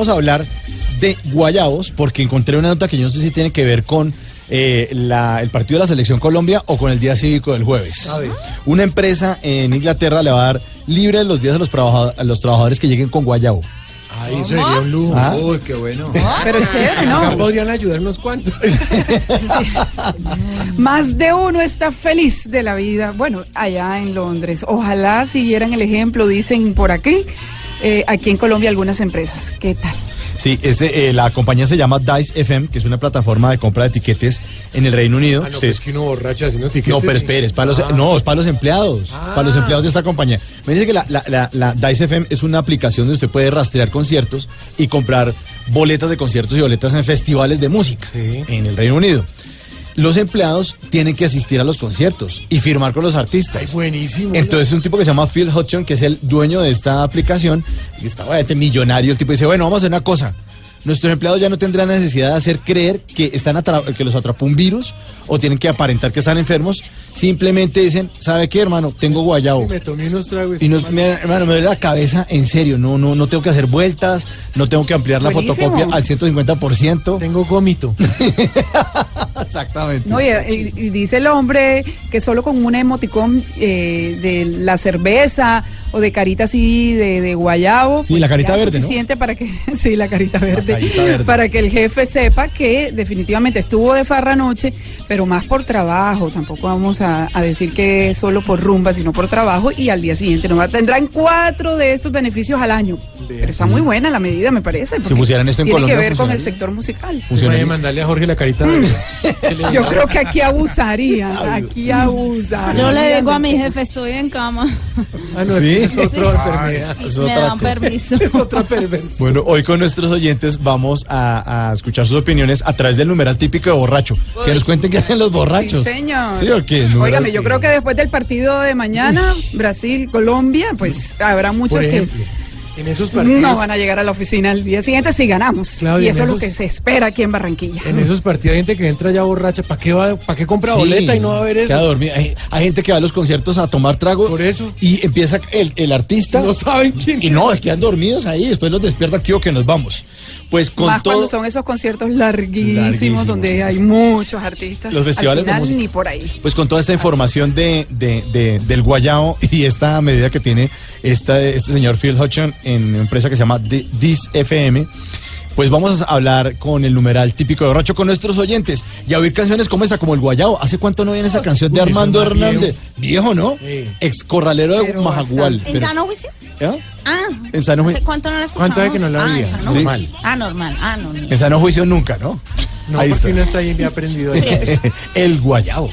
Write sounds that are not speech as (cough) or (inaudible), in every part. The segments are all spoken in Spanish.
vamos a hablar de guayabos porque encontré una nota que yo no sé si tiene que ver con eh, la- el partido de la Selección Colombia o con el Día Cívico del jueves. Una empresa en Inglaterra le va a dar libre los días a los, trabaja- a los trabajadores que lleguen con guayabo. Ahí sería un lujo. Ah. Uy, qué bueno. Pero chévere, Acá ¿no? podrían ayudarnos cuánto. (laughs) (laughs) Más de uno está feliz de la vida. Bueno, allá en Londres. Ojalá siguieran el ejemplo, dicen por aquí. Eh, aquí en Colombia algunas empresas. ¿Qué tal? Sí, ese, eh, la compañía se llama Dice FM, que es una plataforma de compra de etiquetes en el Reino Unido. Ah, no, Sí. pues que uno borracho haciendo tiquetes. No, pero espere, es para los, Ah. no, es para los empleados, Ah. para los empleados de esta compañía. Me dice que la, la, la, la Dice FM es una aplicación donde usted puede rastrear conciertos y comprar boletas de conciertos y boletas en festivales de música Sí. en el Reino Unido. Los empleados tienen que asistir a los conciertos y firmar con los artistas. Ay, buenísimo. Entonces un tipo que se llama Phil Hodgson, que es el dueño de esta aplicación, y está obviamente millonario, el tipo dice, bueno, vamos a hacer una cosa. Nuestros empleados ya no tendrán necesidad de hacer creer que, están atra- que los atrapó un virus o tienen que aparentar que están enfermos. Simplemente dicen, ¿sabe qué, hermano? Tengo guayabo. me tomé unos tragos. Y nos, me, hermano, me duele la cabeza, en serio, no, no, no tengo que hacer vueltas, no tengo que ampliar la Buenísimo. fotocopia al 150%. Tengo gómito. (laughs) Exactamente. No, y, y- dice el hombre que solo con un emoticón eh, de la cerveza o de carita así de, de guayabo. Sí, la carita ya es verde, ¿no? suficiente para que, (laughs) sí, la carita verde, carita verde. para que el jefe sepa que definitivamente estuvo de farra anoche, pero más por trabajo. Tampoco vamos a, a decir que solo por rumba, sino por trabajo y al día siguiente no tendrán cuatro de estos beneficios al año. Pero está muy buena la medida, me parece. porque pusieran esto en tiene Colombia, que ver con el funcionaría. sector musical. Funciona Voy a bien. mandarle a Jorge la carita le- (laughs) Yo creo que aquí abusaría, aquí abusaría. Yo le digo a mi jefe, estoy en cama. (laughs) Ah, no, Sí. es, que es otra enfermedad. Es me otra dan permiso. (laughs) Es otra perversión. Bueno, hoy con nuestros oyentes vamos a, a escuchar sus opiniones a través del numeral típico de borracho. Que nos cuenten qué hacen los borrachos. Sí, señor. ¿Sí o qué? Óigame, yo creo que después del partido de mañana, Brasil, Colombia, pues habrá muchos que en esos partidos. no van a llegar a la oficina el día siguiente si ganamos. Claudia, y eso es lo que se espera aquí en Barranquilla. En esos partidos hay gente que entra ya borracha. ¿Para qué, va, ¿Para qué compra Sí, boleta y no va a ver eso? queda dormida. Hay, hay gente que va a los conciertos a tomar trago. Por eso. Y empieza el, el artista. No saben quién Y no, es que quedan dormidos ahí. Después los despierta aquí o que nos vamos. Pues con Más todo. cuando son esos conciertos larguísimos, Larguísimos, donde sí. hay muchos artistas. Los festivales Al de final, música. ni por ahí. Pues con toda esta información de, de- de- del guayao y esta medida que tiene esta, este señor Phil Hodgson en una empresa que se llama Dis FM, pues vamos a hablar con el numeral típico de borracho con nuestros oyentes y a oír canciones como esta, como el guayao. ¿Hace cuánto no viene esa canción de Uy, Armando es Hernández? Viejo, ¿no? Sí. Ex corralero de Pero Majagual. ¿En Pero- sano juicio? ¿Eh? Ah, En sano ¿hace juicio. cuánto no la escuchamos? ¿Cuánto hay que no la Ah, oía? en sano Normal. Ah, normal. Ah, no, En sano juicio nunca, ¿no? No, Ahí porque está. no está bien aprendido. (laughs) el guayao.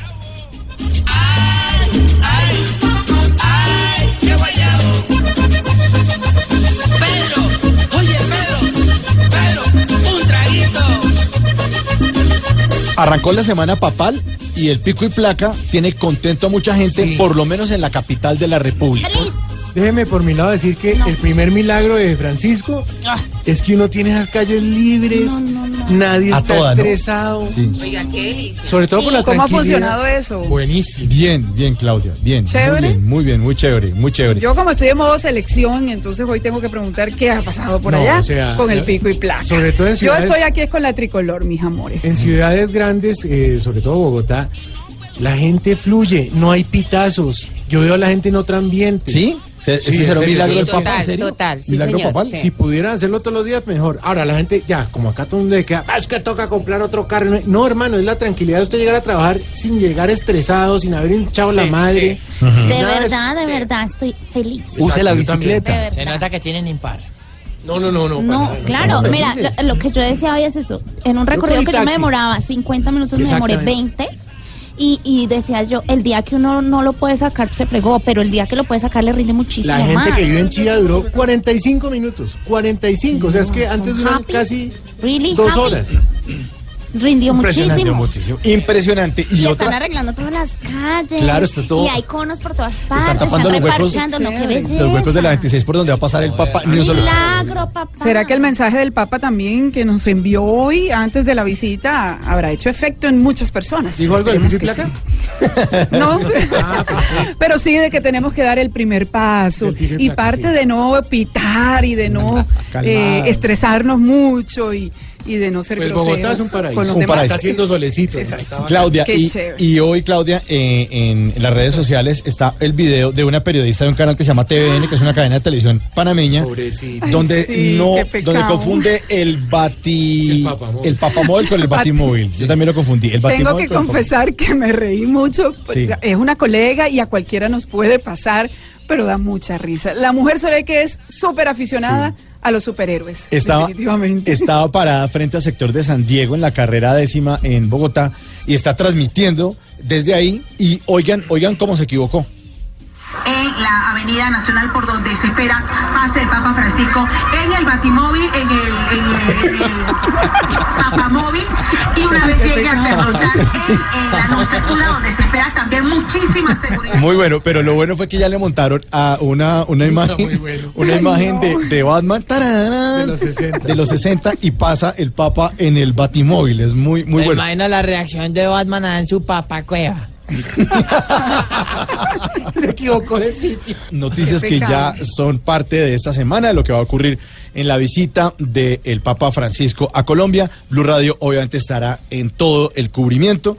Arrancó la semana papal y el pico y placa tiene contento a mucha gente, Sí. por lo menos en la capital de la República. ¡Feliz! Déjeme por mi lado decir que el primer milagro de Francisco Ah, es que uno tiene esas calles libres, No, no, no. nadie A está toda, ¿no? estresado. Sí. Oiga, qué delicia. Sobre todo por la ¿Cómo ha funcionado eso? Buenísimo. Bien, bien, Claudia, bien. Chévere. Muy bien, muy bien, muy chévere, muy chévere. Yo como estoy en modo selección, entonces hoy tengo que preguntar qué ha pasado por No, allá o sea, con el pico y placa. sobre todo en Yo ciudades- estoy aquí es con la tricolor, mis amores. En ciudades grandes, eh, sobre todo Bogotá, la gente fluye, no hay pitazos. Yo veo a la gente en otro ambiente. ¿Sí? ¿Se- Sí, ¿Ese en será un serio, milagro sí, total, total, sí, ¿Milagro señor, papal? sí. Si pudieran hacerlo todos los días, mejor. Ahora, la gente, ya, como acá todo el mundo le queda, "Ah, es que toca comprar otro carro. No, No, hermano, es la tranquilidad de usted llegar a trabajar sin llegar estresado, sin haber hinchado la Sí, madre. De verdad, de verdad, estoy feliz. Use la bicicleta. verdad. Se nota que tienen impar. No, no, no, no. No, nada, claro, mira, lo, lo que yo decía hoy es eso. En un recorrido que yo me demoraba 50 minutos, me demoré Exactamente. 20. Y, y decía yo, el día que uno no lo puede sacar, se fregó, pero el día que lo puede sacar le rinde muchísimo La gente más. que vive en Chía duró 45 minutos. 45. o sea, es que antes duran happy, casi really dos happy. horas. Rindió muchísimo. muchísimo. Impresionante. Y, Y están otra, arreglando todas las calles. Claro, está todo- Y hay conos por todas partes. Están tapando los huecos. no, qué los huecos de la 26 por donde va a pasar el Papa. Ni un Milagro, papá. ¿Será que el mensaje del Papa también que nos envió hoy antes de la visita habrá hecho efecto en muchas personas? ¿Dijo algo del Esperemos pico y que placa? sí. No, (laughs) pero sí de que tenemos que dar el primer paso y parte sí. de no pitar y de no eh, estresarnos mucho y, y de no ser Pues Bogotá es un paraíso. con los Un demás. paraíso. Está haciendo solecito. Exacto. Claudia, Qué y, chévere. y hoy, Claudia, eh, en las redes sociales está el video de una periodista de un canal que se llama TVN, que es una cadena de televisión panameña, Pobrecito. Ay, donde sí, no, donde confunde el bati, El papamóvil. el papamóvil con el Bati- batimóvil. Yo también lo confundí. El Tengo que confesar que me reí mucho. Sí. Es una colega y a cualquiera nos puede pasar, pero da mucha risa. La mujer se ve que es súper aficionada a los superhéroes. Estaba, definitivamente. estaba parada frente al sector de San Diego en la carrera décima en Bogotá y está transmitiendo desde ahí y oigan, oigan cómo se equivocó. En la Avenida Nacional por donde se espera pase el Papa Francisco en el Batimóvil, en el, en el, en el (laughs) Papamóvil y una vez llegue a Pernoctar en, en la Anunciatura donde se espera también muchísima seguridad. Muy bueno, pero lo bueno fue que ya le montaron a una, una imagen, bueno. una imagen no. de, de Batman tararán, De los 60. de los 60 y pasa el Papa en el Batimóvil. Es muy, muy Me bueno. imagino la reacción de Batman en su papá cueva. (laughs) Se equivocó de sitio. Noticias que ya son parte de esta semana, de lo que va a ocurrir en la visita del Papa Francisco a Colombia. Blue Radio obviamente estará en todo el cubrimiento.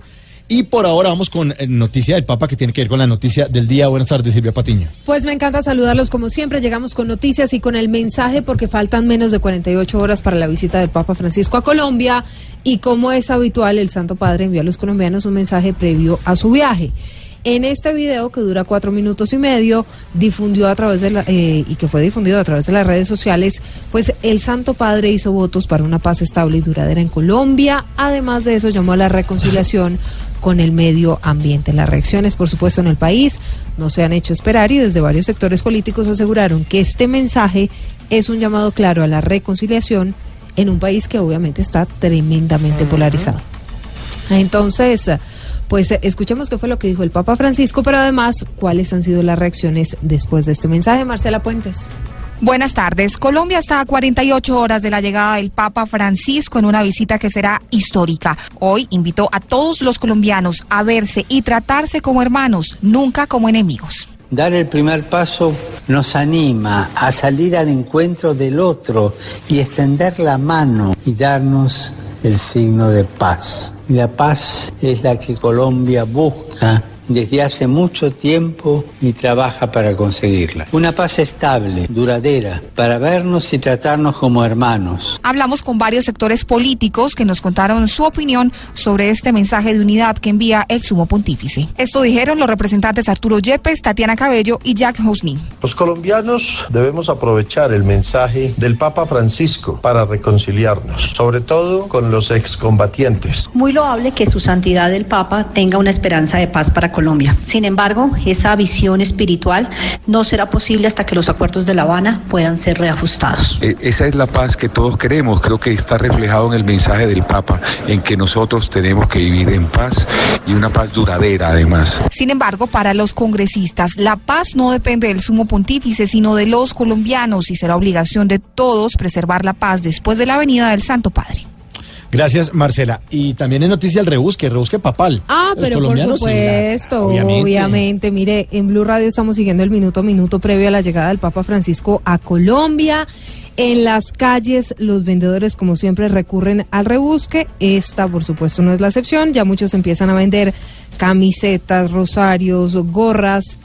Y por ahora vamos con eh, noticia del Papa que tiene que ver con la noticia del día. Buenas tardes, Silvia Patiño. Pues me encanta saludarlos como siempre. Llegamos con noticias y con el mensaje porque faltan menos de 48 horas para la visita del Papa Francisco a Colombia y como es habitual el Santo Padre envió a los colombianos un mensaje previo a su viaje. En este video que dura cuatro minutos y medio, difundió a través de la, eh, y que fue difundido a través de las redes sociales, pues el Santo Padre hizo votos para una paz estable y duradera en Colombia. Además de eso, llamó a la reconciliación con el medio ambiente. Las reacciones, por supuesto, en el país no se han hecho esperar y desde varios sectores políticos aseguraron que este mensaje es un llamado claro a la reconciliación en un país que obviamente está tremendamente polarizado. Entonces, pues eh, escuchemos qué fue lo que dijo el Papa Francisco, pero además cuáles han sido las reacciones después de este mensaje. Marcela Puentes. Buenas tardes. Colombia está a 48 horas de la llegada del Papa Francisco en una visita que será histórica. Hoy invitó a todos los colombianos a verse y tratarse como hermanos, nunca como enemigos. Dar el primer paso nos anima a salir al encuentro del otro y extender la mano y darnos el signo de paz. Y la paz es la que Colombia busca desde hace mucho tiempo y trabaja para conseguirla. Una paz estable, duradera, para vernos y tratarnos como hermanos. Hablamos con varios sectores políticos que nos contaron su opinión sobre este mensaje de unidad que envía el sumo pontífice. Esto dijeron los representantes Arturo Yepes, Tatiana Cabello y Jack Hosni. Los colombianos debemos aprovechar el mensaje del Papa Francisco para reconciliarnos, sobre todo con los excombatientes. Muy loable que su santidad el Papa tenga una esperanza de paz para Colombia. Sin embargo, esa visión espiritual no será posible hasta que los acuerdos de La Habana puedan ser reajustados. E- Esa es la paz que todos queremos. Creo que está reflejado en el mensaje del Papa, en que nosotros tenemos que vivir en paz y una paz duradera además. Sin embargo, para los congresistas, la paz no depende del sumo pontífice, sino de los colombianos y será obligación de todos preservar la paz después de la venida del Santo Padre. Gracias, Marcela. Y también en noticia el rebusque, rebusque papal. Ah, Los pero por supuesto, la- obviamente. Mire, en Blue Radio estamos siguiendo el minuto a minuto previo a la llegada del Papa Francisco a Colombia. En las calles, los vendedores, como siempre, recurren al rebusque. Esta, por supuesto, no es la excepción. Ya muchos empiezan a vender camisetas, rosarios, gorras,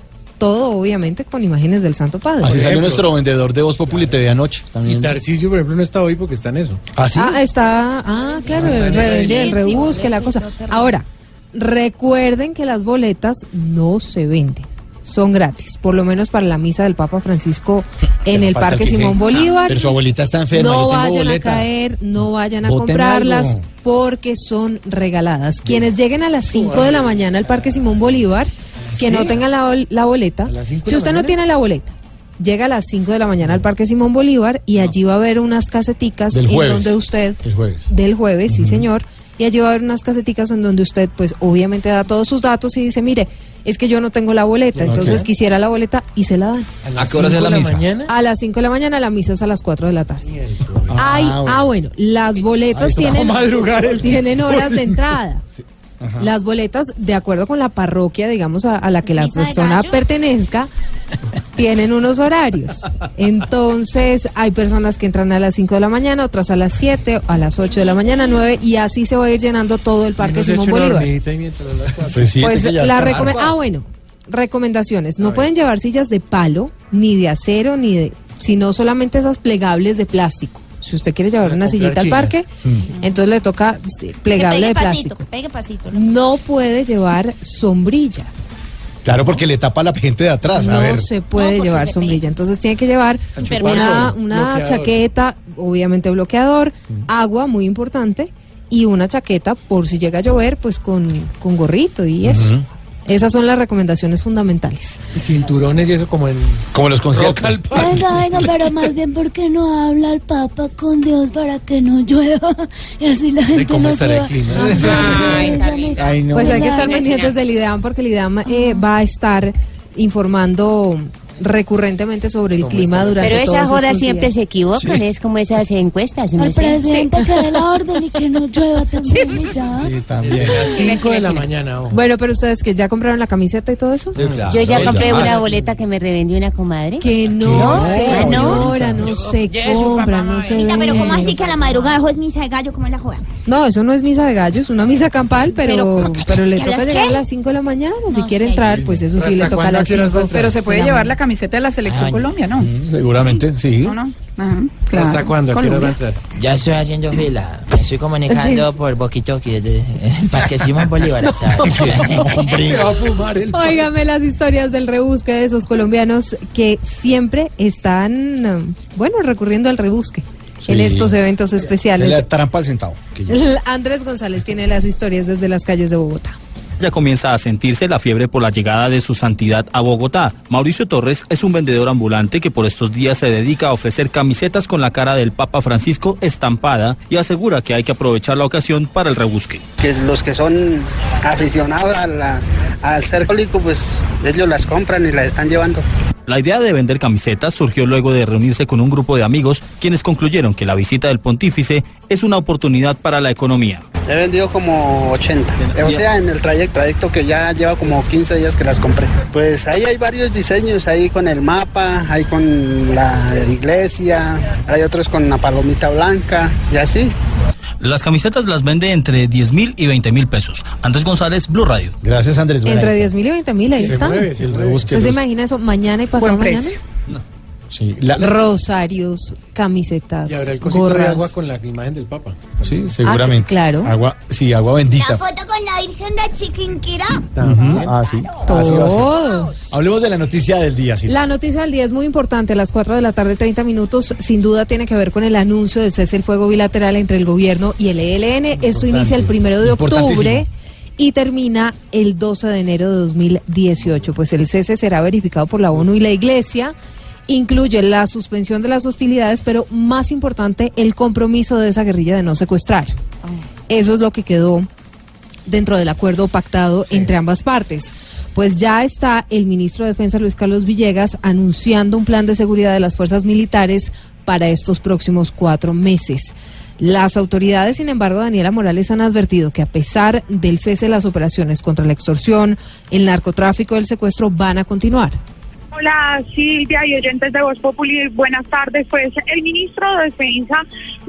todo obviamente con imágenes del Santo Padre. Así salió nuestro vendedor de Voz Populi TV anoche. Y También. Tarcisio, por ejemplo, no está hoy porque está en eso. ¿Ah, sí? Ah, está. Ah, claro, está en el, re- rebusque, la cosa. Ahora, recuerden que las boletas no se venden. Son gratis, por lo menos para la misa del Papa Francisco en Pero el Parque que Simón Bolívar. Pero su abuelita está enferma. No vayan boleta. a caer, no vayan a Voten comprarlas algo. porque son regaladas. Quienes lleguen a las 5 de la mañana al Parque Simón Bolívar, que no tengan la, bol- la boleta, ¿A las cinco de si usted no tiene la boleta, llega a las 5 de la mañana al Parque Simón Bolívar y allí va a haber unas caseticas Del en donde usted El jueves. del jueves, sí señor, y allí va a haber unas caseticas en donde usted pues obviamente da todos sus datos y dice, mire, es que yo no tengo la boleta, entonces quisiera la boleta y se la dan. ¿A qué hora es la misa? mañana? A las 5 de la mañana, la misa es a las 4 de la tarde. Ay, Ah, ah, bueno, las boletas tienen, tocó madrugar el- tienen horas de entrada. (laughs) Las boletas, de acuerdo con la parroquia, digamos, a, a la que la ¿Misa de persona pertenezca, tienen unos horarios. Entonces, hay personas que entran a las 5 de la mañana, otras a las 7, a las 8 de la mañana, 9, y así se va a ir llenando todo el Parque Simón Bolívar. Pues sí, Pues la está. recome- ah bueno, recomendaciones. No pueden llevar sillas de palo, ni de acero, ni de, sino solamente esas plegables de plástico. Si usted quiere llevar una sillita al parque, entonces le toca Que plegable pegue de pasito, plástico. que pegue pasito. ¿no? No puede llevar sombrilla. Claro, porque le tapa a la gente de atrás. a No ver. se puede No, pues llevar se sombrilla. Entonces tiene que llevar una, chaqueta, obviamente bloqueador, agua, muy importante, y una chaqueta por si llega a llover, pues con, con gorrito y eso. Esas son las recomendaciones fundamentales. Y cinturones y eso como en Como los conciertos. Venga, venga, pero más bien porque no habla el Papa con Dios para que no llueva (laughs) y así la gente cómo no estará el llueva. clima? Ay, Carlita. Ay, no. Pues hay que estar pendientes del IDEAM porque el IDEAM eh, va a estar informando recurrentemente sobre el clima durante Pero todos esas horas estos siempre días. se equivocan, es como esas encuestas, ¿no presidente que dé la orden y que no llueva (laughs) también. ya. Sí, también. A las 5 de la mañana. ojo. Bueno, pero ustedes que ya compraron la camiseta y todo eso. Yo ya Sí, compré una boleta que me revendió una comadre. Que no, No, señora, no se Yesu, compra, no se pero ¿cómo así que a la madrugada es misa de gallo? ¿Cómo es la joda? No, eso no es misa de gallo, es una misa campal, pero, Pero, pero le ¿que a toca llegar a las 5 de la mañana. Si No quiere sé. entrar, pues eso sí le ¿Hasta toca a las ¿A qué horas va a 5. entrar? Pero se puede llevar la camiseta de la selección Ay. Colombia, ¿no? Seguramente, sí. ¿No, no? Ajá, claro. ¿Hasta cuándo? Ya estoy haciendo fila. Me estoy comunicando por Boquitoqui desde el Parque Simón Bolívar. (laughs) (laughs) (laughs) Se Óigame las historias del rebusque de esos colombianos que siempre están, eh, bueno, recurriendo al rebusque en estos eventos Es especiales. la trampa al centavo. Andrés González tiene las historias desde las calles de Bogotá. Ya comienza a sentirse la fiebre por la llegada de su santidad a Bogotá. Mauricio Torres es un vendedor ambulante que por estos días se dedica a ofrecer camisetas con la cara del Papa Francisco estampada y asegura que hay que aprovechar la ocasión para el rebusque. que los que son aficionados a la- al ser católico, pues ellos las compran y las están llevando. La idea de vender camisetas surgió luego de reunirse con un grupo de amigos quienes concluyeron que la visita del pontífice es una oportunidad para la economía. He vendido como 80. O sea, en el trayecto, trayecto que ya lleva como 15 días que las compré. Pues ahí hay varios diseños, ahí con el mapa, ahí con la iglesia, hay otros con la palomita blanca y así. Las camisetas las vende entre 10 mil y 20 mil pesos. Andrés González, Blue Radio. Gracias, Andrés. Entre 10 mil y 20 mil, ahí Se están. mueve, se. ¿Usted se imagina eso mañana y pasado mañana? precio. Sí, la- Rosarios, camisetas, Y habrá el cosito de agua con la imagen del Papa. sí, seguramente. Ah, claro. Agua, sí, agua bendita. foto con la Virgen de Chiquinquirá. Ujú, Ah, sí. Así va a ser. Todos. Hablemos de la noticia del día, sí. La noticia del día es muy importante. A las 4 de la tarde, 30 minutos, sin duda tiene que ver con el anuncio del cese el fuego bilateral entre el gobierno y el ELN. Esto inicia el primero de octubre y termina el 12 de enero de 2018. Pues el cese será verificado por la ONU y la Iglesia. Incluye la suspensión de las hostilidades, pero más importante, el compromiso de esa guerrilla de no secuestrar. Eso es lo que quedó dentro del acuerdo pactado entre ambas partes. Pues ya está el ministro de Defensa Luis Carlos Villegas anunciando un plan de seguridad de las fuerzas militares para estos próximos cuatro meses. Las autoridades, sin embargo, Daniela Morales han advertido que a pesar del cese de las operaciones contra la extorsión, el narcotráfico y el secuestro van a continuar. Hola Silvia y oyentes de Voz Populi, buenas tardes. Pues el ministro de Defensa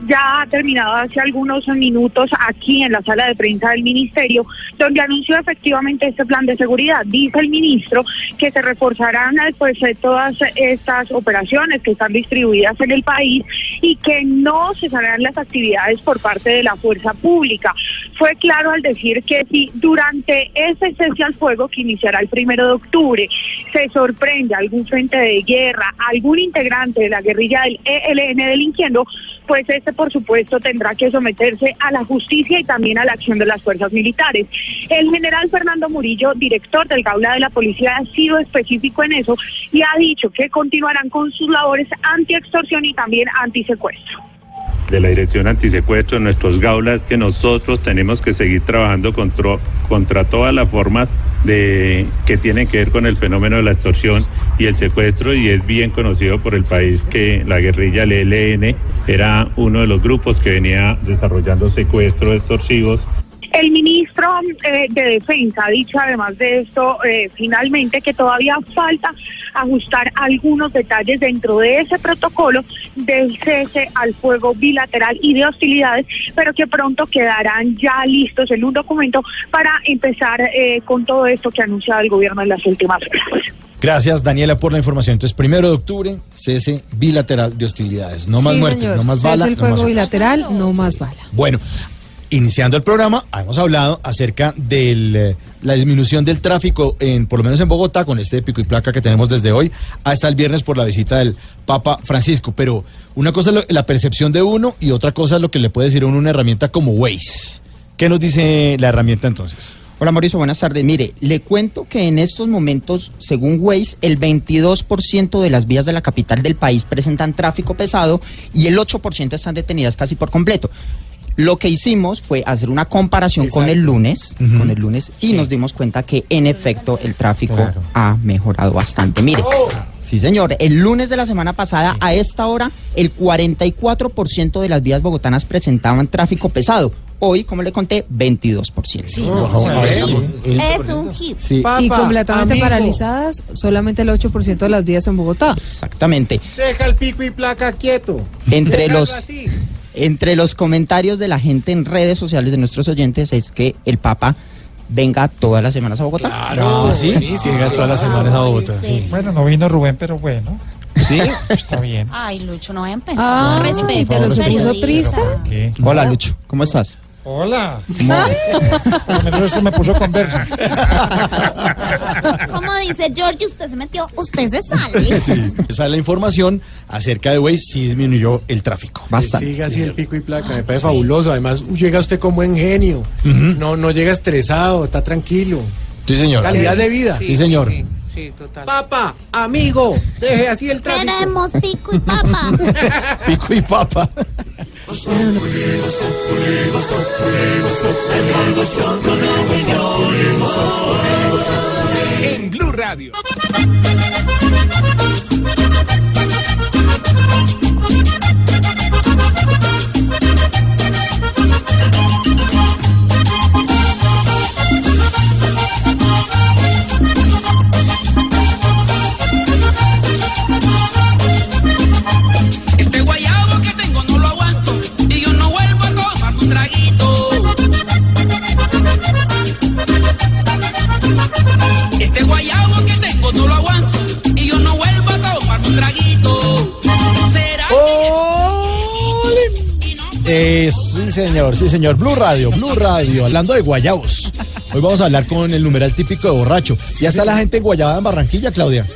ya ha terminado hace algunos minutos aquí en la sala de prensa del ministerio, donde anunció efectivamente este plan de seguridad. Dice el ministro que se reforzarán eh, pues eh, todas estas operaciones que están distribuidas en el país y que no cesarán las actividades por parte de la fuerza pública. Fue claro al decir que si durante ese cese al fuego que iniciará el primero de octubre se sorprende algún frente de guerra, algún integrante de la guerrilla del ELN delinquiendo, pues este por supuesto tendrá que someterse a la justicia y también a la acción de las fuerzas militares. El general Fernando Murillo, director del Gaula de la Policía, ha sido específico en eso y ha dicho que continuarán con sus labores anti-extorsión y también anti-secuestro. De la Dirección Antisecuestro, nuestros gaulas, que nosotros tenemos que seguir trabajando contra, contra todas las formas de, que tienen que ver con el fenómeno de la extorsión y el secuestro, y es bien conocido por el país que la guerrilla, el ELN, era uno de los grupos que venía desarrollando secuestros extorsivos El ministro eh, de Defensa ha dicho además de esto eh, finalmente que todavía falta ajustar algunos detalles dentro de ese protocolo del cese al fuego bilateral y de hostilidades, pero que pronto quedarán ya listos en un documento para empezar eh, con todo esto que ha anunciado el gobierno en las últimas horas. Gracias, Daniela, por la información. Entonces, primero de octubre, cese bilateral de hostilidades. No más Sí, muertes, no más Cese bala. el no fuego más- bilateral, no más bala. Bueno, iniciando el programa, hemos hablado acerca de la disminución del tráfico, en, por lo menos en Bogotá, con este pico y placa que tenemos desde hoy hasta el viernes por la visita del Papa Francisco. Pero una cosa es la percepción de uno y otra cosa es lo que le puede decir a uno una herramienta como Waze. ¿Qué nos dice la herramienta entonces? Hola Mauricio, buenas tardes. Mire, le cuento que en estos momentos, según Waze, el 22% de las vías de la capital del país presentan tráfico pesado y el 8% están detenidas casi por completo. Lo que hicimos fue hacer una comparación con el lunes, con el lunes y nos dimos cuenta que en efecto el tráfico ha mejorado bastante. Mire, sí señor, el lunes de la semana pasada a esta hora el 44% de las vías bogotanas presentaban tráfico pesado. Hoy, como le conté, 22%. Es un hit. y completamente amigo. paralizadas, solamente el 8% de las vías en Bogotá. Exactamente. Deja el pico y placa quieto. Entre Déjalo los, así. Entre los comentarios de la gente en redes sociales de nuestros oyentes es que el Papa venga todas las semanas a Bogotá. Ah, sí, sí, llega todas las semanas a Bogotá. Sí. Bueno, no vino Rubén, pero bueno. Sí, está bien. Ay, Lucho, no voy a empezar. Ah, Respeto, pero se puso periodista. triste. ¿Qué? Hola Lucho, ¿cómo estás? Hola. Menos (laughs) eso me puso conversa. Como dice George, usted se metió, usted se sale. (laughs) Sí, esa es la información acerca de Waze, sí disminuyó el tráfico. Que siga así el pico y placa, me parece fabuloso. Además, llega usted con buen genio. No, no llega estresado, está tranquilo. Sí, señor. Calidad de vida. Sí, señor. Sí, total. Papa, amigo, deje así el tráfico. Queremos pico y papa. (laughs) Pico y papa. En Blue Radio. Eh, sí, señor, sí, señor. Blue Radio, Blue Radio, hablando de guayabos. Hoy vamos a hablar con el numeral típico de borracho. ¿Ya está la gente en Guayabada en Barranquilla, Claudia?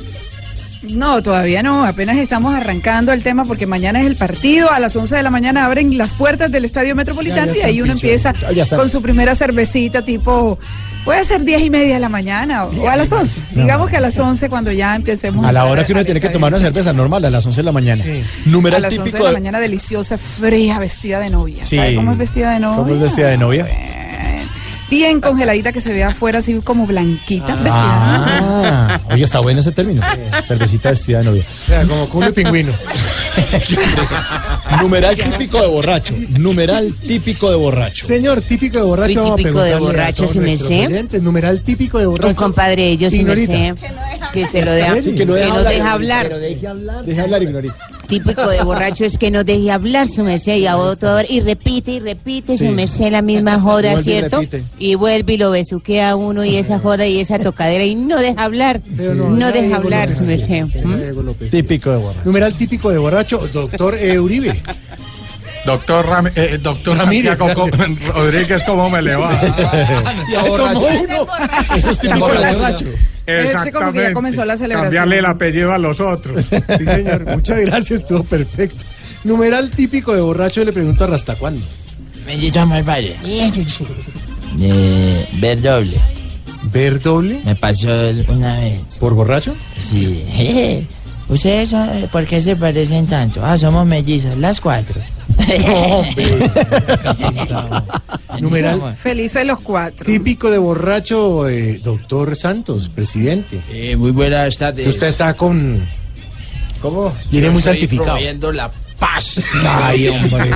No, todavía no, apenas estamos arrancando el tema porque mañana es el partido, a las 11 de la mañana abren las puertas del Estadio Metropolitano Ya, ya y ahí uno empieza con su primera cervecita tipo, puede ser 10 y media de la mañana o, o a las 11, No. digamos que a las 11 cuando ya empecemos. A la hora que uno tiene que tomar una cerveza normal, a las 11 de la mañana. a Numeral las 11 de típico la de... mañana deliciosa, fría, vestida de novia. Sí. ¿Sabe cómo es vestida de novia? ¿Cómo es vestida de novia? Bien congeladita que se ve afuera así como blanquita, vestida. Ah, oye, está bueno ese término. Cervecita vestida de novia. O sea, como culo y pingüino. (laughs) (laughs) Numeral típico de borracho. Numeral típico de borracho. Señor, típico de borracho. Uy, vamos a típico de borracho, sí me sé. oyentes, Numeral típico de borracho. Un compadre ellos, sí me Ignorita. sé. Que se lo deja, Que que no deja hablar, deja hablar. pero deje hablar. Deje hablar, Ignorita. Típico de borracho es que no deje hablar su merced y a otro y repite y repite Sí. su merced la misma (laughs) joda, Vuelve ¿cierto? Y vuelve y lo besuquea a uno y esa joda y esa tocadera y no deja hablar. No, deja hablar López. su merced. ¿Mm? Típico de borracho. Numeral típico de borracho, doctor eh, Uribe. Doctor, Ram- eh, doctor Ramírez, Santiago Co- (laughs) Rodríguez, ¿cómo me le va? (laughs) Ya uno. Eso es típico de borracho. Como que ya comenzó la celebración. Cambiarle el apellido a los otros. (laughs) Sí, señor. Muchas gracias, estuvo perfecto. Numeral típico de borracho, le pregunto a ¿hasta cuándo? Me llamo el padre. Eh, ver doble. ¿Ver doble? Me pasó una vez. ¿Por borracho? Sí. ¿Ustedes por qué se parecen tanto? Ah, somos mellizos, las cuatro. (laughs) (laughs) Numeral Felices los cuatro. típico de borracho, eh, doctor Santos, presidente. Eh, muy buenas tardes. Usted está con... ¿Cómo? Viene muy santificado. la paz. Ay, hombre.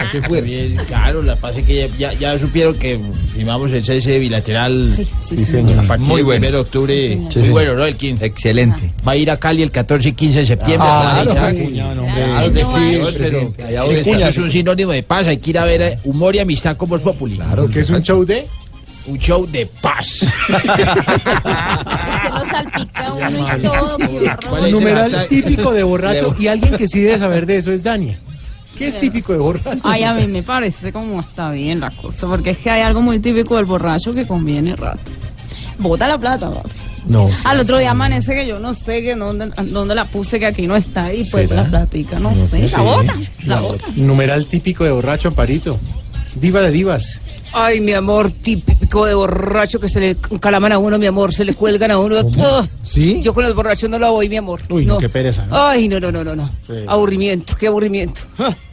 Hace fuerza. Claro, la paz es que ya, ya, ya supieron que firmamos el cese bilateral. Sí, sí, Sí, señor. A partir Muy del bueno. 1 de octubre. Sí, señor. muy bueno, ¿no? El 15. Excelente. Va a ir a Cali el 14 y 15 de septiembre. Ah, claro, cuñado. Claro, sí, pero eso es un sinónimo de paz. Hay que ir a ver eh, humor y amistad con Voz Populi. Claro, que es un show de... Un show de paz. (laughs) Salpica (laughs) uno y todo. Numeral típico de borracho y alguien que sí debe saber de eso es Dania. ¿Qué es típico de borracho? Ay, a mí me parece como está bien la cosa, porque es que hay algo muy típico del borracho que conviene rato. Bota la plata, papi. No. Al otro día amanece que yo no sé que dónde, dónde la puse, que aquí no está, y pues ¿Será? la platica, no, sé. Sí. La bota, la La bota. Numeral típico de borracho, Amparito. Diva de divas. Ay, mi amor, típico de borracho que se le calaman a uno, mi amor, se le cuelgan a uno. ¿Sí? Yo con los borrachos no lo voy, mi amor. Uy, no, qué pereza, ¿no? Ay, no, no, no, no, no. Sí. Aburrimiento, qué aburrimiento.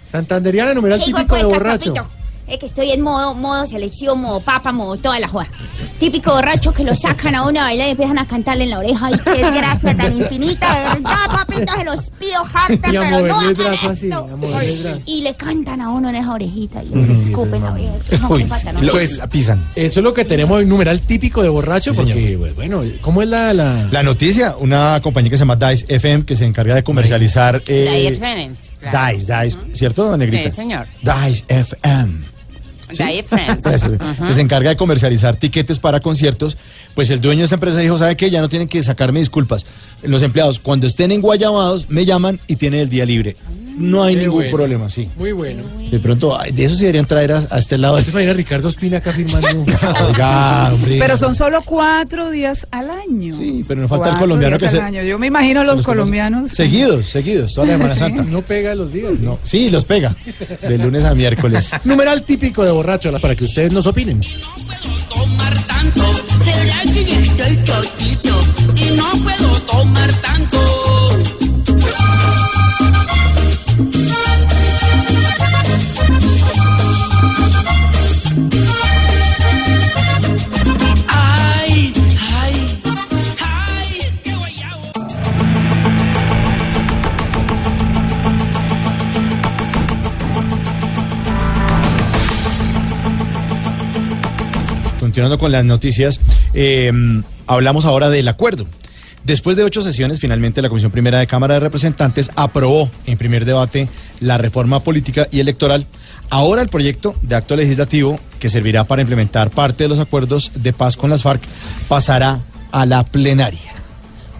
Santanderiana, numeral típico de borracho. Es que estoy en modo, modo selección, modo papa, modo toda la joda. Típico borracho que lo sacan a uno a bailar y empiezan a cantarle en la oreja. Ay, qué gracia tan infinita, de verdad, papito, se los pido harta, Y pero no hagan así. Y le cantan a uno en esa orejita y le sí, escupen sí, la oreja. No, Uy, qué falta, ¿no? lo- pues, pisan. Eso es lo que tenemos en numeral típico de borracho, porque, pues, bueno, ¿cómo es la, la... La noticia, una compañía que se llama Dice FM que se encarga de comercializar eh, Dice claro. Dice, Dice, ¿cierto, Negrita? Sí, señor. Dice FM. Friends. Que se encarga de comercializar tiquetes para conciertos, pues el dueño de esa empresa dijo, ¿sabe qué? Ya no tienen que sacarme disculpas. Los empleados, cuando estén en Guayabados, me llaman y tienen el día libre. No hay Qué ningún bueno. problema, sí. Muy bueno. De pronto, ay, de eso se deberían traer a, a este lado. ¿Te imaginas Ricardo Espina acá firmando? (laughs) Oiga, hombre. Pero son solo cuatro días al año. Sí, pero nos falta el Cuatro colombiano días que al se... año. Yo me imagino los colombianos. Seguidos, seguidos, toda la Semana (laughs) Sí. Santa. No pega los días. No, sí, los pega. De lunes a miércoles. (laughs) Numeral típico de borracho, para que ustedes nos opinen. ¿Será que ya estoy chochito y no puedo tomar tanto? Continuando con las noticias, eh, hablamos ahora del acuerdo. Después de ocho sesiones, finalmente la Comisión Primera de Cámara de Representantes aprobó en primer debate la reforma política y electoral. Ahora el proyecto de acto legislativo, que servirá para implementar parte de los acuerdos de paz con las FARC, pasará a la plenaria.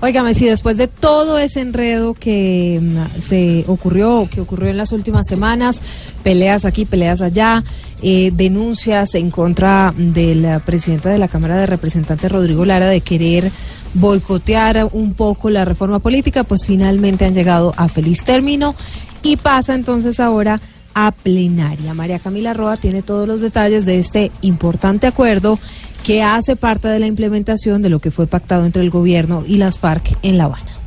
Óigame, si después de todo ese enredo que mm, se ocurrió, que ocurrió en las últimas semanas, peleas aquí, peleas allá, eh, denuncias en contra de la presidenta de la Cámara de Representantes, Rodrigo Lara, de querer boicotear un poco la reforma política, pues finalmente han llegado a feliz término y pasa entonces ahora a plenaria. María Camila Roa tiene todos los detalles de este importante acuerdo que hace parte de la implementación de lo que fue pactado entre el gobierno y las FARC en La Habana.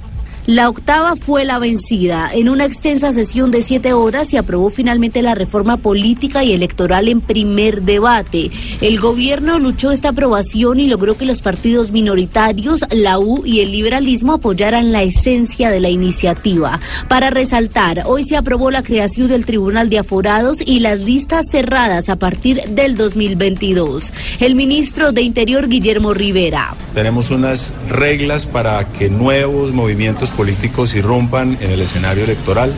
La octava fue la vencida. En una extensa sesión de siete horas se aprobó finalmente la reforma política y electoral en primer debate. El gobierno luchó esta aprobación y logró que los partidos minoritarios, la U y el liberalismo apoyaran la esencia de la iniciativa. Para resaltar, hoy se aprobó la creación del Tribunal de Aforados y las listas cerradas a partir del 2022. El ministro de Interior, Guillermo Rivera. Tenemos unas reglas para que nuevos movimientos políticos irrumpan en el escenario electoral.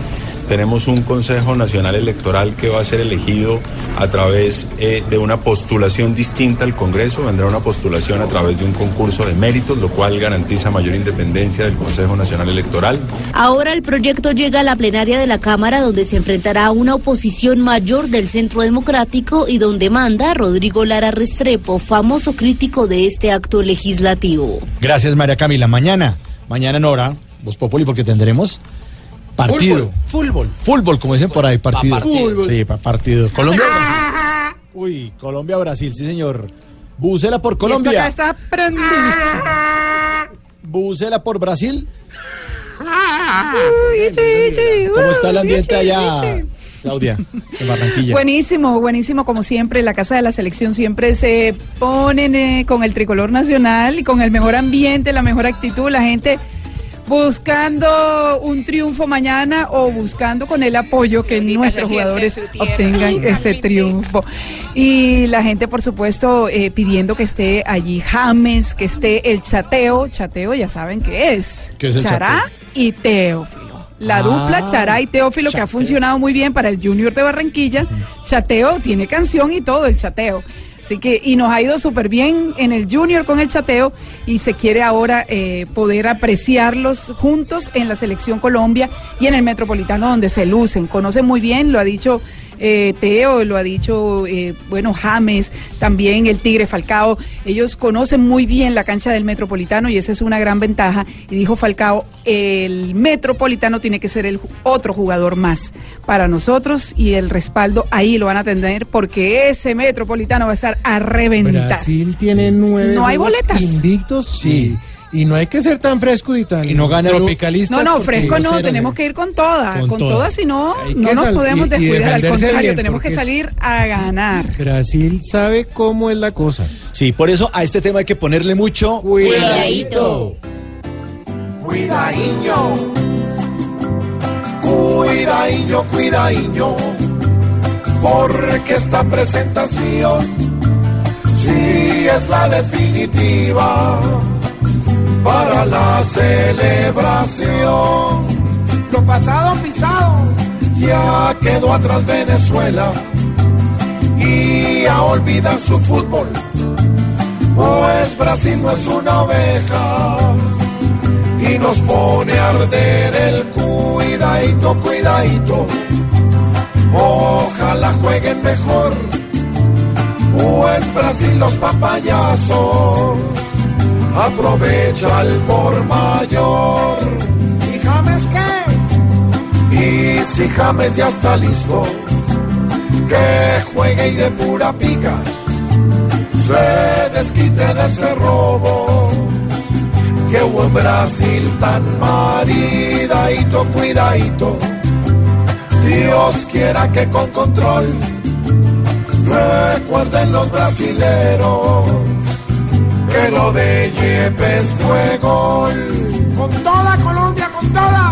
Tenemos un Consejo Nacional Electoral que va a ser elegido a través eh, de una postulación distinta al Congreso. Vendrá una postulación a través de un concurso de méritos, lo cual garantiza mayor independencia del Consejo Nacional Electoral. Ahora el proyecto llega a la plenaria de la Cámara donde se enfrentará a una oposición mayor del Centro Democrático y donde manda Rodrigo Lara Restrepo, famoso crítico de este acto legislativo. Gracias, María Camila. Mañana, mañana en hora, Voz Populi, porque tendremos partido. Fútbol. Fútbol, como dicen por ahí, partido. partido. Sí, pa- partido. Colombia. Brasil. Uy, Colombia, Brasil, sí, señor. Bucela por esto Colombia. acá está. Bucela por Brasil. Uy, sí, sí, ¿Cómo está el ambiente allá? Claudia, en Barranquilla. Buenísimo, buenísimo, como siempre, la Casa de la Selección siempre se ponen eh, con el tricolor nacional y con el mejor ambiente, la mejor actitud, la gente buscando un triunfo mañana o buscando con el apoyo que nuestros jugadores obtengan ese triunfo. Y la gente, por supuesto, eh, pidiendo que esté allí James, que esté el chateo. Chateo ya saben qué es. ¿Qué es el Chará chateo? y Teófilo. La Ah, dupla Chará y Teófilo que ha funcionado muy bien para el Junior de Barranquilla. Chateo tiene canción y todo el chateo. Así que, y nos ha ido súper bien en el Junior con el chateo y se quiere ahora eh, poder apreciarlos juntos en la Selección Colombia y en el Metropolitano donde se lucen. Conocen muy bien, lo ha dicho eh, Teo, lo ha dicho, eh, bueno, James, también el Tigre Falcao. Ellos conocen muy bien la cancha del Metropolitano y esa es una gran ventaja. Y dijo Falcao, el Metropolitano tiene que ser el otro jugador más para nosotros y el respaldo ahí lo van a tener porque ese Metropolitano va a estar a reventar. Brasil tiene nueve No hay boletas. invictos sí. y, y no hay que ser tan fresco y tan Y no gana tropicalista. No, no, fresco no, tenemos que ir con todas, Con con, todas. todas, si no, no nos podemos y- y descuidar, al contrario, bien, tenemos que salir a ganar. Brasil sabe cómo es la cosa. Sí, por eso a este tema hay que ponerle mucho Cuidadito. Cuidadinho, cuidadinho, cuidadinho, porque esta presentación sí es la definitiva para la celebración. Lo pasado pisado ya quedó atrás Venezuela y a olvidar su fútbol, pues Brasil no es una oveja y nos pone a arder el cuidadito, cuidadito. Ojalá jueguen mejor, pues Brasil los papayazos aprovecha el por mayor. ¿Y James qué? Y si James ya está listo, que juegue y de pura pica se desquite de ese robo que hubo en Brasil tan maridadito, cuidadito. Dios quiera que con control recuerden los brasileros que lo de Yepes fue gol. Con toda Colombia, con toda.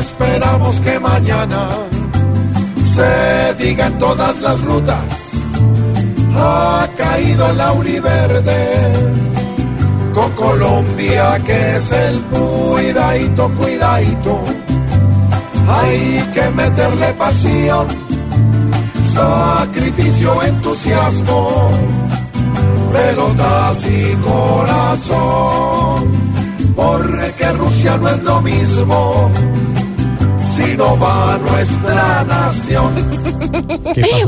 Esperamos que mañana se diga en todas las rutas. Ha caído Lauri Verde con Colombia que es el cuidadito, cuidadito. Hay que meterle pasión, sacrificio, entusiasmo, pelotas y corazón. Porque Rusia no es lo mismo si no va nuestra nación.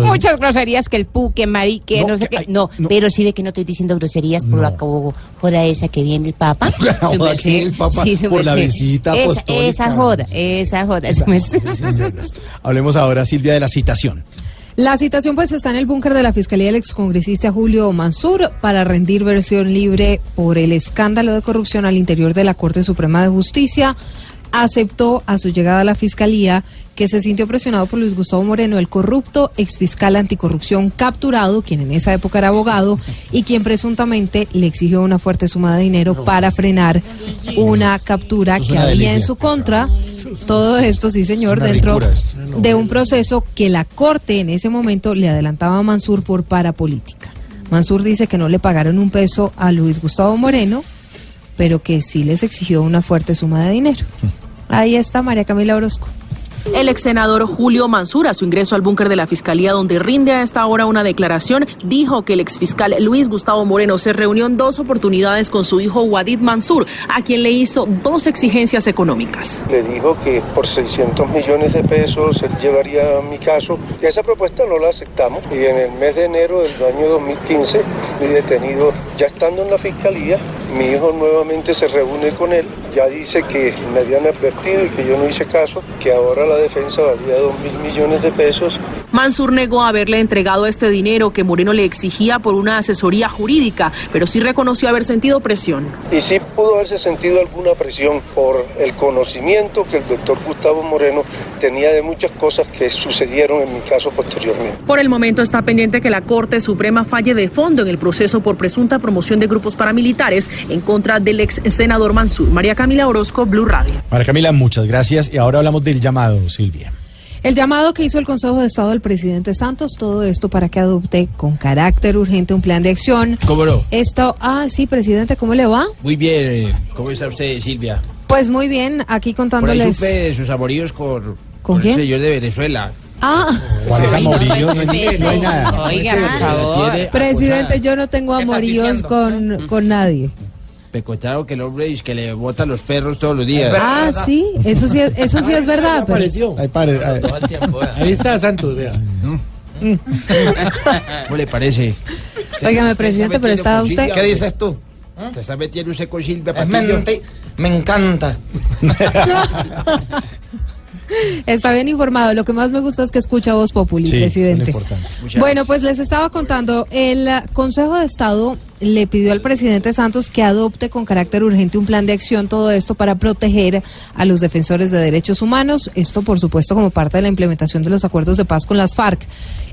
(laughs) Muchas groserías que el pu, que mari, que no, sé qué. No, pero sí ve que no estoy diciendo groserías por la co- joda esa que viene el Papa. (laughs) Joda merced. que viene el Papa Sí, por la visita Esa- apostólica. Esa joda, esa joda. su merced. Hablemos ahora, Silvia, de la citación. La citación pues está en el búnker de la Fiscalía del excongresista Julio Mansur para rendir versión libre por el escándalo de corrupción al interior de la Corte Suprema de Justicia. Aceptó a su llegada a la Fiscalía que se sintió presionado por Luis Gustavo Moreno, el corrupto exfiscal anticorrupción capturado, quien en esa época era abogado y quien presuntamente le exigió una fuerte suma de dinero para frenar una captura que había en su contra. Todo esto, sí señor, dentro de un proceso que la Corte en ese momento le adelantaba a Mansur por parapolítica. Mansur dice que no le pagaron un peso a Luis Gustavo Moreno, pero que sí les exigió una fuerte suma de dinero. Ahí está María Camila Orozco. El ex senador Julio Mansur, a su ingreso al búnker de la Fiscalía, donde rinde a esta hora una declaración, dijo que el exfiscal Luis Gustavo Moreno se reunió en dos oportunidades con su hijo Wadid Mansur, a quien le hizo dos exigencias económicas. Le dijo que por 600 millones de pesos él llevaría mi caso. Y esa propuesta no la aceptamos. Y en el mes de enero del año 2015, mi detenido, ya estando en la fiscalía, mi hijo nuevamente se reúne con él. Ya dice que me habían advertido y que yo no hice caso, que ahora la defensa valía 2 mil millones de pesos Mansur negó haberle entregado este dinero que Moreno le exigía por una asesoría jurídica, pero sí reconoció haber sentido presión. Y sí pudo haberse sentido alguna presión por el conocimiento que el doctor Gustavo Moreno tenía de muchas cosas que sucedieron en mi caso posteriormente. Por el momento está pendiente que la Corte Suprema falle de fondo en el proceso por presunta promoción de grupos paramilitares en contra del ex senador Mansur. María Camila Orozco, Blue Radio. María Camila, muchas gracias. Y ahora hablamos del llamado, Silvia. El llamado que hizo el Consejo de Estado del presidente Santos, todo esto para que adopte con carácter urgente un plan de acción. ¿Cómo no? Esto, ah, sí, presidente, ¿cómo le va? Muy bien, eh, ¿cómo está usted, Silvia? Pues muy bien, aquí Por ahí contándoles. supe de sus amoríos con, ¿Con quién? el señor de Venezuela. Ah, ¿Cuál es amorío? No, Sí, no hay nada. Oiga, por favor. Tiene presidente, yo no tengo ¿Qué estás amoríos con, con nadie. Me contaron que el hombre que le botan los perros todos los días. Ah, sí, eso sí, es- eso sí es verdad. pero- Apareció. Ahí, pare- ahí. Ahí está Santos, vea. (laughs) ¿Cómo le parece? Óigame, presidente, pero está usted. ¿Qué dices tú? ¿Se está metiendo usted con Silvia Patiño? me encanta. (laughs) Está bien informado. Lo que más me gusta es que escucha voz populi, Sí, presidente. Bueno, pues les estaba contando, el Consejo de Estado le pidió al presidente Santos que adopte con carácter urgente un plan de acción, todo esto para proteger a los defensores de derechos humanos, esto por supuesto como parte de la implementación de los acuerdos de paz con las FARC.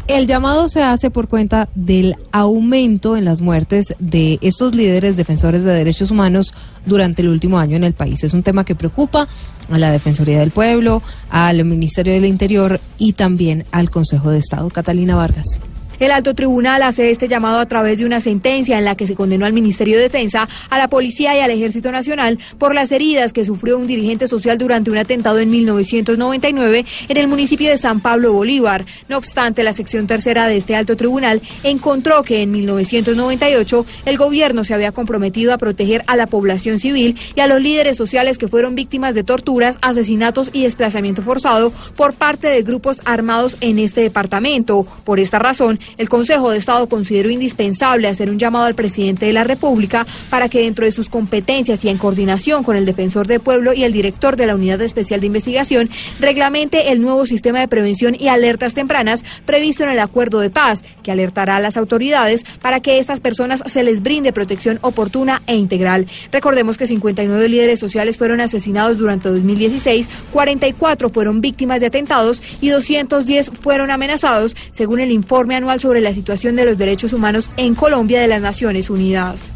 El llamado se hace por cuenta del aumento en las muertes de estos líderes defensores de derechos humanos durante el último año en el país. Es un tema que preocupa a la Defensoría del Pueblo, al Ministerio del Interior y también al Consejo de Estado. Catalina Vargas. El alto tribunal hace este llamado a través de una sentencia en la que se condenó al Ministerio de Defensa, a la Policía y al Ejército Nacional por las heridas que sufrió un dirigente social durante un atentado en 1999 en el municipio de San Pablo Bolívar. No obstante, la sección tercera de este alto tribunal encontró que en 1998 el gobierno se había comprometido a proteger a la población civil y a los líderes sociales que fueron víctimas de torturas, asesinatos y desplazamiento forzado por parte de grupos armados en este departamento. Por esta razón, el Consejo de Estado consideró indispensable hacer un llamado al presidente de la República para que dentro de sus competencias y en coordinación con el defensor del pueblo y el director de la Unidad Especial de Investigación, reglamente el nuevo sistema de prevención y alertas tempranas previsto en el acuerdo de paz, que alertará a las autoridades para que estas personas se les brinde protección oportuna e integral. Recordemos que 59 líderes sociales fueron asesinados durante 2016, 44 fueron víctimas de atentados y 210 fueron amenazados, según el informe anual sobre la situación de los derechos humanos en Colombia de las Naciones Unidas.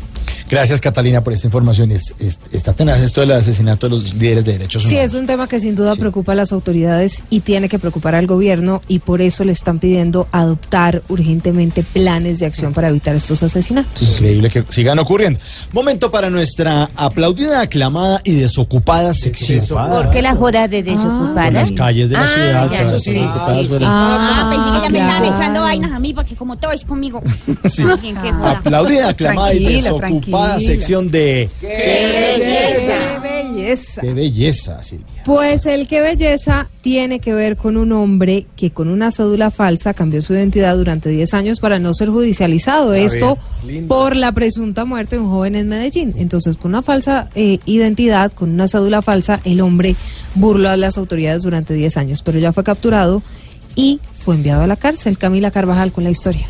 Gracias, Catalina, por esta información. Es, es- está tenaz esto del asesinato de los líderes de derechos Sí, humanos. es un tema que sin duda preocupa a las autoridades y tiene que preocupar al gobierno y por eso le están pidiendo adoptar urgentemente planes de acción para evitar estos asesinatos. Es increíble que sigan ocurriendo. Momento para nuestra aplaudida, aclamada y desocupada sección. ¿Por qué la joda de desocupada? Por las calles de la Ah, ciudad, ya, sí, desocupadas sí, sí. fueron- Ah, pensé que ya me estaban echando vainas a mí porque como todo es conmigo. (laughs) Sí. Alguien joda. Aplaudida, aclamada y desocupada tranquila. Sección de... ¡Qué belleza! ¡Qué belleza! ¡Qué belleza, Silvia! Pues el que belleza tiene que ver con un hombre que con una cédula falsa cambió su identidad durante 10 años para no ser judicializado. Ah, Esto bien. Por la presunta muerte de un joven en Medellín. Entonces, con una falsa eh, identidad, con una cédula falsa, el hombre burló a las autoridades durante 10 años, pero ya fue capturado y fue enviado a la cárcel. Camila Carvajal con la historia.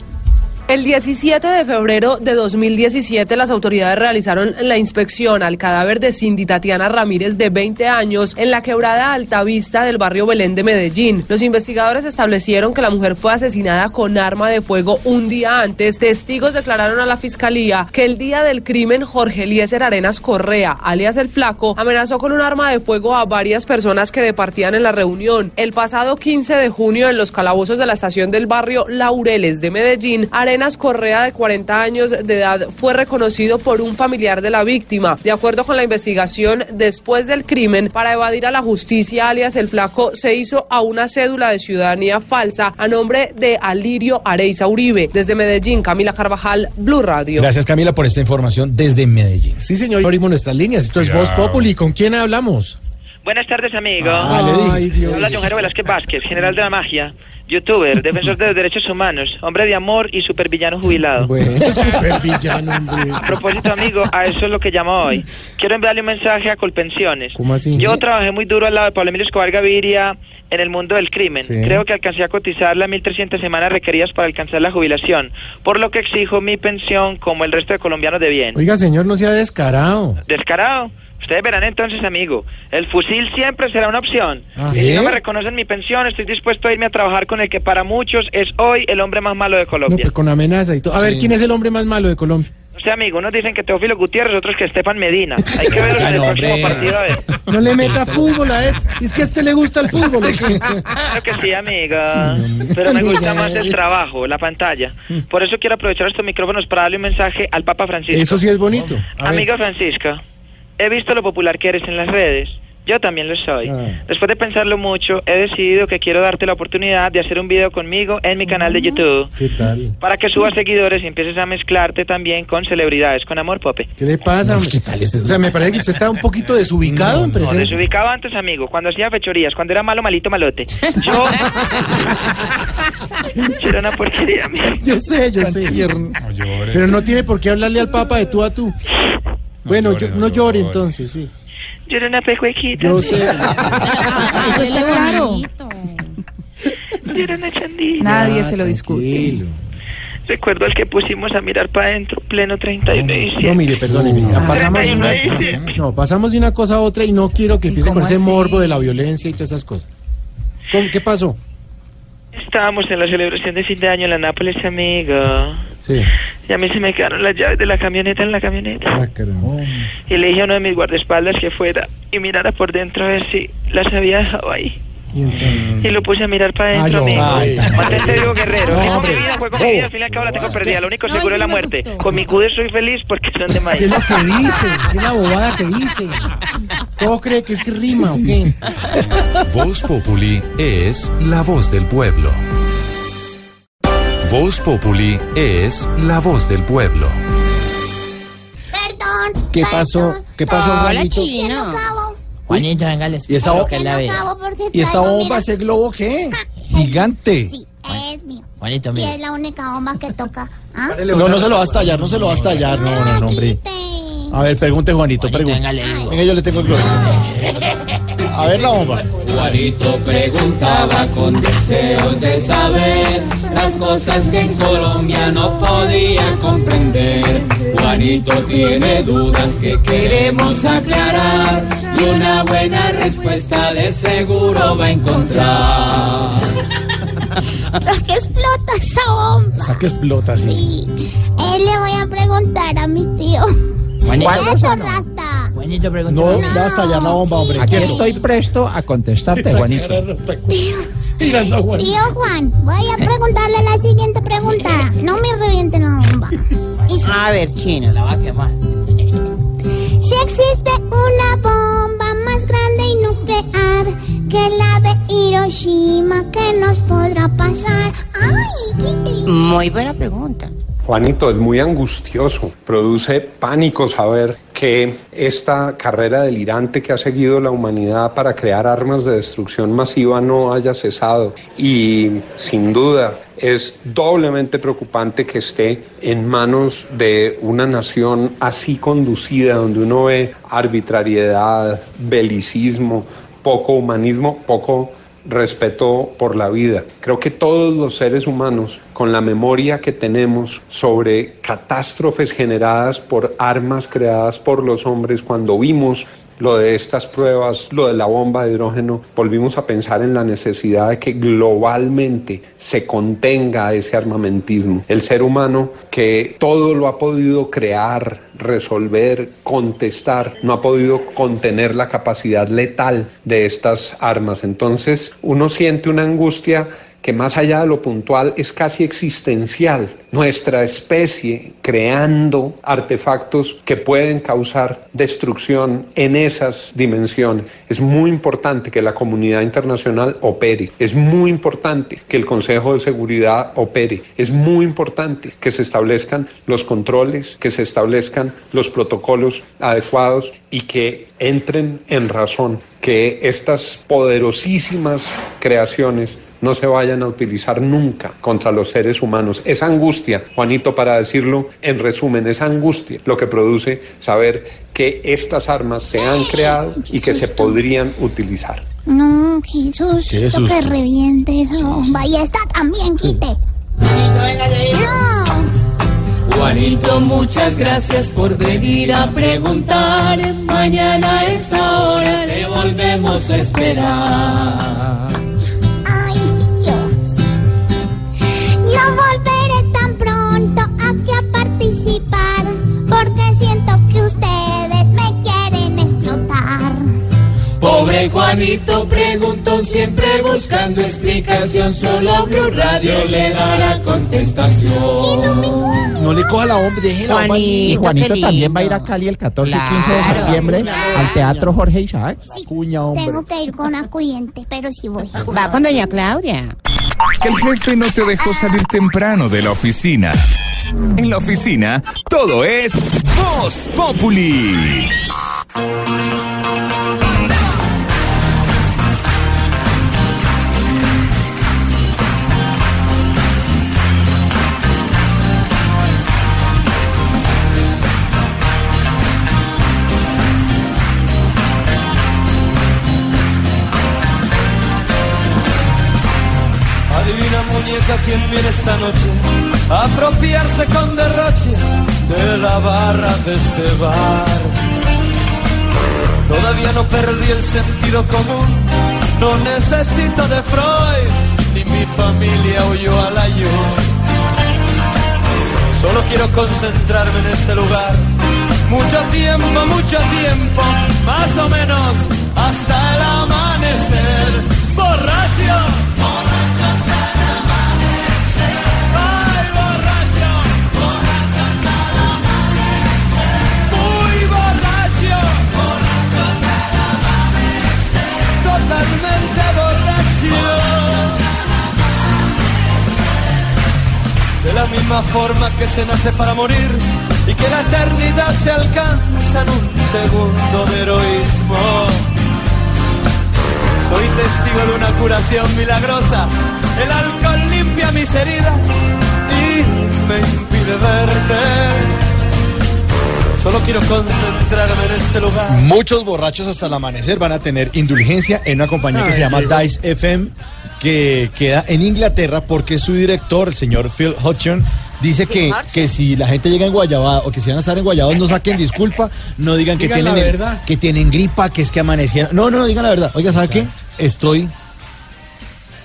El 17 de febrero de 2017 las autoridades realizaron la inspección al cadáver de Cindy Tatiana Ramírez de 20 años en la quebrada Altavista del barrio Belén de Medellín. Los investigadores establecieron que la mujer fue asesinada con arma de fuego un día antes. Testigos declararon a la fiscalía que el día del crimen Jorge Eliezer Arenas Correa, alias El Flaco, amenazó con un arma de fuego a varias personas que departían en la reunión. El pasado 15 de junio en los calabozos de la estación del barrio Laureles de Medellín, Arenas Correa, de 40 años de edad, fue reconocido por un familiar de la víctima. De acuerdo con la investigación, después del crimen, para evadir a la justicia, alias el flaco, se hizo a una cédula de ciudadanía falsa a nombre de Alirio Areiza Uribe. Desde Medellín, Camila Carvajal, Blue Radio. Gracias, Camila, por esta información desde Medellín. Sí, señor, abrimos nuestras líneas. Esto es Voz Populi. ¿Con quién hablamos? Buenas tardes, amigo. Ay, Dios. Habla John Jairo Velázquez Vázquez, general de la magia, youtuber, (laughs) defensor de los derechos humanos, hombre de amor y supervillano jubilado. Bueno, (laughs) supervillano, hombre. A propósito, amigo, a eso es lo que llamo hoy. Quiero enviarle un mensaje a Colpensiones. ¿Cómo así? Yo trabajé muy duro al lado de Pablo Emilio Escobar Gaviria en el mundo del crimen. Sí. Creo que alcancé a cotizar las 1.300 semanas requeridas para alcanzar la jubilación, por lo que exijo mi pensión como el resto de colombianos de bien. Oiga, señor, no sea descarado. Descarado. Ustedes verán entonces, amigo, el fusil siempre será una opción. Ah. Si no me reconocen mi pensión, estoy dispuesto a irme a trabajar con el que para muchos es hoy el hombre más malo de No, Colombia. pues con amenaza y todo. A ver, ¿quién es el hombre más malo de Colombia? No sé, amigo, unos dicen que Teófilo Gutiérrez, otros que Estefan Medina. (laughs) Hay que en el No, próximo hombre. partido a ver. No le meta fútbol a esto. Es que a este le gusta el fútbol. Claro que sí, amiga. Pero me gusta más el trabajo, la pantalla. Por eso quiero aprovechar estos micrófonos para darle un mensaje al Papa Francisco. Eso sí es bonito. A ver. Amiga Francisca, he visto lo popular que eres en las redes. Yo también lo soy. Ah. Después de pensarlo mucho, he decidido que quiero darte la oportunidad de hacer un video conmigo en mi canal de YouTube. ¿Qué tal? Para que subas seguidores y empieces a mezclarte también con celebridades, con amor, Pope. ¿Qué le pasa? hombre? O sea, me parece que usted está un poquito desubicado en No, presencia. desubicado antes, amigo, cuando hacía fechorías, cuando era malo, malito, malote. Yo... Yo (laughs) era una porquería, amigo. Yo sé, yo sé. Pero no tiene por qué hablarle al Papa de tú a tú. Bueno, yo- no llore entonces, sí. Yo era una pejuequita. Yo sé. (laughs) Eso está claro. Yo era una chandilla. Nadie se lo discute. Recuerdo al que pusimos a mirar para adentro, pleno 31 de diciembre. No, mire, perdóneme. pasamos, de 31 de una, no, pasamos de una cosa a otra y no quiero que empiece con ese así? morbo de la violencia y todas esas cosas. ¿Cómo- ¿Qué pasó? Estábamos en la celebración de fin de año en la Nápoles, amigo. Sí. Y a mí se me quedaron las llaves de la camioneta en la camioneta. Ah, caramba. Y le dije a uno de mis guardaespaldas que fuera y mirara por dentro a ver si las había dejado ahí. Y entonces. Y lo puse a mirar para adentro, Ay, amigo. ay, ay. Mantente vivo, guerrero. No, mi vida, juego mi vida, al fin y al cabo la tengo perdida. Lo único seguro es la muerte. Con mi cude soy feliz porque son de ¿Qué maíz. es lo que dice? ¿Qué es la bobada que dice? ¿Todo cree que es que rima o qué? Voz Populi es la voz del pueblo. Voz Populi es la voz del pueblo. Perdón. ¿Qué pasó? ¿Qué pasó, Hola, Juanito? chino. Juanito, venga, les ¿Y esa que es la. ¿Y esta bomba, ese globo qué? Gigante. Sí, es mío. Juanito, Y mira. es la única bomba que toca. ¿Ah? No, no se lo va a estallar, no se lo va a estallar. No, no, no, hombre. A ver, pregunte, Juanito, Juanito, pregunte. venga, le digo. Venga, yo le tengo el globo. A ver la bomba. Juanito preguntaba con deseos de saber las cosas que en Colombia no podía comprender. Juanito tiene dudas que queremos aclarar y una buena respuesta de seguro va a encontrar. que explota esa bomba. O sea, que explota. Sí. Él le voy a preguntar a mi tío. Juanito, Esto, Rasta. Juanito pregunta. No, va a estallar la bomba, hombre. Aquí quieto. estoy presto a contestarte, Juanito. Mirando a Juanito. Tío Juan, voy a preguntarle la siguiente pregunta. No me reviente la bomba. (laughs) Y si, A ver, chino, la va a quemar. Si existe una bomba más grande y nuclear que la de Hiroshima, ¿qué nos podrá pasar? Ay, Muy buena pregunta. Juanito, es muy angustioso, produce pánico saber que esta carrera delirante que ha seguido la humanidad para crear armas de destrucción masiva no haya cesado. Y sin duda es doblemente preocupante que esté en manos de una nación así conducida donde uno ve arbitrariedad, belicismo, poco humanismo, poco respeto por la vida. Creo que todos los seres humanos, con la memoria que tenemos sobre catástrofes generadas por armas creadas por los hombres, cuando vimos lo de estas pruebas, lo de la bomba de hidrógeno, volvimos a pensar en la necesidad de que globalmente se contenga ese armamentismo. El ser humano que todo lo ha podido crear, resolver, contestar, no ha podido contener la capacidad letal de estas armas. Entonces uno siente una angustia que más allá de lo puntual es casi existencial. Nuestra especie creando artefactos que pueden causar destrucción en esas dimensiones. Es muy importante que la comunidad internacional opere. Es muy importante que el Consejo de Seguridad opere. Es muy importante que se establezcan los controles, que se establezcan los protocolos adecuados y que entren en razón que estas poderosísimas creaciones no se vayan a utilizar nunca contra los seres humanos. Es angustia, Juanito, para decirlo en resumen, es angustia lo que produce saber que estas armas se han creado y que se podrían utilizar. No, Jesús, Qué susto. que reviente esa bomba. Y esta también, quite. No. Juanito, muchas gracias por venir a preguntar. Mañana a esta hora le volvemos a esperar. Juanito preguntó siempre buscando explicación. Solo Blue Radio le dará contestación. No le coja la hombre, déjela. Juanito, Y Juanito también va a ir a Cali el 14 y 15 de septiembre claro. al Teatro Jorge Isaac. Sí, Cuña, hombre. Tengo que ir con acudiente, pero sí voy. Va con doña Claudia. Que el jefe no te dejó salir temprano de la oficina. En la oficina, todo es Voz Populi. Quién viene esta noche a apropiarse con derroche de la barra de este bar. Todavía no perdí el sentido común, no necesito de Freud, ni mi familia huyó al ayuno. Solo quiero concentrarme en este lugar. Mucho tiempo, mucho tiempo, más o menos hasta el amanecer. Borracho. De la misma forma que se nace para morir y que la eternidad se alcanza en un segundo de heroísmo. Soy testigo de una curación milagrosa. El alcohol limpia mis heridas y me impide verte. Solo quiero concentrarme en este lugar. Muchos borrachos hasta el amanecer van a tener indulgencia en una compañía que se llama. Dice FM, que queda en Inglaterra porque su director, el señor Phil Hodgson, dice que, que si la gente llega en Guayabada o que si van a estar en Guayabada no saquen disculpa, no digan que tienen, la el- verdad. que tienen gripa, que es que amanecieron. No, no, no, digan la verdad. Oiga, ¿sabe qué? Estoy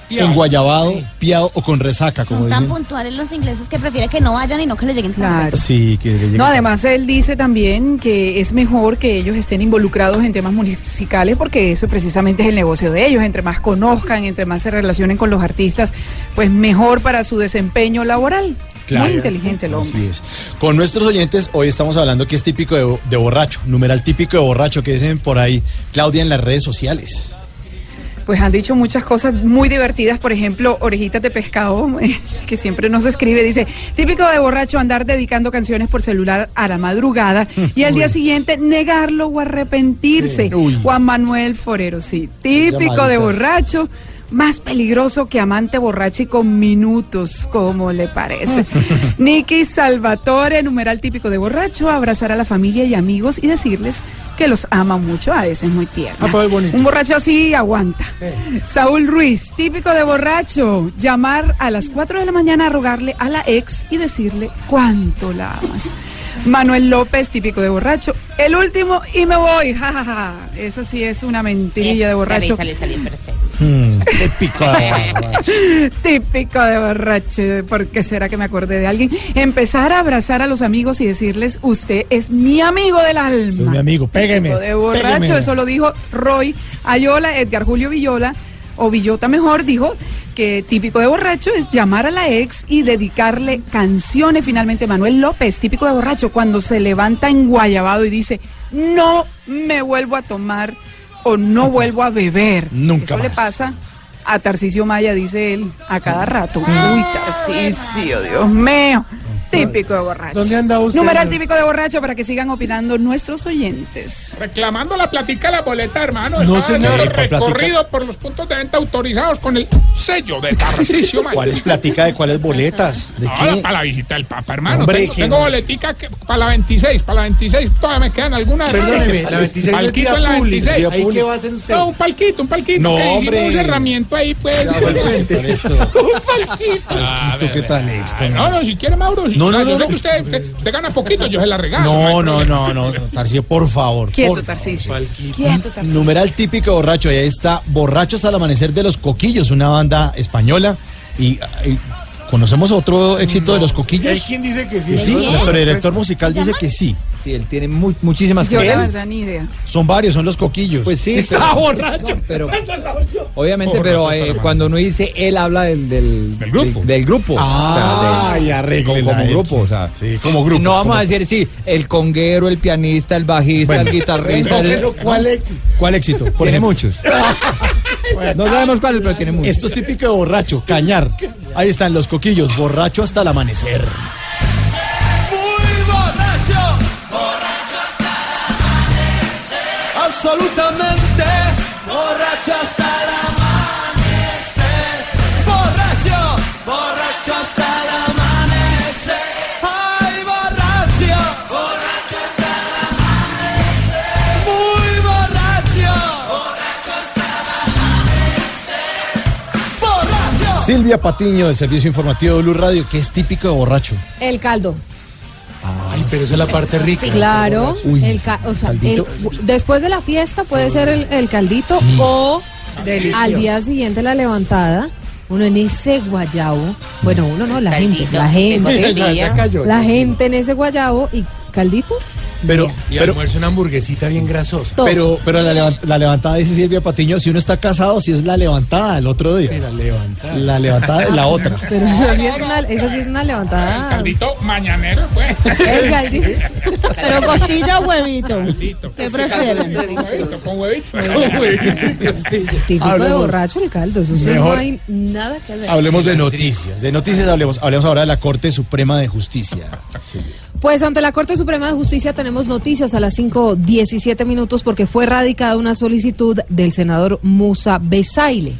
Piado. en Guayabado, piado o con resaca, como Son tan dicen. puntuales los ingleses que prefieren que no vayan y no que les lleguen tan Claro. Sí, que le lleguen- No, además él dice también que es mejor que ellos estén involucrados en temas musicales porque eso precisamente es el negocio de ellos. Entre más conozcan, entre más se relacionen con los artistas, pues mejor para su desempeño laboral. Claro. Muy inteligente el hombre. Así es. Con nuestros oyentes, hoy estamos hablando que es típico de, de borracho, numeral típico de borracho, que dicen por ahí, Claudia, en las redes sociales. Pues han dicho muchas cosas muy divertidas, por ejemplo, orejitas de pescado, que siempre nos escribe, dice, típico de borracho andar dedicando canciones por celular a la madrugada (laughs) y al día siguiente negarlo o arrepentirse. Sí. Juan Manuel Forero, sí, típico de borracho. Más peligroso que amante borracho y con minutos, como le parece. (laughs) Nicky Salvatore, numeral típico de borracho, abrazar a la familia y amigos y decirles que los ama mucho, a veces muy tierno. Un borracho así aguanta. Saúl Ruiz, típico de borracho, llamar a las 4 de la mañana a rogarle a la ex y decirle cuánto la amas. (laughs) Manuel López, típico de borracho. El último y me voy, jajaja. Esa sí es una mentirilla de borracho. Sale, sale, sale, perfecto. Hmm, típico de (laughs) borracho. Típico de borracho, ¿por qué será que me acordé de alguien? Empezar a abrazar a los amigos y decirles, usted es mi amigo del alma. Mi amigo, pégueme, Típico de borracho, pégueme. eso lo dijo Roy Ayola, Edgar Julio Villola, o Villota mejor, dijo que típico de borracho es llamar a la ex y dedicarle canciones. Finalmente, Manuel López, típico de borracho, cuando se levanta en Guayabado y dice, no me vuelvo a tomar o no vuelvo a beber. Nunca Eso le pasa a Tarcisio Maya, dice él, a cada rato. Uy, Tarcisio, Dios mío. Típico de borracho. ¿Dónde anda usted? Numeral típico de borracho para que sigan opinando nuestros oyentes. Reclamando la platica de la boleta, hermano. No, señor. en el ¿Cuál recorrido por los puntos de venta autorizados con el sello de Tarcisio. (laughs) ¿Cuál es platica de cuáles boletas? ¿De Ahora qué? para la visita del Papa, hermano. Hombre, tengo tengo boletica que- para la 26, para la 26 todavía me quedan algunas. Perdóneme, la 26 es palquito vía en la pública. 26. ¿Ahí qué va a hacer usted? No, un palquito, un palquito. No, que hicimos hombre. un cerramiento ahí, pues. Ya, bueno, (laughs) un palquito. Palquito, ¿qué tal esto? No, no, si quiere, Mauro. Si No, no, yo no, sé no. que usted, usted, usted gana poquito, yo se la regalo. No, no, no, no, no, por favor. Quieto, favor. Quieto, Tarcisio. Numeral típico borracho, ahí está Borrachos al Amanecer de los Coquillos, una banda española. Y, y conocemos otro éxito de los Coquillos. Hay quien dice que sí. Nuestro director musical dice que sí. Sí, él tiene mu- muchísimas Yo la verdad ni idea. Son varios, son los Coquillos. Pues sí. Está pero- borracho. no, pero Borracho obviamente, pero eh, cuando uno dice él habla del, del, Del grupo. Del, del grupo. Ah, o sea, de- y arréglela como, como grupo, o sea. Sí, como grupo. No vamos como- a decir sí, el conguero, el pianista, el bajista, Bueno. el guitarrista. No, el- pero ¿cuál éxito? ¿Cuál éxito? Por tiene ejemplo. muchos. (laughs) no sabemos cuáles, pero tiene muchos. Esto es típico de borracho, cañar. Ahí están los coquillos, borracho hasta el amanecer. Muy borracho, borracho hasta el amanecer. Absolutamente Silvia Patiño del Servicio Informativo de Blue Radio, que es típico de borracho. El caldo. Ay, pero eso es la parte rica. Claro, Uy, el ca- o sea, el- después de la fiesta puede ser el, el caldito Sí. o Delicioso. al día siguiente la levantada, uno en ese guayabo, bueno, uno no, la Caldito, gente, la gente, la gente en ese guayabo y caldito. Pero, Y pero, almuerzo una hamburguesita bien grasosa. Todo. pero, pero la, levan- la levantada dice Silvia Patiño, si uno está casado, si es la levantada el otro día. Sí, la levantada. La levantada es la otra. Pero esa sí es una, esa sí es una El levantada. caldito mañanero, pues. El caldito. (laughs) Pero costilla o huevito. Caldito. ¿Qué prefieren? Con huevito, con huevito. (laughs) Típico de borracho el caldo, eso sí no hay nada que hacer. Hablemos de noticias. De noticias hablemos, hablemos ahora de la Corte Suprema de Justicia. Silvia. Pues ante la Corte Suprema de Justicia tenemos noticias a las 5.17 minutos porque fue radicada una solicitud del senador Musa Besaile.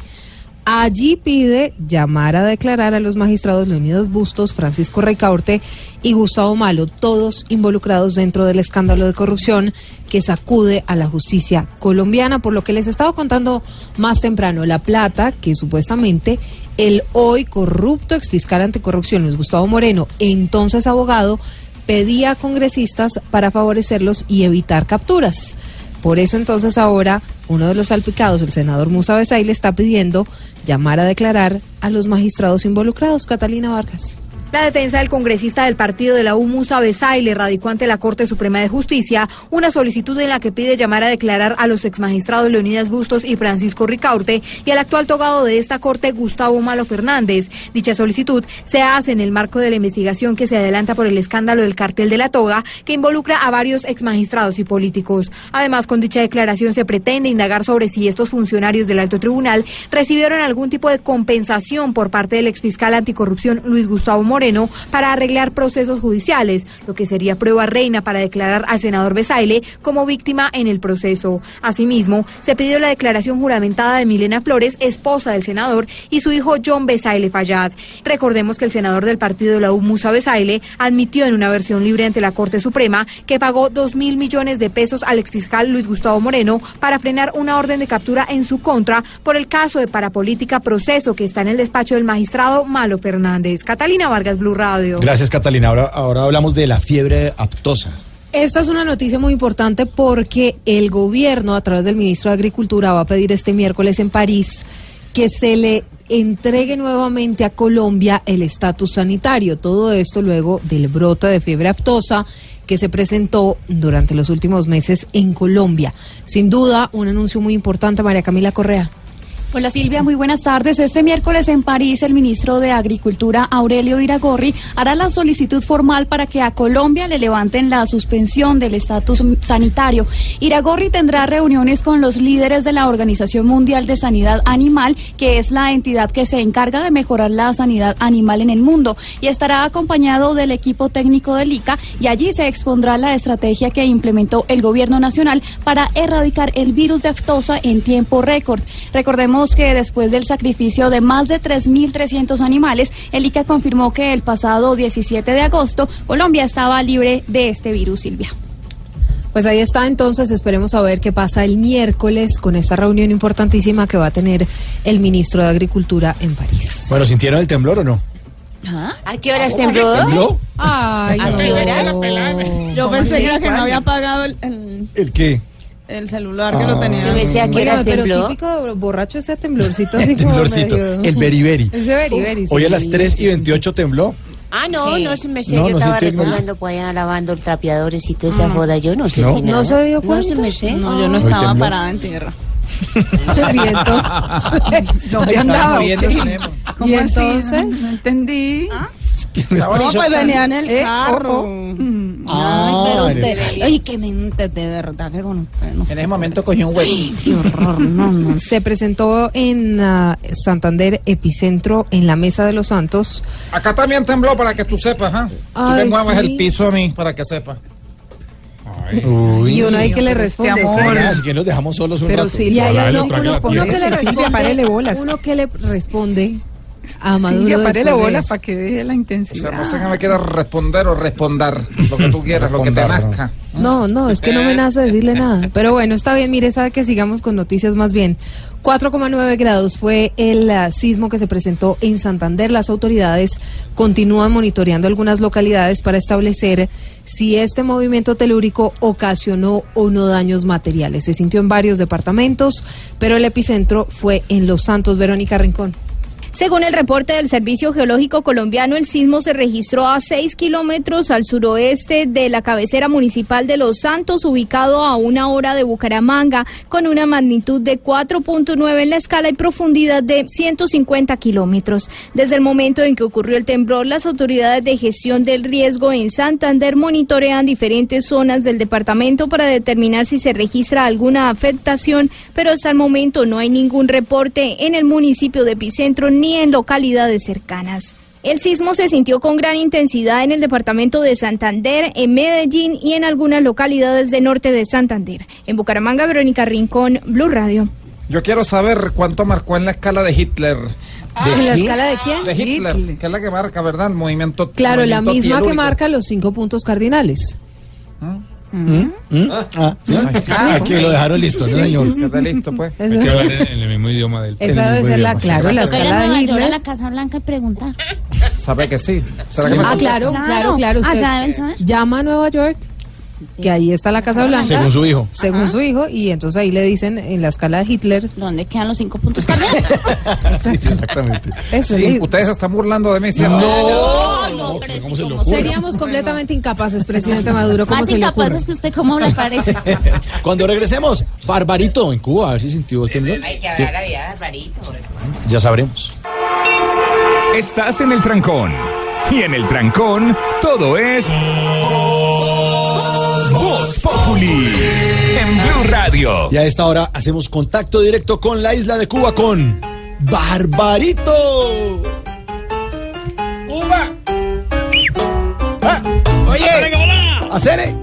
Allí pide llamar a declarar a los magistrados Leonidas Bustos, Francisco Reicaurte y Gustavo Malo, todos involucrados dentro del escándalo de corrupción que sacude a la justicia colombiana, por lo que les estaba contando más temprano, la plata que supuestamente el hoy corrupto exfiscal anticorrupción Luis Gustavo Moreno, entonces abogado, pedía a congresistas para favorecerlos y evitar capturas. Por eso entonces ahora uno de los salpicados, el senador Musa Besay, le está pidiendo llamar a declarar a los magistrados involucrados. Catalina Vargas. La defensa del congresista del partido de la U, Musa le radicó ante la Corte Suprema de Justicia una solicitud en la que pide llamar a declarar a los exmagistrados Leonidas Bustos y Francisco Ricaurte y al actual togado de esta Corte, Gustavo Malo Fernández. Dicha solicitud se hace en el marco de la investigación que se adelanta por el escándalo del cartel de la toga que involucra a varios exmagistrados y políticos. Además, con dicha declaración se pretende indagar sobre si estos funcionarios del alto tribunal recibieron algún tipo de compensación por parte del exfiscal anticorrupción Luis Gustavo Moreno para arreglar procesos judiciales, lo que sería prueba reina para declarar al senador Besaile como víctima en el proceso. Asimismo, se pidió la declaración juramentada de Milena Flores, esposa del senador, y su hijo John Besaile Fayad. Recordemos que el senador del partido de la U, Musa Besaile, admitió en una versión libre ante la Corte Suprema que pagó dos mil millones de pesos al exfiscal Luis Gustavo Moreno para frenar una orden de captura en su contra por el caso de parapolítica proceso que está en el despacho del magistrado Malo Fernández. Catalina Vargas, Blue Radio. Gracias, Catalina. Ahora, ahora hablamos de la fiebre aptosa. Esta es una noticia muy importante porque el gobierno, a través del ministro de Agricultura, va a pedir este miércoles en París que se le entregue nuevamente a Colombia el estatus sanitario. Todo esto luego del brote de fiebre aftosa que se presentó durante los últimos meses en Colombia. Sin duda, un anuncio muy importante, María Camila Correa. Hola Silvia, muy buenas tardes. Este miércoles en París el ministro de Agricultura Aurelio Iragorri hará la solicitud formal para que a Colombia le levanten la suspensión del estatus sanitario. Iragorri tendrá reuniones con los líderes de la Organización Mundial de Sanidad Animal, que es la entidad que se encarga de mejorar la sanidad animal en el mundo, y estará acompañado del equipo técnico del ICA y allí se expondrá la estrategia que implementó el gobierno nacional para erradicar el virus de aftosa en tiempo récord. Recordemos que después del sacrificio de más de 3.300 animales, el ICA confirmó que el pasado 17 de agosto Colombia estaba libre de este virus, Silvia. Pues ahí está, entonces esperemos a ver qué pasa el miércoles con esta reunión importantísima que va a tener el ministro de Agricultura en París. Bueno, ¿sintieron el temblor o no? ¿A qué horas tembló? ¿Tembló? Ay, ¿A qué horas? Yo pensé que no había apagado el, el, ¿El qué? El celular que lo tenía. Sí, me decía que horas pero tembló. típico borracho ese (laughs) temblorcito así El como temblorcito, medio- el beriberi. (laughs) Ese beriberi, sí. Hoy a las 3 y 28 tembló. Ah, no, no se me sé. No, yo no estaba recordando por allá lavando el trapeadores y toda esa Ah. joda. Yo no sé ¿No? ¿No se dio No cuenta? se me sé. No, yo no estaba parada en tierra. (laughs) Y entonces- ¿Dónde andaba? ¿Y entonces? No entendí. No, No, pues venía en el Eh, carro. Ah, Ay, pero en el usted, ay, qué mente de verdad que con usted, no En sé. ese momento cogió un huevo. Qué horror, no, no. (laughs) Se presentó en ah, Santander Epicentro en la Mesa de los Santos. Acá también tembló para que tú sepas, ¿ah? Tú me mueves sí. el piso a mí para que sepas. Uy. Y uno hay que le pero este responde. así que nos dejamos solos un Pero rato. Y Silvia, hay Háblale uno, uno- que le responde, uno que le responde a Maduro. Después de bola para que deje la O intensidad. sea, no sé que me quieras responder o responder. Lo que tú quieras, lo que te nazca. No, no, es que no me nace decirle nada. Pero bueno, está bien, mire, sabe que sigamos con noticias más bien. 4,9 grados fue el ah, sismo que se presentó en Santander. Las autoridades continúan monitoreando algunas localidades para establecer si este movimiento telúrico ocasionó o no daños materiales. Se sintió en varios departamentos, pero el epicentro fue en Los Santos. Verónica Rincón. Según el reporte del Servicio Geológico Colombiano, el sismo se registró a 6 kilómetros al suroeste de la cabecera municipal de Los Santos, ubicado a una hora de Bucaramanga, con una magnitud de 4.9 en la escala y profundidad de 150 kilómetros. Desde el momento en que ocurrió el temblor, las autoridades de gestión del riesgo en Santander monitorean diferentes zonas del departamento para determinar si se registra alguna afectación, pero hasta el momento no hay ningún reporte en el municipio de Epicentro ni en localidades cercanas. El sismo se sintió con gran intensidad en el departamento de Santander, en Medellín y en algunas localidades del norte de Santander. En Bucaramanga, Verónica Rincón, Blue Radio. Yo quiero saber cuánto marcó en la escala de Hitler. ¿En la escala de quién? De Hitler, que es la que marca, ¿verdad? El movimiento. Claro, la movimiento misma que marca los cinco puntos cardinales. ¿Mm? Ah, ¿sí? Ah, que lo dejaron listo, ¿no, Sí. señor? (laughs) Esté listo, pues. Eso- Hay que hablar en, en el mismo idioma del Esa debe ser la, claro, la escala de York, a Hitler. la Casa Blanca y preguntar. ¿Sabe que sí? ¿Será que me Ah, claro, claro, claro. Usted Allá deben saber. llama a Nueva York, que ahí está la Casa Blanca. Según su hijo. Según su hijo, y entonces ahí le dicen en la escala de Hitler. ¿Dónde quedan los cinco puntos cardinales? (laughs) Sí, exactamente. Eso Sí, es. ustedes están burlando de mí, ¿cierto? No, no, pero. Seríamos completamente incapaces, presidente Maduro, ¿cómo Más se le incapaces que usted, ¿cómo le parece? (laughs) Cuando regresemos, Barbarito en Cuba, a ver si sintió temblor. Hay que hablar la vida, Barbarito. Ya sabremos. Estás en el trancón. Y en el trancón, todo es. En Blue Radio. Y a esta hora hacemos contacto directo con la isla de Cuba con Barbarito. ¡Uba! Ah, Oye, ¡Acere!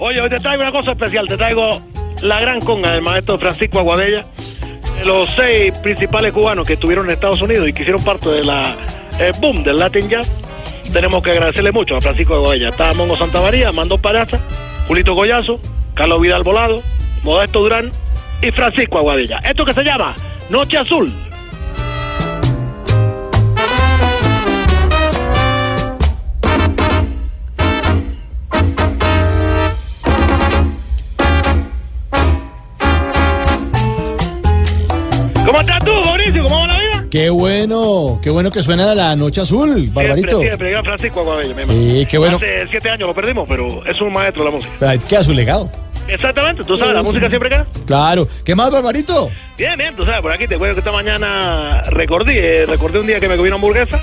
oye, hoy te traigo una cosa especial. Te traigo la gran conga del maestro Francisco Aguadella. De los seis principales cubanos que estuvieron en Estados Unidos y que hicieron parte de la eh, boom del Latin Jazz. Tenemos que agradecerle mucho a Francisco Aguadella. Está Mongo Santa María, Mando Paraza, Julito Goyazo, Carlos Vidal Volado, Modesto Durán y Francisco Aguadella. Esto que se llama Noche Azul. Qué bueno, qué bueno que suena la noche azul, Barbarito. Siempre, siempre, gran Francisco Aguadella, mi hermano. Sí, qué bueno. Hace siete años lo perdimos, pero es un maestro de la música. Queda su legado. Exactamente, tú sabes, la música siempre queda. Claro. ¿Qué más, Barbarito? Bien, bien, tú sabes, por aquí te cuento que esta mañana recordé, eh, recordé un día que me comí una hamburguesa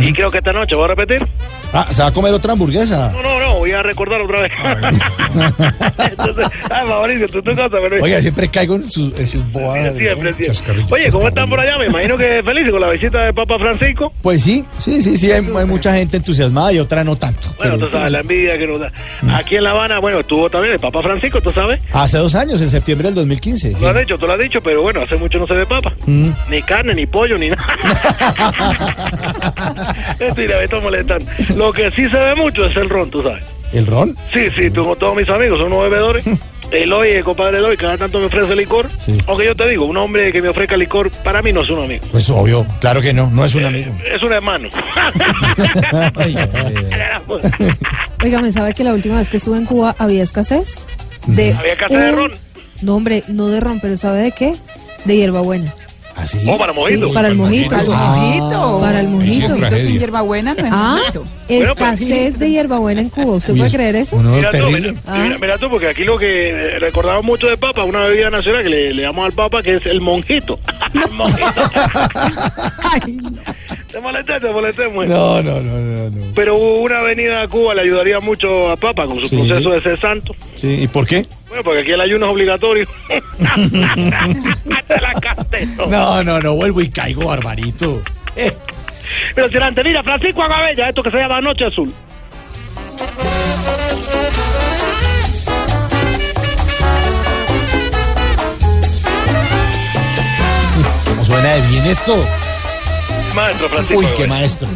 y creo que esta noche voy a repetir. Ah, ¿se va a comer otra hamburguesa? No, no, no, voy a recordar otra vez. (laughs) Entonces, ah, Mauricio, tú tu cosa, pero... Oiga, siempre caigo en sus, en sus bobadas. Siempre, ¿no? siempre. Oye, ¿cómo están por allá? Me imagino que felices con la visita de Papa Francisco. Pues sí, sí, sí, sí, hay, hay mucha gente entusiasmada y otra no tanto. Bueno, pero- tú sabes, la envidia que nos da. Aquí en La Habana, bueno, estuvo también el Papa Francisco, tú sabes. Hace dos años, en septiembre del 2015. Tú sí. lo has dicho, tú lo has dicho, pero bueno, hace mucho no se ve Papa. Mm. Ni carne, ni pollo, ni nada. (laughs) (laughs) Mentira, me molestando. Lo que sí se ve mucho es el ron, tú sabes. ¿El ron? Sí, sí, tengo todos mis amigos, son unos bebedores. (laughs) Eloy, el compadre Eloy, cada tanto me ofrece licor. Aunque yo te digo, un hombre que me ofrezca licor, para mí no es un amigo. Pues obvio, claro que no, no es un amigo. Es un hermano. (laughs) Óigame, ¿sabe que la última vez que estuve en Cuba había escasez? De Había escasez de ron. No, hombre, no de ron, pero ¿sabe de qué? De hierbabuena. ¿Ah, sí? Oh, para mojito. Sí, para el mojito. Para el mojito. Para el mojito. Mojito sin hierbabuena no es Ah, mojito. escasez de hierbabuena en Cuba. ¿Usted Uy, puede creer eso? Mira tú, mira, Ah. mira- mira tú, porque aquí lo que eh, recordamos mucho de Papa, una bebida nacional que le, le damos al Papa, que es el monjito. (laughs) El monjito. (laughs) Te molesté, te molesté, muy. No, no, no, no, no. Pero una avenida a Cuba le ayudaría mucho a Papa con su Sí. proceso de ser santo. Sí, ¿y por qué? Bueno, porque aquí el ayuno es obligatorio. (laughs) La No, no, no, vuelvo y caigo, Barbarito. Eh, Pero si antes, mira, Francisco Agabella, esto que se llama Noche Azul. ¿Cómo suena de bien esto? Maestro Francisco. Uy, qué maestro.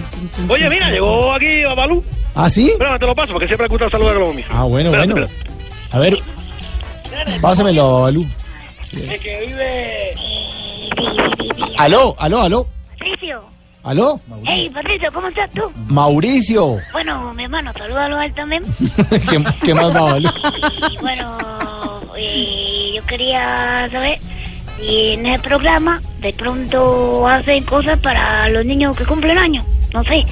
Oye, mira, llegó aquí Babalú. ¿Ah, sí? Espérame, te lo paso, porque siempre gusta saludar a los. Ah, bueno, Espérate, bueno. A ver, pásamelo, Balú. Es que vive... Aló, aló, aló, Patricio. aló. Hey, Patricio, ¿cómo estás tú? Mauricio. Bueno, mi hermano, salúdalo a él también. (laughs) ¿Qué, qué más va, Balú? Y bueno, eh, yo quería saber si en el programa de pronto hacen cosas para los niños que cumplen años. No sé.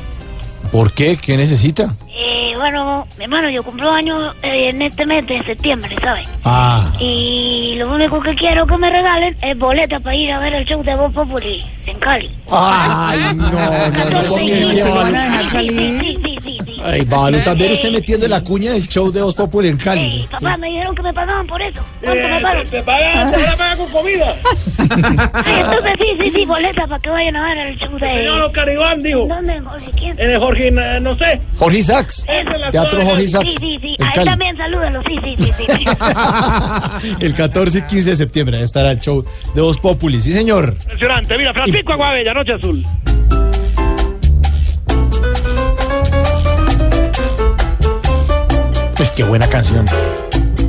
¿Por qué? ¿Qué necesita? Eh, bueno, mi hermano, yo cumplo años eh, en este mes de septiembre, ¿sabes? Ah, Y lo único que quiero que me regalen es boleta para ir a ver el show de Voz Populi en Cali. ay, no. Ay, Balú, también usted metiendo la cuña del show de Voz Populi en Cali. Papá, me dijeron que me pagaban por eso. ¿Cuánto me pagan? Te pagan, te van a pagar con comida. (laughs) Ay, entonces sí, sí, sí, boleta para que vayan a ver el show de... Señor Oscar Iván dijo. ¿Dónde, Jorge? ¿Quién? En el Jorge, eh, no sé. Jorge Isaacs. Teatro Jorge Sí, Isaacs. sí, sí. en A él Cali. también salúdalo. Sí, sí, sí, sí. sí. (laughs) El 14 y 15 de septiembre ahí estará el show de Voz Populi. Sí, señor. Impresionante. Mira, Francisco Aguabella, Noche Azul. Qué buena canción.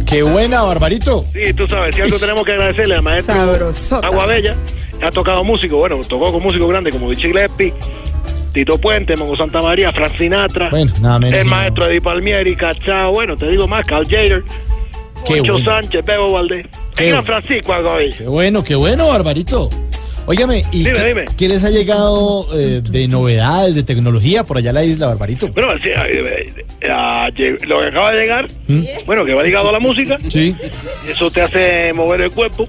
Qué buena, Barbarito. Sí, tú sabes, si algo tenemos que agradecerle al maestro Sabrosota. Aguabella. Ha tocado músico, bueno, tocó con músicos grandes como Vichy Gillespie, Tito Puente, Mongo Santa María, Frank Sinatra, Bueno, nada menos. el maestro Eddie Palmieri, Cachao, bueno, te digo más, Carl Jader, Qué Poncho bueno. Sánchez, Bebo Valdés. Qué El gran Francisco Aguabella. Qué bueno, qué bueno, Barbarito. Óigame, ¿y Dime, qué, dime. qué les ha llegado eh, de novedades, de tecnología por allá a la isla, Barbarito? Bueno, sí, eh, eh, ah, lo que acaba de llegar, bueno, que va ligado a la música, ¿Mm? Sí. eso te hace mover el cuerpo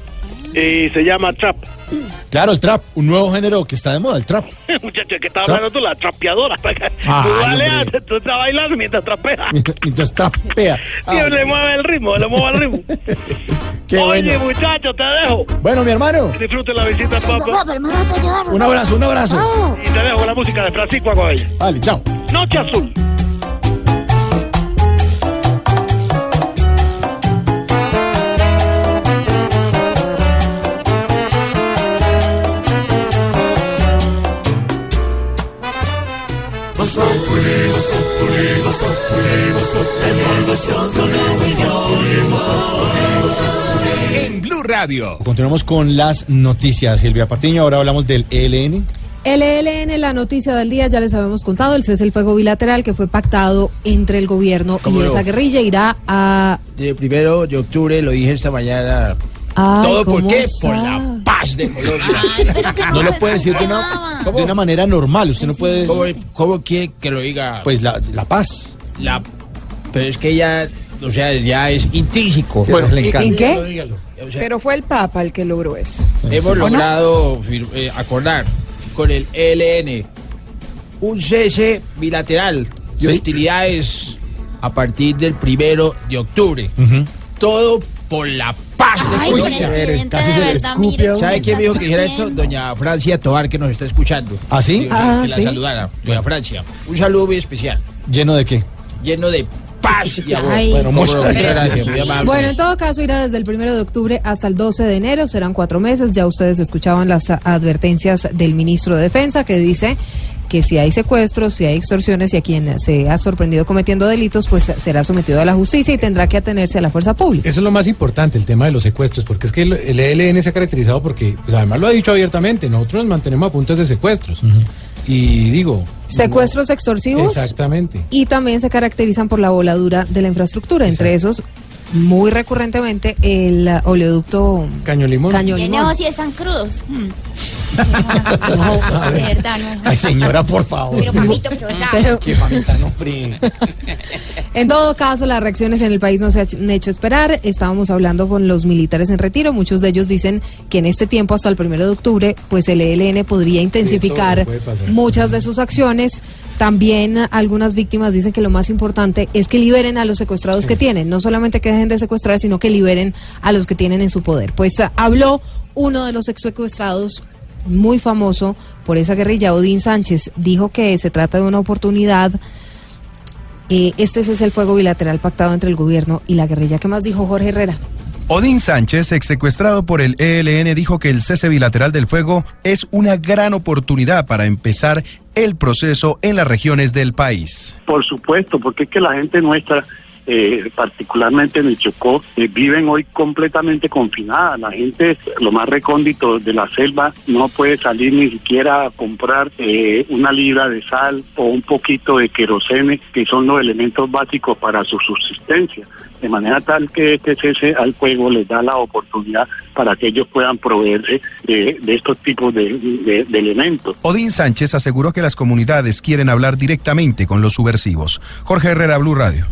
y se llama trap. Claro, el trap, un nuevo género que está de moda, el trap. (laughs) Muchacho, que estaba hablando tú, la trapeadora. (laughs) Ah, tú dale, hombre. tú estás bailando mientras trapeas. (laughs) Mientras trapea. Sí, le mueve el ritmo, le mueve el ritmo. Qué Oye, bueno. muchacho, te dejo. Bueno, mi hermano, Disfrute la visita al Papa. un abrazo, un abrazo. Y te dejo con la música de Francisco Aguabella. Vale, chao. Noche Azul. En Blue Radio. Continuamos con las noticias, Silvia Patiño. Ahora hablamos del ELN. El ELN, la noticia del día, ya les habíamos contado, el cese del fuego bilateral que fue pactado entre el gobierno y esa guerrilla irá a... El primero de octubre, lo dije esta mañana. Ay, ¿Todo por ¿cómo qué? Por la paz de Colombia. No lo puede decir de una, de una manera normal. Usted no puede. ¿Cómo, cómo quiere que lo diga? Pues la, la paz. La, pero es que ella o sea, ya es intrínseco. Bueno, Le ¿y- encanta. y qué? Dígalo. O sea, Pero fue el Papa el que logró eso. Hemos logrado eh, acordar con el ELN un cese bilateral de hostilidades a partir del primero de octubre. Todo por la paz Ay, de presidente. Casi se verdad, mire. ¿Sabe quién dijo que dijera esto? Doña Francia Tobar, que nos está escuchando. ¿Ah, sí? Que- Ah, que la sí. saludara. Doña Francia. Un saludo muy especial. ¿Lleno de qué? Lleno de (laughs) y. Bueno, muchas Muchas gracias. gracias. Muy amable. Bueno, en todo caso, irá desde el primero de octubre hasta el 12 de enero, serán cuatro meses. Ya ustedes escuchaban las advertencias del ministro de Defensa que dice que si hay secuestros, si hay extorsiones y a quien se ha sorprendido cometiendo delitos, pues será sometido a la justicia y tendrá que atenerse a la fuerza pública. Eso es lo más importante, el tema de los secuestros, porque es que el, el ELN se ha caracterizado porque, pues, además lo ha dicho abiertamente, nosotros nos mantenemos a puntos de secuestros. Y digo... Secuestros extorsivos. Exactamente. y también se caracterizan por la voladura de la infraestructura, entre esos muy recurrentemente el uh, oleoducto Caño Limón. Caño ¿Qué Limón. negocios están crudos? (laughs) Mm. a De ver. verdad, no. Ay, señora, por favor. Pero, papito, pero. Pero- Qué mamita, no. (laughs) En todo caso, las reacciones en el país no se han hecho esperar. Estábamos hablando con los militares en retiro. Muchos de ellos dicen que en este tiempo, hasta el primero de octubre, pues el ELN podría intensificar muchas de sus acciones. También algunas víctimas dicen que lo más importante es que liberen a los secuestrados que tienen. No solamente que dejen de secuestrar, sino que liberen a los que tienen en su poder. Pues eh, habló uno de los ex secuestrados muy famoso por esa guerrilla, Odín Sánchez, dijo que se trata de una oportunidad eh, este es el fuego bilateral pactado entre el gobierno y la guerrilla. ¿Qué más dijo Jorge Herrera? Odín Sánchez, ex secuestrado por el ELN, dijo que el cese bilateral del fuego es una gran oportunidad para empezar el proceso en las regiones del país. Por supuesto, porque es que la gente nuestra, eh, particularmente en el Chocó, eh, viven hoy completamente confinadas. La gente, lo más recóndito de la selva, no puede salir ni siquiera a comprar eh, una libra de sal o un poquito de querosene, que son los elementos básicos para su subsistencia. De manera tal que este cese al fuego les da la oportunidad para que ellos puedan proveerse de, de estos tipos de- de elementos. Odín Sánchez aseguró que las comunidades quieren hablar directamente con los subversivos. Jorge Herrera, Blue Radio.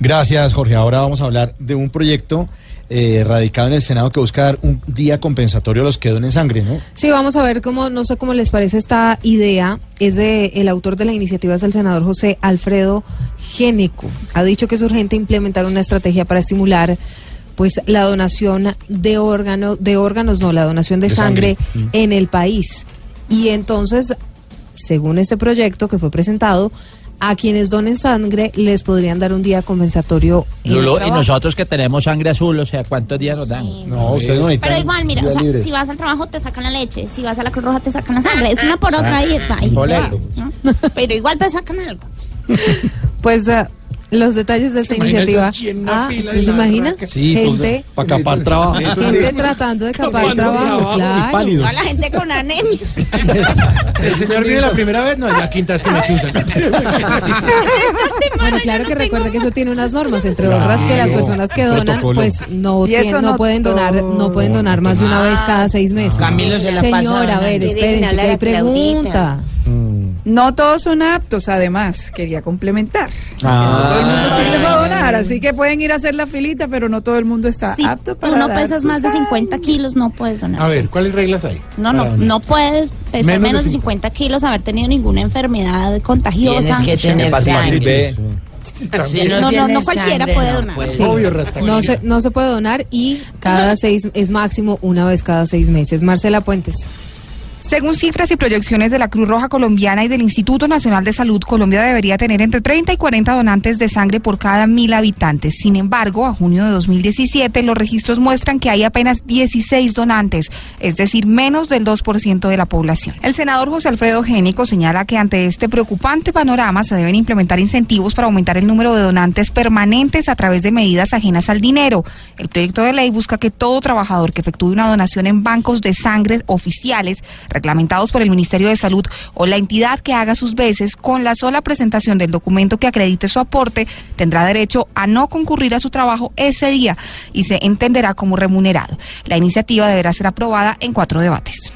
Gracias, Jorge. Ahora vamos a hablar de un proyecto eh, radicado en el Senado que busca dar un día compensatorio a los que donen sangre, ¿no? Sí, vamos a ver cómo, no sé cómo les parece esta idea. Es de el autor de la iniciativa es el senador José Alfredo Géneco. Ha dicho que es urgente implementar una estrategia para estimular pues la donación de órganos, de órganos, no, la donación de, De sangre, sangre. En el país. Y entonces, según este proyecto que fue presentado, a quienes donen sangre les podrían dar un día compensatorio Lolo, y nosotros que tenemos sangre azul, o sea, ¿cuántos días nos dan? No, ustedes no Pero igual, mira, o sea, si vas al trabajo te sacan la leche, si vas a la Cruz Roja te sacan la sangre, es una por otra y, va, boleto. ¿no? Pero igual te sacan algo. Pues ah, los detalles de esta iniciativa. Ah, fila ¿Usted y se imagina? Sí, gente, para capar trabajo. gente tratando de capar trabajo, y claro. la gente con anemia. (laughs) El señor viene la primera vez, no, es la quinta vez que me chusan. (laughs) Bueno, claro que recuerda que eso tiene unas normas, entre Claro. otras que las personas que donan, pues no, no pueden donar, no pueden donar más de una vez cada seis meses. Camilo se la pasa Señora, a ver, espérense, que hay pregunta. No todos son aptos, además, quería complementar. Ah. No todo el mundo sirve para donar, así que pueden ir a hacer la filita, pero no todo el mundo está apto para tú no dar pesas más de sangre. 50 kilos, no puedes donar. A ver, ¿cuáles reglas hay? No, no, donar? no puedes pesar Menos menos, de de 50 kilos, haber tenido ninguna enfermedad contagiosa. Tienes que tener. Si No, no, no cualquiera sangre, puede no donar. Sí. no, se, no se puede donar y cada seis, es máximo una vez cada seis meses. Marcela Puentes. Según cifras y proyecciones de la Cruz Roja Colombiana y del Instituto Nacional de Salud, Colombia debería tener entre 30 y 40 donantes de sangre por cada mil habitantes. Sin embargo, a junio de 2017 los registros muestran que hay apenas 16 donantes, es decir, menos del 2% de la población. El senador José Alfredo Génico señala que ante este preocupante panorama se deben implementar incentivos para aumentar el número de donantes permanentes a través de medidas ajenas al dinero. El proyecto de ley busca que todo trabajador que efectúe una donación en bancos de sangre oficiales reglamentados por el Ministerio de Salud o la entidad que haga sus veces con la sola presentación del documento que acredite su aporte tendrá derecho a no concurrir a su trabajo ese día y se entenderá como remunerado. La iniciativa deberá ser aprobada en cuatro debates.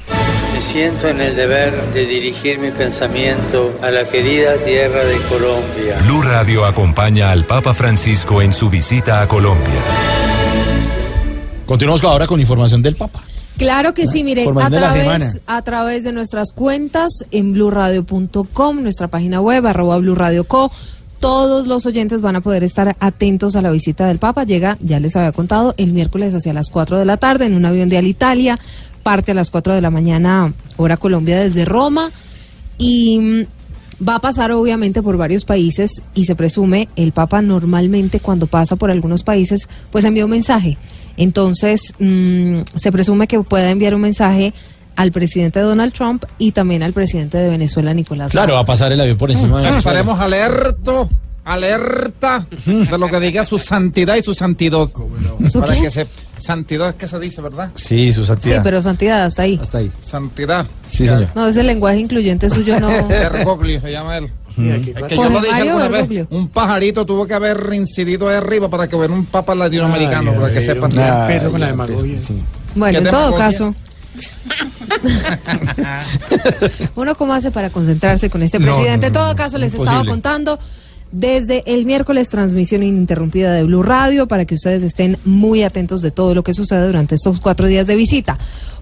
Me siento en el deber de dirigir mi pensamiento a la querida tierra de Colombia. Blue Radio acompaña al Papa Francisco en su visita a Colombia. Continuamos ahora con información del Papa. Claro que sí, mire, a través, a través de nuestras cuentas en blurradio.com, nuestra página web, arroba blurradioco, todos los oyentes van a poder estar atentos a la visita del Papa. Llega, ya les había contado, el miércoles hacia las 4 de la tarde en un avión de Alitalia, parte a las 4 de la mañana, hora Colombia desde Roma, y mm, va a pasar obviamente por varios países y se presume el Papa normalmente cuando pasa por algunos países, pues envía un mensaje. Entonces, mm, se presume que pueda enviar un mensaje al presidente Donald Trump y también al presidente de Venezuela, Nicolás Claro, va a pasar el avión por encima de Venezuela. Estaremos alerto, alerta de lo que diga su santidad y su santidad. ¿Su Para qué? que se, santidad es que se dice, ¿verdad? Sí, su Sí, santidad. pero santidad, hasta ahí. Hasta ahí. Santidad. Sí, señor. No, ese lenguaje incluyente suyo no. (laughs) Bergoglio se llama él. Es que yo Jorge lo dije Mario alguna vez. Bergoglio. Un pajarito tuvo que haber incidido ahí arriba para que hubiera un papa latinoamericano, Ay, para que sepan. empezó con la demagogia. Bueno, ¿Qué en todo caso. (laughs) Uno cómo hace para concentrarse con este presidente. no, no, en todo caso, les imposible. estaba contando desde el miércoles transmisión ininterrumpida de Blue Radio para que ustedes estén muy atentos de todo lo que sucede durante estos cuatro días de visita.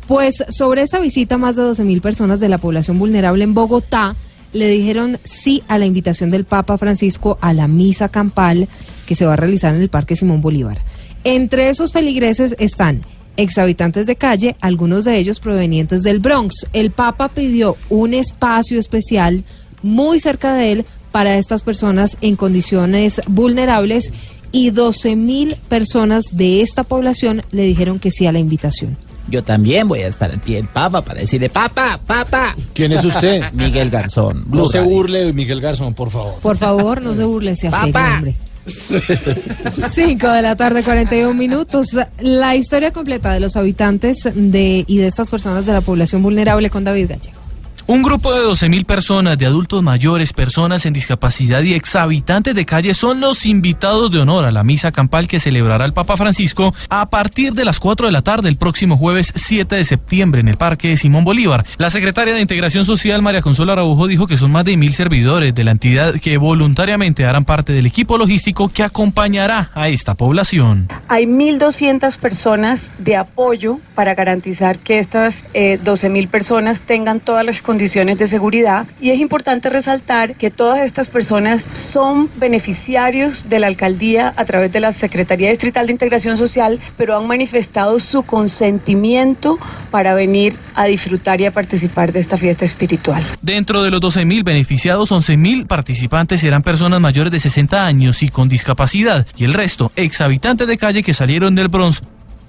Pues sobre esta visita, más de 12 mil personas de la población vulnerable en Bogotá le dijeron sí a la invitación del Papa Francisco a la misa campal que se va a realizar en el Parque Simón Bolívar. Entre esos feligreses están exhabitantes de calle, algunos de ellos provenientes del Bronx. El Papa pidió un espacio especial muy cerca de él para estas personas en condiciones vulnerables y 12 mil personas de esta población le dijeron que sí a la invitación. Yo también voy a estar al pie del Papa para decirle, Papa, Papa. ¿Quién es usted? (laughs) Miguel Garzón. No se burle de Miguel Garzón, por favor. Por favor, no se burle, serio, Papá. hombre. 5 de la tarde, 41 minutos. La historia completa de los habitantes de y de estas personas de la población vulnerable con David Gallego. Un grupo de 12.000 personas, de adultos mayores, personas en discapacidad y exhabitantes de calle son los invitados de honor a la misa campal que celebrará el Papa Francisco a partir de las 4 de la tarde el próximo jueves 7 de septiembre en el Parque Simón Bolívar. La secretaria de Integración Social, María Consuelo Araujo, dijo que son más de mil servidores de la entidad que voluntariamente harán parte del equipo logístico que acompañará a esta población. Hay 1.200 personas de apoyo para garantizar que estas eh, 12.000 personas tengan todas las condiciones de seguridad y es importante resaltar que todas estas personas son beneficiarios de la alcaldía a través de la Secretaría Distrital de Integración Social, pero han manifestado su consentimiento para venir a disfrutar y a participar de esta fiesta espiritual. Dentro de los 12.000 beneficiados, 11.000 participantes serán personas mayores de 60 años y con discapacidad, y el resto, exhabitantes de calle que salieron del Bronx.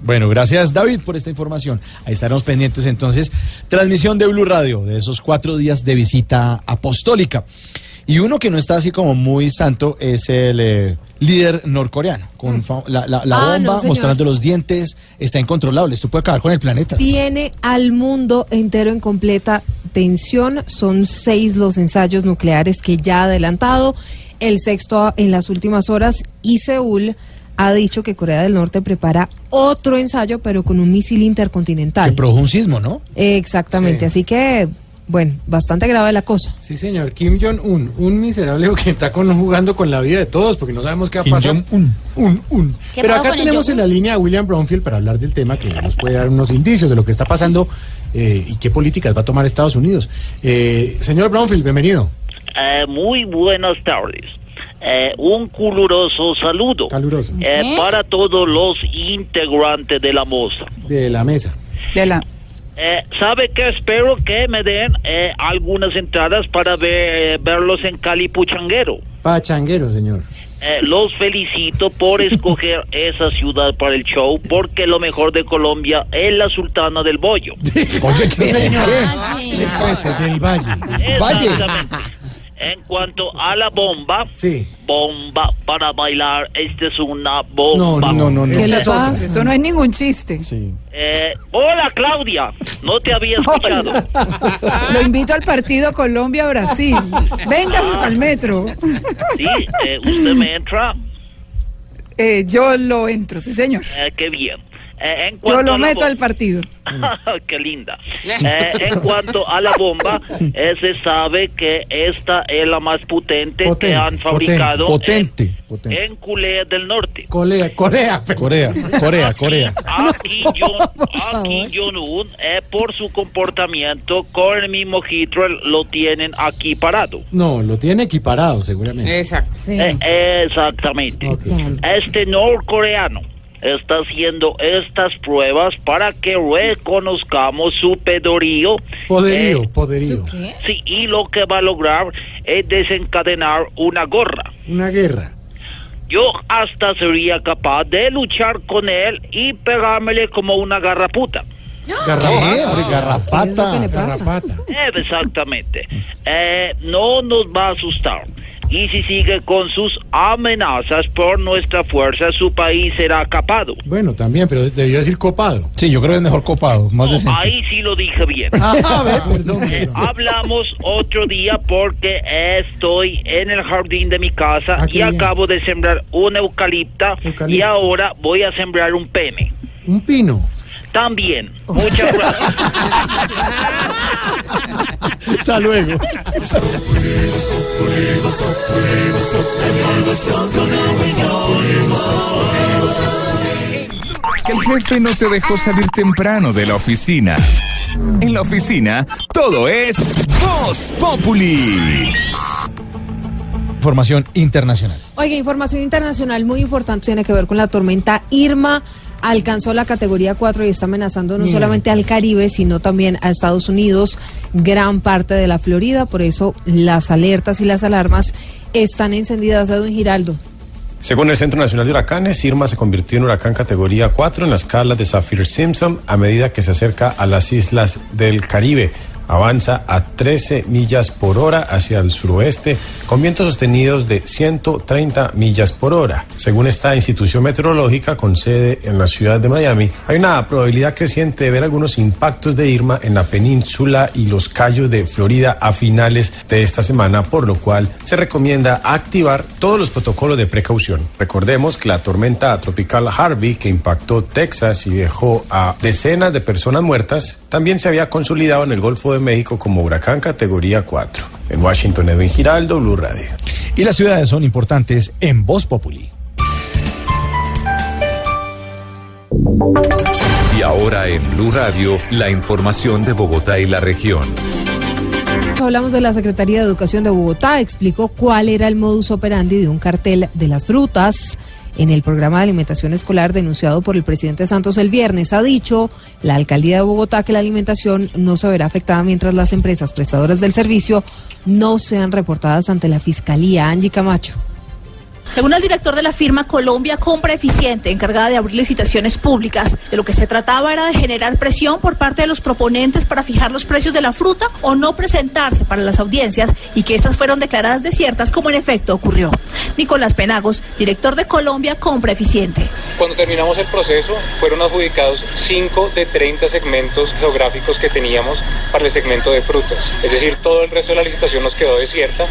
Bueno, gracias David por esta información. Ahí estaremos pendientes entonces. Transmisión de Blue Radio de esos cuatro días de visita apostólica. Y uno que no está así como muy santo es el eh, líder norcoreano. Con fa- la, la- la Ah, bomba mostrando los dientes está incontrolable. Esto puede acabar con el planeta. Tiene al mundo entero en completa tensión. Son seis los ensayos nucleares que ya ha adelantado, el sexto en las últimas horas y Seúl ha dicho que Corea del Norte prepara otro ensayo, pero con un misil intercontinental. Que produjo un sismo, ¿no? Eh, Exactamente, Sí. así que, bueno, bastante grave la cosa. Sí, señor. Kim Jong-un, un miserable que está con, jugando con la vida de todos, porque no sabemos qué va a Kim pasar. Jong-un. Un, un. ¿Qué Pero acá tenemos en la línea a William Brownfield para hablar del tema que nos puede dar unos indicios de lo que está pasando eh, y qué políticas va a tomar Estados Unidos. Eh, señor Brownfield, bienvenido. Eh, muy buenas tardes. Eh, un caluroso saludo Caluroso. eh, para todos los integrantes de la moza. De la mesa. De la... Eh, ¿Sabe qué? Espero que me den eh, algunas entradas para ver, verlos en Cali Puchanguero. Pachanguero, señor. Eh, los felicito por (laughs) escoger esa ciudad para el show, porque lo mejor de Colombia es la Sultana del Bollo. (laughs) Oye, ¿qué señor? Valle. Del Valle. Exactamente. En cuanto a la bomba, Sí. bomba para bailar, esta es una No, bomba. no, no, no. ¿Qué le pasa? Eso no es ningún chiste. Eh, hola Claudia, no te había escuchado. Lo invito al partido Colombia-Brasil. Véngase al metro. Sí, eh, usted me entra, Eh, yo lo entro, sí, señor. Eh, qué bien. Eh, en Yo lo meto al partido. (laughs) Qué linda. Eh, en cuanto a la bomba, eh, se sabe que esta es la más potente, que Potente, han fabricado Potente. en, en Corea del Norte. Corea, Corea. Corea, Corea, (laughs) Corea. Aquí aquí Jong-un, eh, por su comportamiento con el mismo Hitler, lo tienen aquí parado. No, lo tiene equiparado, seguramente. Exacto. Eh, exactamente. Este norcoreano está haciendo estas pruebas para que reconozcamos su pedorío. Poderío, Eh, poderío. Sí, y lo que va a lograr es desencadenar una gorra. Una guerra. Yo hasta sería capaz de luchar con él y pegármele como una garraputa. Garrapata. garrapata. Garrapata. Eh, Exactamente. Eh, no nos va a asustar. Y si sigue con sus amenazas por nuestra fuerza, su país será capado. Bueno, también, pero debió decir copado. Sí, yo creo que es mejor copado, más decente. Ahí sí lo dije bien. (laughs) Ah, a ver, perdón, Eh, perdón. hablamos otro día porque estoy en el jardín de mi casa Ah, y bien. acabo de sembrar un eucalipta y ahora voy a sembrar un pene. Un pino. También. Muchas gracias. Hasta luego. Que el jefe no te dejó salir temprano de la oficina. En la oficina, todo es Voz Populi. Información internacional. Oiga, información internacional muy importante tiene que ver con la tormenta Irma. Alcanzó la categoría 4 y está amenazando no solamente al Caribe, sino también a Estados Unidos, gran parte de la Florida. Por eso las alertas y las alarmas están encendidas. Edwin Giraldo. Según el Centro Nacional de Huracanes, Irma se convirtió en huracán categoría 4 en la escala de Saffir-Simpson a medida que se acerca a las islas del Caribe. Avanza a 13 millas por hora hacia el suroeste con vientos sostenidos de 130 millas por hora. Según esta institución meteorológica con sede en la ciudad de Miami, hay una probabilidad creciente de ver algunos impactos de Irma en la península y los cayos de Florida a finales de esta semana, por lo cual se recomienda activar todos los protocolos de precaución. Recordemos que la tormenta tropical Harvey, que impactó Texas y dejó a decenas de personas muertas, también se había consolidado en el Golfo de México como huracán categoría 4. En Washington, Edwin Giraldo, Blue Radio. Y las ciudades son importantes en Voz Populi. Y ahora en Blue Radio, la información de Bogotá y la región. Hablamos de la Secretaría de Educación de Bogotá, explicó cuál era el modus operandi de un cartel de las frutas en el programa de alimentación escolar denunciado por el presidente Santos el viernes. Ha dicho la alcaldía de Bogotá que la alimentación no se verá afectada mientras las empresas prestadoras del servicio no sean reportadas ante la Fiscalía. Angie Camacho. Según el director de la firma Colombia Compra Eficiente, encargada de abrir licitaciones públicas, de lo que se trataba era de generar presión por parte de los proponentes para fijar los precios de la fruta o no presentarse para las audiencias y que estas fueron declaradas desiertas como en efecto ocurrió. Nicolás Penagos, director de Colombia Compra Eficiente. Cuando terminamos el proceso, fueron adjudicados 5 de 30 segmentos geográficos que teníamos para el segmento de frutas. Es decir, todo el resto de la licitación nos quedó desierta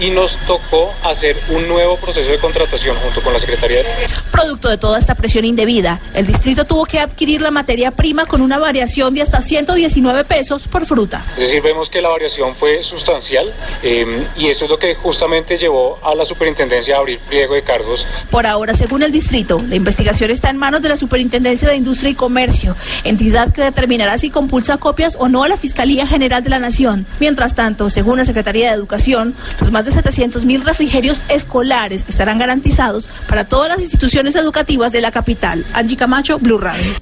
y nos tocó hacer un nuevo proceso de contratación junto con la Secretaría de... Producto de toda esta presión indebida, el distrito tuvo que adquirir la materia prima con una variación de hasta 119 pesos por fruta. Es decir, vemos que la variación fue sustancial eh, y eso es lo que justamente llevó a la superintendencia a abrir pliego de cargos Por ahora, según el distrito, la investigación está en manos de la Superintendencia de Industria y Comercio, entidad que determinará si compulsa copias o no a la Fiscalía General de la Nación. Mientras tanto, según la Secretaría de Educación, los más de 700 mil refrigerios escolares estarán garantizados para todas las instituciones educativas de la capital. Angie Camacho, Blue Radio.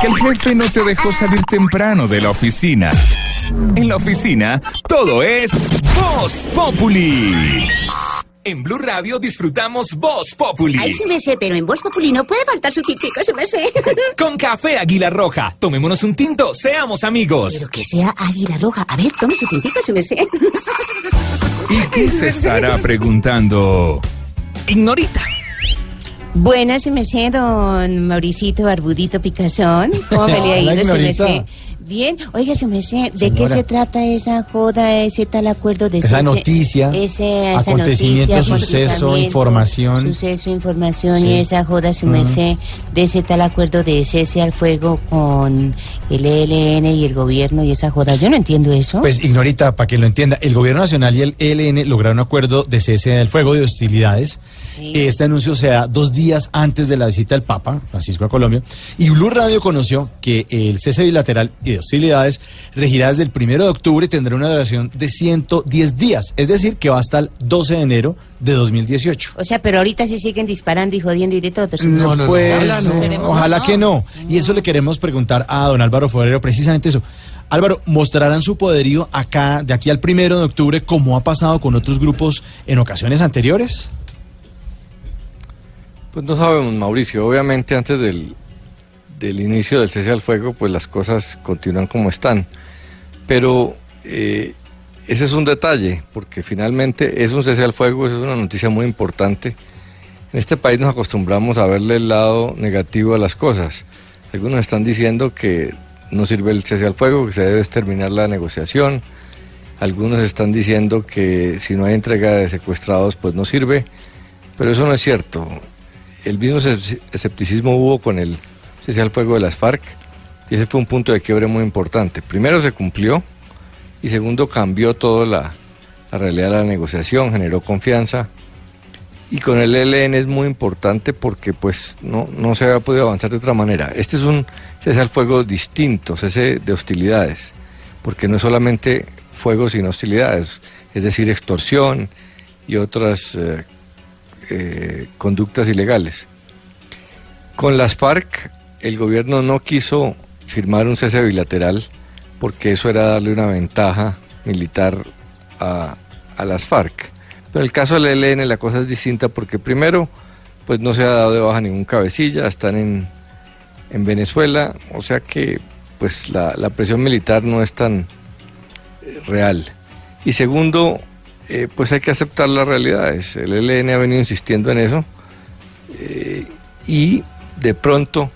Que el jefe no te dejó salir temprano de la oficina. En la oficina, todo es Voz Populi. En Blue Radio disfrutamos Voz Populi. Ay, sí me sé, pero en Voz Populi no puede faltar su tintico, sí me sé. (laughs) Con café Águila Roja. Tomémonos un tinto, seamos amigos. Pero que sea Águila Roja. A ver, tome su tintico, sí me sé. ¿Y (laughs) qué se estará preguntando? Ignorita. Buenas, se me sé, don Mauricito Barbudito Picazón. ¿Cómo me le ha ido, se me sé? Bien, oiga, su merced, ¿de qué se trata esa joda, ese tal acuerdo de Esa noticia, ese- esa acontecimiento, noticia, suceso, información. Suceso, información Sí. y esa joda, su Mm. merced, de ese tal acuerdo de cese al fuego con el ELN y el gobierno y esa joda. Yo no entiendo eso. Pues, Ignorita, para que lo entienda, el gobierno nacional y el ELN lograron un acuerdo de cese del fuego de hostilidades. Este anuncio se da dos días antes de la visita del Papa Francisco a Colombia. Y Blue Radio conoció que el cese bilateral y de hostilidades regirá desde el primero de octubre y tendrá una duración de 110 días. Es decir, que va hasta el 12 de enero de 2018. O sea, pero ahorita sí siguen disparando y jodiendo y de todo. No, merced. pues, Ojalá no. ojalá no. que no. Y eso le queremos preguntar a don Álvaro Forero, precisamente eso. Álvaro, ¿mostrarán su poderío acá, de aquí al primero de octubre, como ha pasado con otros grupos en ocasiones anteriores? Pues no sabemos, Mauricio. Obviamente antes del, del inicio del cese al fuego, pues las cosas continúan como están. Pero eh, ese es un detalle, porque finalmente es un cese al fuego, es una noticia muy importante. En este país nos acostumbramos a verle el lado negativo a las cosas. Algunos están diciendo que no sirve el cese al fuego, que se debe terminar la negociación. Algunos están diciendo que si no hay entrega de secuestrados, pues no sirve. Pero eso no es cierto. El mismo escep- escepticismo hubo con el cese al fuego de las FARC y ese fue un punto de quiebre muy importante. Primero se cumplió y segundo cambió toda la, realidad de la negociación, generó confianza. Y con el ELN es muy importante porque pues no, no se había podido avanzar de otra manera. Este es un cese al fuego distinto, cese de hostilidades, porque no es solamente fuego sin hostilidades, es decir, extorsión y otras eh, eh, conductas ilegales. Con las FARC, el gobierno no quiso firmar un cese bilateral porque eso era darle una ventaja militar a, a las FARC. Pero en el caso del ELN la cosa es distinta porque primero, pues no se ha dado de baja ningún cabecilla, están en, en Venezuela, o sea que pues la, la presión militar no es tan eh, real. Y segundo, eh, pues hay que aceptar las realidades. El ELN ha venido insistiendo en eso eh, y de pronto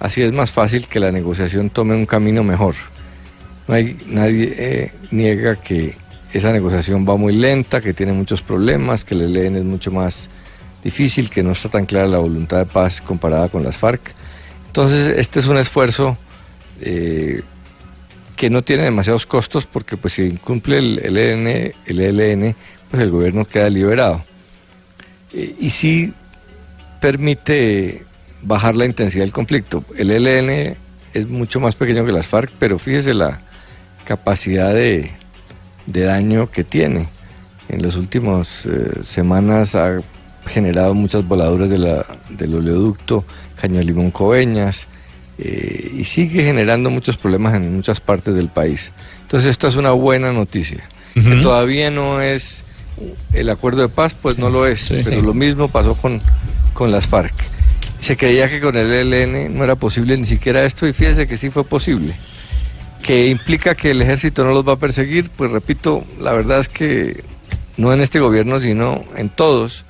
así es más fácil que la negociación tome un camino mejor. No hay, nadie eh, niega que esa negociación va muy lenta, que tiene muchos problemas, que el ELN es mucho más difícil, que no está tan clara la voluntad de paz comparada con las FARC. Entonces, este es un esfuerzo eh, que no tiene demasiados costos porque pues si incumple el, el ELN, el ELN, pues el gobierno queda liberado. Eh, y sí permite bajar la intensidad del conflicto. El ELN es mucho más pequeño que las FARC, pero fíjese la capacidad de, de daño que tiene. En las últimas eh, semanas ha generado muchas voladuras de la, del oleoducto Caño Limón Coveñas eh, y sigue generando muchos problemas en muchas partes del país. Entonces, esta es una buena noticia. Que todavía no es el acuerdo de paz, pues no lo es, sí, pero sí. lo mismo pasó con, con las FARC. Se creía que con el ELN no era posible ni siquiera esto y fíjese que sí fue posible. Que implica que el ejército no los va a perseguir, pues repito, la verdad es que no en este gobierno, sino en todos,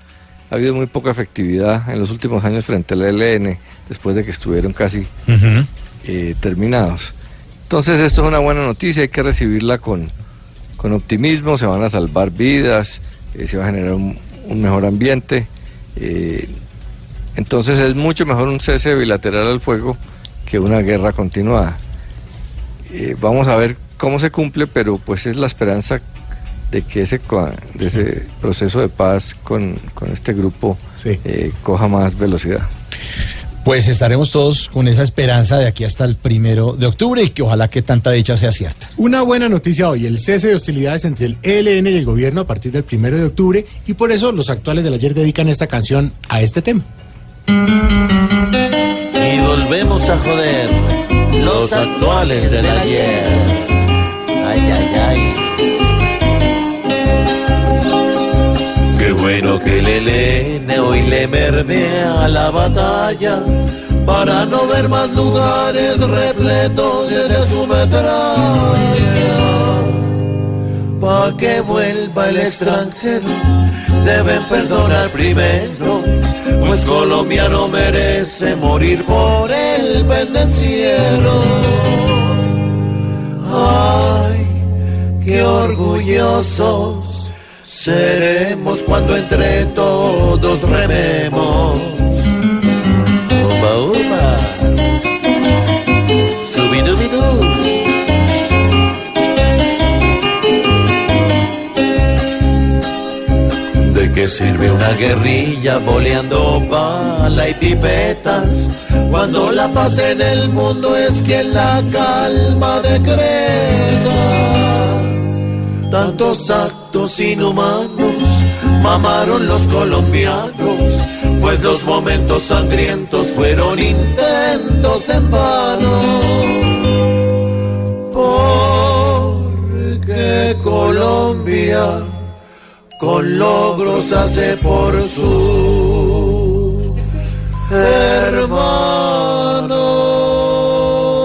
ha habido muy poca efectividad en los últimos años frente al ELN, después de que estuvieron casi eh, terminados. Entonces esto es una buena noticia, hay que recibirla con, con optimismo, se van a salvar vidas, eh, se va a generar un, un mejor ambiente. eh, entonces es mucho mejor un cese bilateral al fuego que una guerra continuada. Eh, vamos a ver cómo se cumple, pero pues es la esperanza de que ese, de ese proceso de paz con, con este grupo eh, coja más velocidad. Pues estaremos todos con esa esperanza de aquí hasta el primero de octubre y que ojalá que tanta dicha sea cierta. Una buena noticia hoy, el cese de hostilidades entre el ELN y el gobierno a partir del primero de octubre y por eso los actuales del ayer dedican esta canción a este tema. Y volvemos a joder los actuales del ayer. Ay, ay, ay. Qué bueno que el ELN hoy le mermea a la batalla para no ver más lugares repletos de su metralla. Pa' que vuelva el extranjero, deben perdonar primero, pues Colombia no merece morir por el pendenciero. Ay, qué orgullosos seremos cuando entre todos rememos. Upa, upa. Subidubidú. Qué sirve una guerrilla boleando bala y pipetas? Cuando la paz en el mundo es quien la calma decreta. Tantos actos inhumanos mamaron los colombianos, pues los momentos sangrientos fueron intentos en vano. Porque Colombia con logros hace por su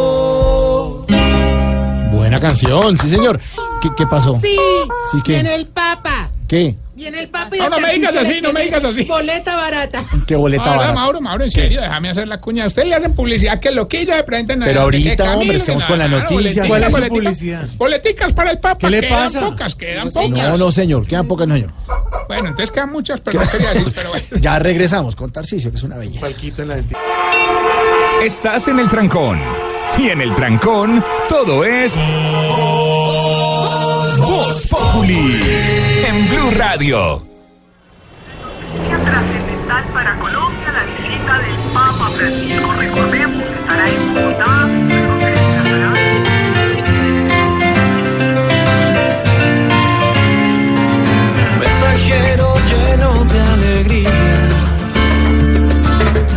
hermano. Buena canción, sí señor. ¿Qué, qué pasó? Sí, Sí, ¿qué? viene el Papa. ¿Qué? Viene el Papa y No, a no me digas así, no me digas así. Boleta barata. ¿Qué boleta Ahora, barata? Mauro, Mauro, en serio, déjame hacer la cuña. Usted le hacen publicidad que loquilla de frente. Pero ahorita, hombre, es que vamos con la noticia. ¿Cuál es su publicidad? Boleticas para el Papa. ¿Qué le quedan pasa? pocas, quedan pocas. No, no, señor. Quedan pocas, no, señor. Bueno, entonces quedan muchas, pero no quería decir, pero bueno. Ya regresamos con Tarcisio, que es una belleza. Estás en el trancón. Y en el trancón, todo es. Populi. En Blue Radio. trascendental para Colombia la visita del Papa Francisco. Recordemos, estará en Bogotá. Mensajero lleno de alegría,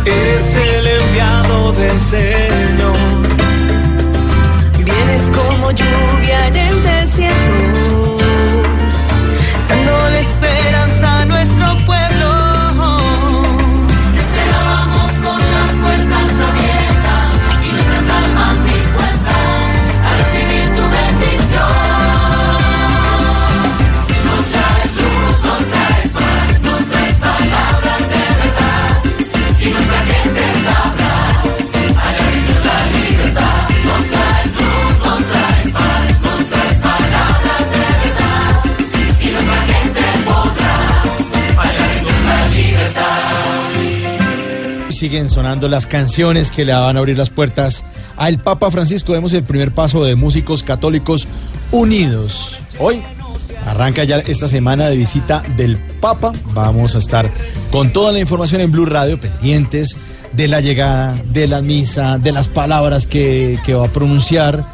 eres el enviado del Señor. Vienes como lluvia Siguen sonando las canciones que le van a abrir las puertas al Papa Francisco. Vemos el primer paso de músicos católicos unidos. Hoy arranca ya esta semana de visita del Papa. Vamos a estar con toda la información en Blue Radio, pendientes de la llegada, de la misa, de las palabras que, que va a pronunciar.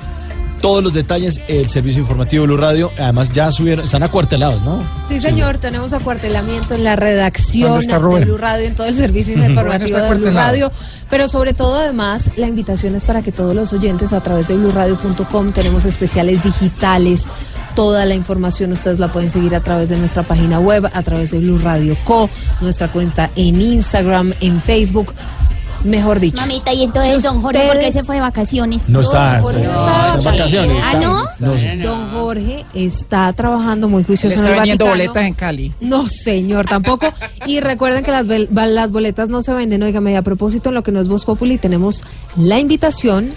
Todos los detalles, el servicio informativo Blue Radio. Además, ya subieron, están acuartelados, ¿no? Sí, señor, tenemos acuartelamiento en la ¿Dónde redacción de? Blue Radio, en todo el servicio (laughs) informativo de Blue. Radio, pero sobre todo además la invitación es para que todos los oyentes a través de bluradio.com tenemos especiales digitales. Toda la información ustedes la pueden seguir a través de nuestra página web, a través de Blue Radio Co, nuestra cuenta en Instagram, en Facebook. Mejor dicho. Mamita, y entonces Si don Jorge, ¿por qué se fue de vacaciones? No está, Jorge está- está- está en vacaciones. Ah, ¿no? no sé. Don Jorge está trabajando muy juicioso en está el vendiendo Vaticano. boletas en Cali. No, señor, tampoco. Y recuerden que las, las boletas no se venden. Óigame, a propósito, en lo que no es Voz Populi, tenemos la invitación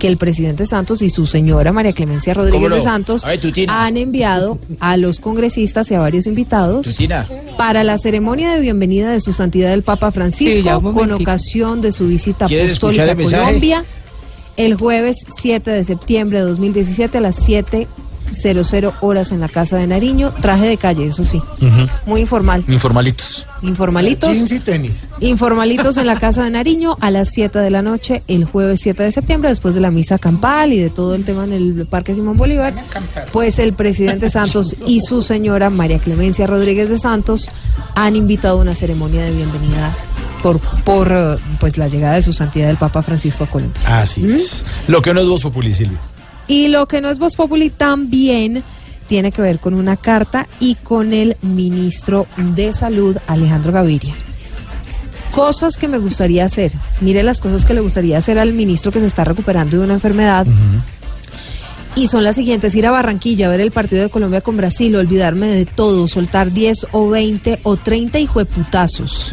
que el presidente Santos y su señora María Clemencia Rodríguez de Santos ver, han enviado a los congresistas y a varios invitados Tutina. para la ceremonia de bienvenida de su santidad el Papa Sí, Francisco con ocasión de su visita ¿Quieren apostólica a? Colombia el jueves 7 de septiembre de 2017 a las 7.00 horas en la Casa de Nariño. Traje de calle, eso sí. Muy informal. Informalitos. Informalitos. Jeans y tenis. Informalitos en la Casa de Nariño a las 7 de la noche el jueves 7 de septiembre, después de la misa campal y de todo el tema en el Parque Simón Bolívar. Pues el presidente Santos y su señora María Clemencia Rodríguez de Santos han invitado a una ceremonia de bienvenida por, por eh, pues la llegada de su santidad el Papa Francisco a Colombia. Así es. Lo que no es Voz Populi, Silvia. Y lo que no es Voz Populi también tiene que ver con una carta y con el ministro de Salud, Alejandro Gaviria. Cosas que me gustaría hacer. Mire las cosas que le gustaría hacer al ministro que se está recuperando de una enfermedad. Y son las siguientes, ir a Barranquilla, ver el partido de Colombia con Brasil, olvidarme de todo, soltar 10 o 20 o 30 hijueputazos.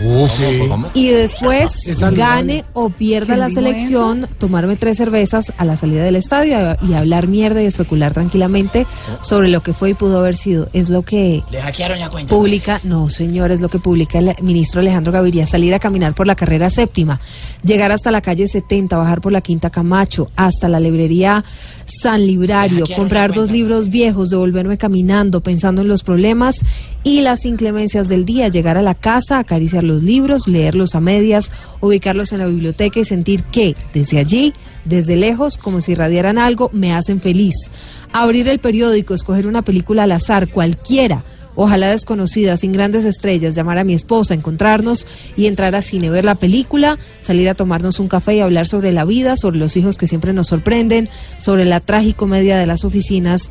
Y después, Es saludable. gane o pierda ¿Quién la selección, tomarme tres cervezas a la salida del estadio y hablar mierda y especular tranquilamente sobre lo que fue y pudo haber sido. Es lo que Le hackearon la cuenta. publica, no señor, es lo que publica el ministro Alejandro Gaviria, salir a caminar por la carrera séptima, llegar hasta la calle 70, bajar por la quinta Camacho, hasta la librería San Librario, comprar dos libros viejos, devolverme caminando, pensando en los problemas y las inclemencias del día, llegar a la casa, acariciar los libros, leerlos a medias, ubicarlos en la biblioteca y sentir que desde allí, desde lejos, como si irradiaran algo, me hacen feliz. Abrir el periódico, escoger una película al azar, cualquiera, ojalá desconocida, sin grandes estrellas, llamar a mi esposa, encontrarnos y entrar a cine, ver la película, salir a tomarnos un café y hablar sobre la vida, sobre los hijos que siempre nos sorprenden, sobre la tragicomedia de las oficinas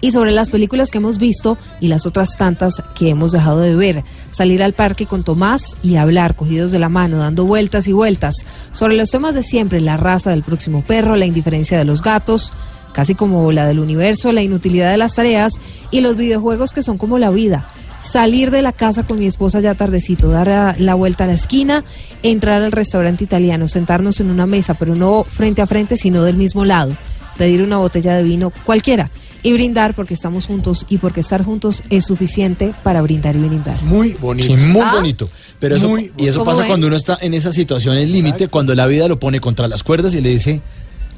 y sobre las películas que hemos visto y las otras tantas que hemos dejado de ver. Salir al parque con Tomás y hablar, cogidos de la mano, dando vueltas y vueltas, sobre los temas de siempre, la raza del próximo perro, la indiferencia de los gatos, casi como la del universo, la inutilidad de las tareas y los videojuegos que son como la vida. Salir de la casa con mi esposa ya tardecito, dar a- la vuelta a la esquina, entrar al restaurante italiano, sentarnos en una mesa, pero no frente a frente, sino del mismo lado, pedir una botella de vino cualquiera y brindar porque estamos juntos y porque estar juntos es suficiente para brindar y brindar. Muy bonito. Sí, muy bonito. Pero eso, Muy y eso pasa ¿Cómo cuando uno está en esas situaciones límite, cuando la vida lo pone contra las cuerdas y le dice,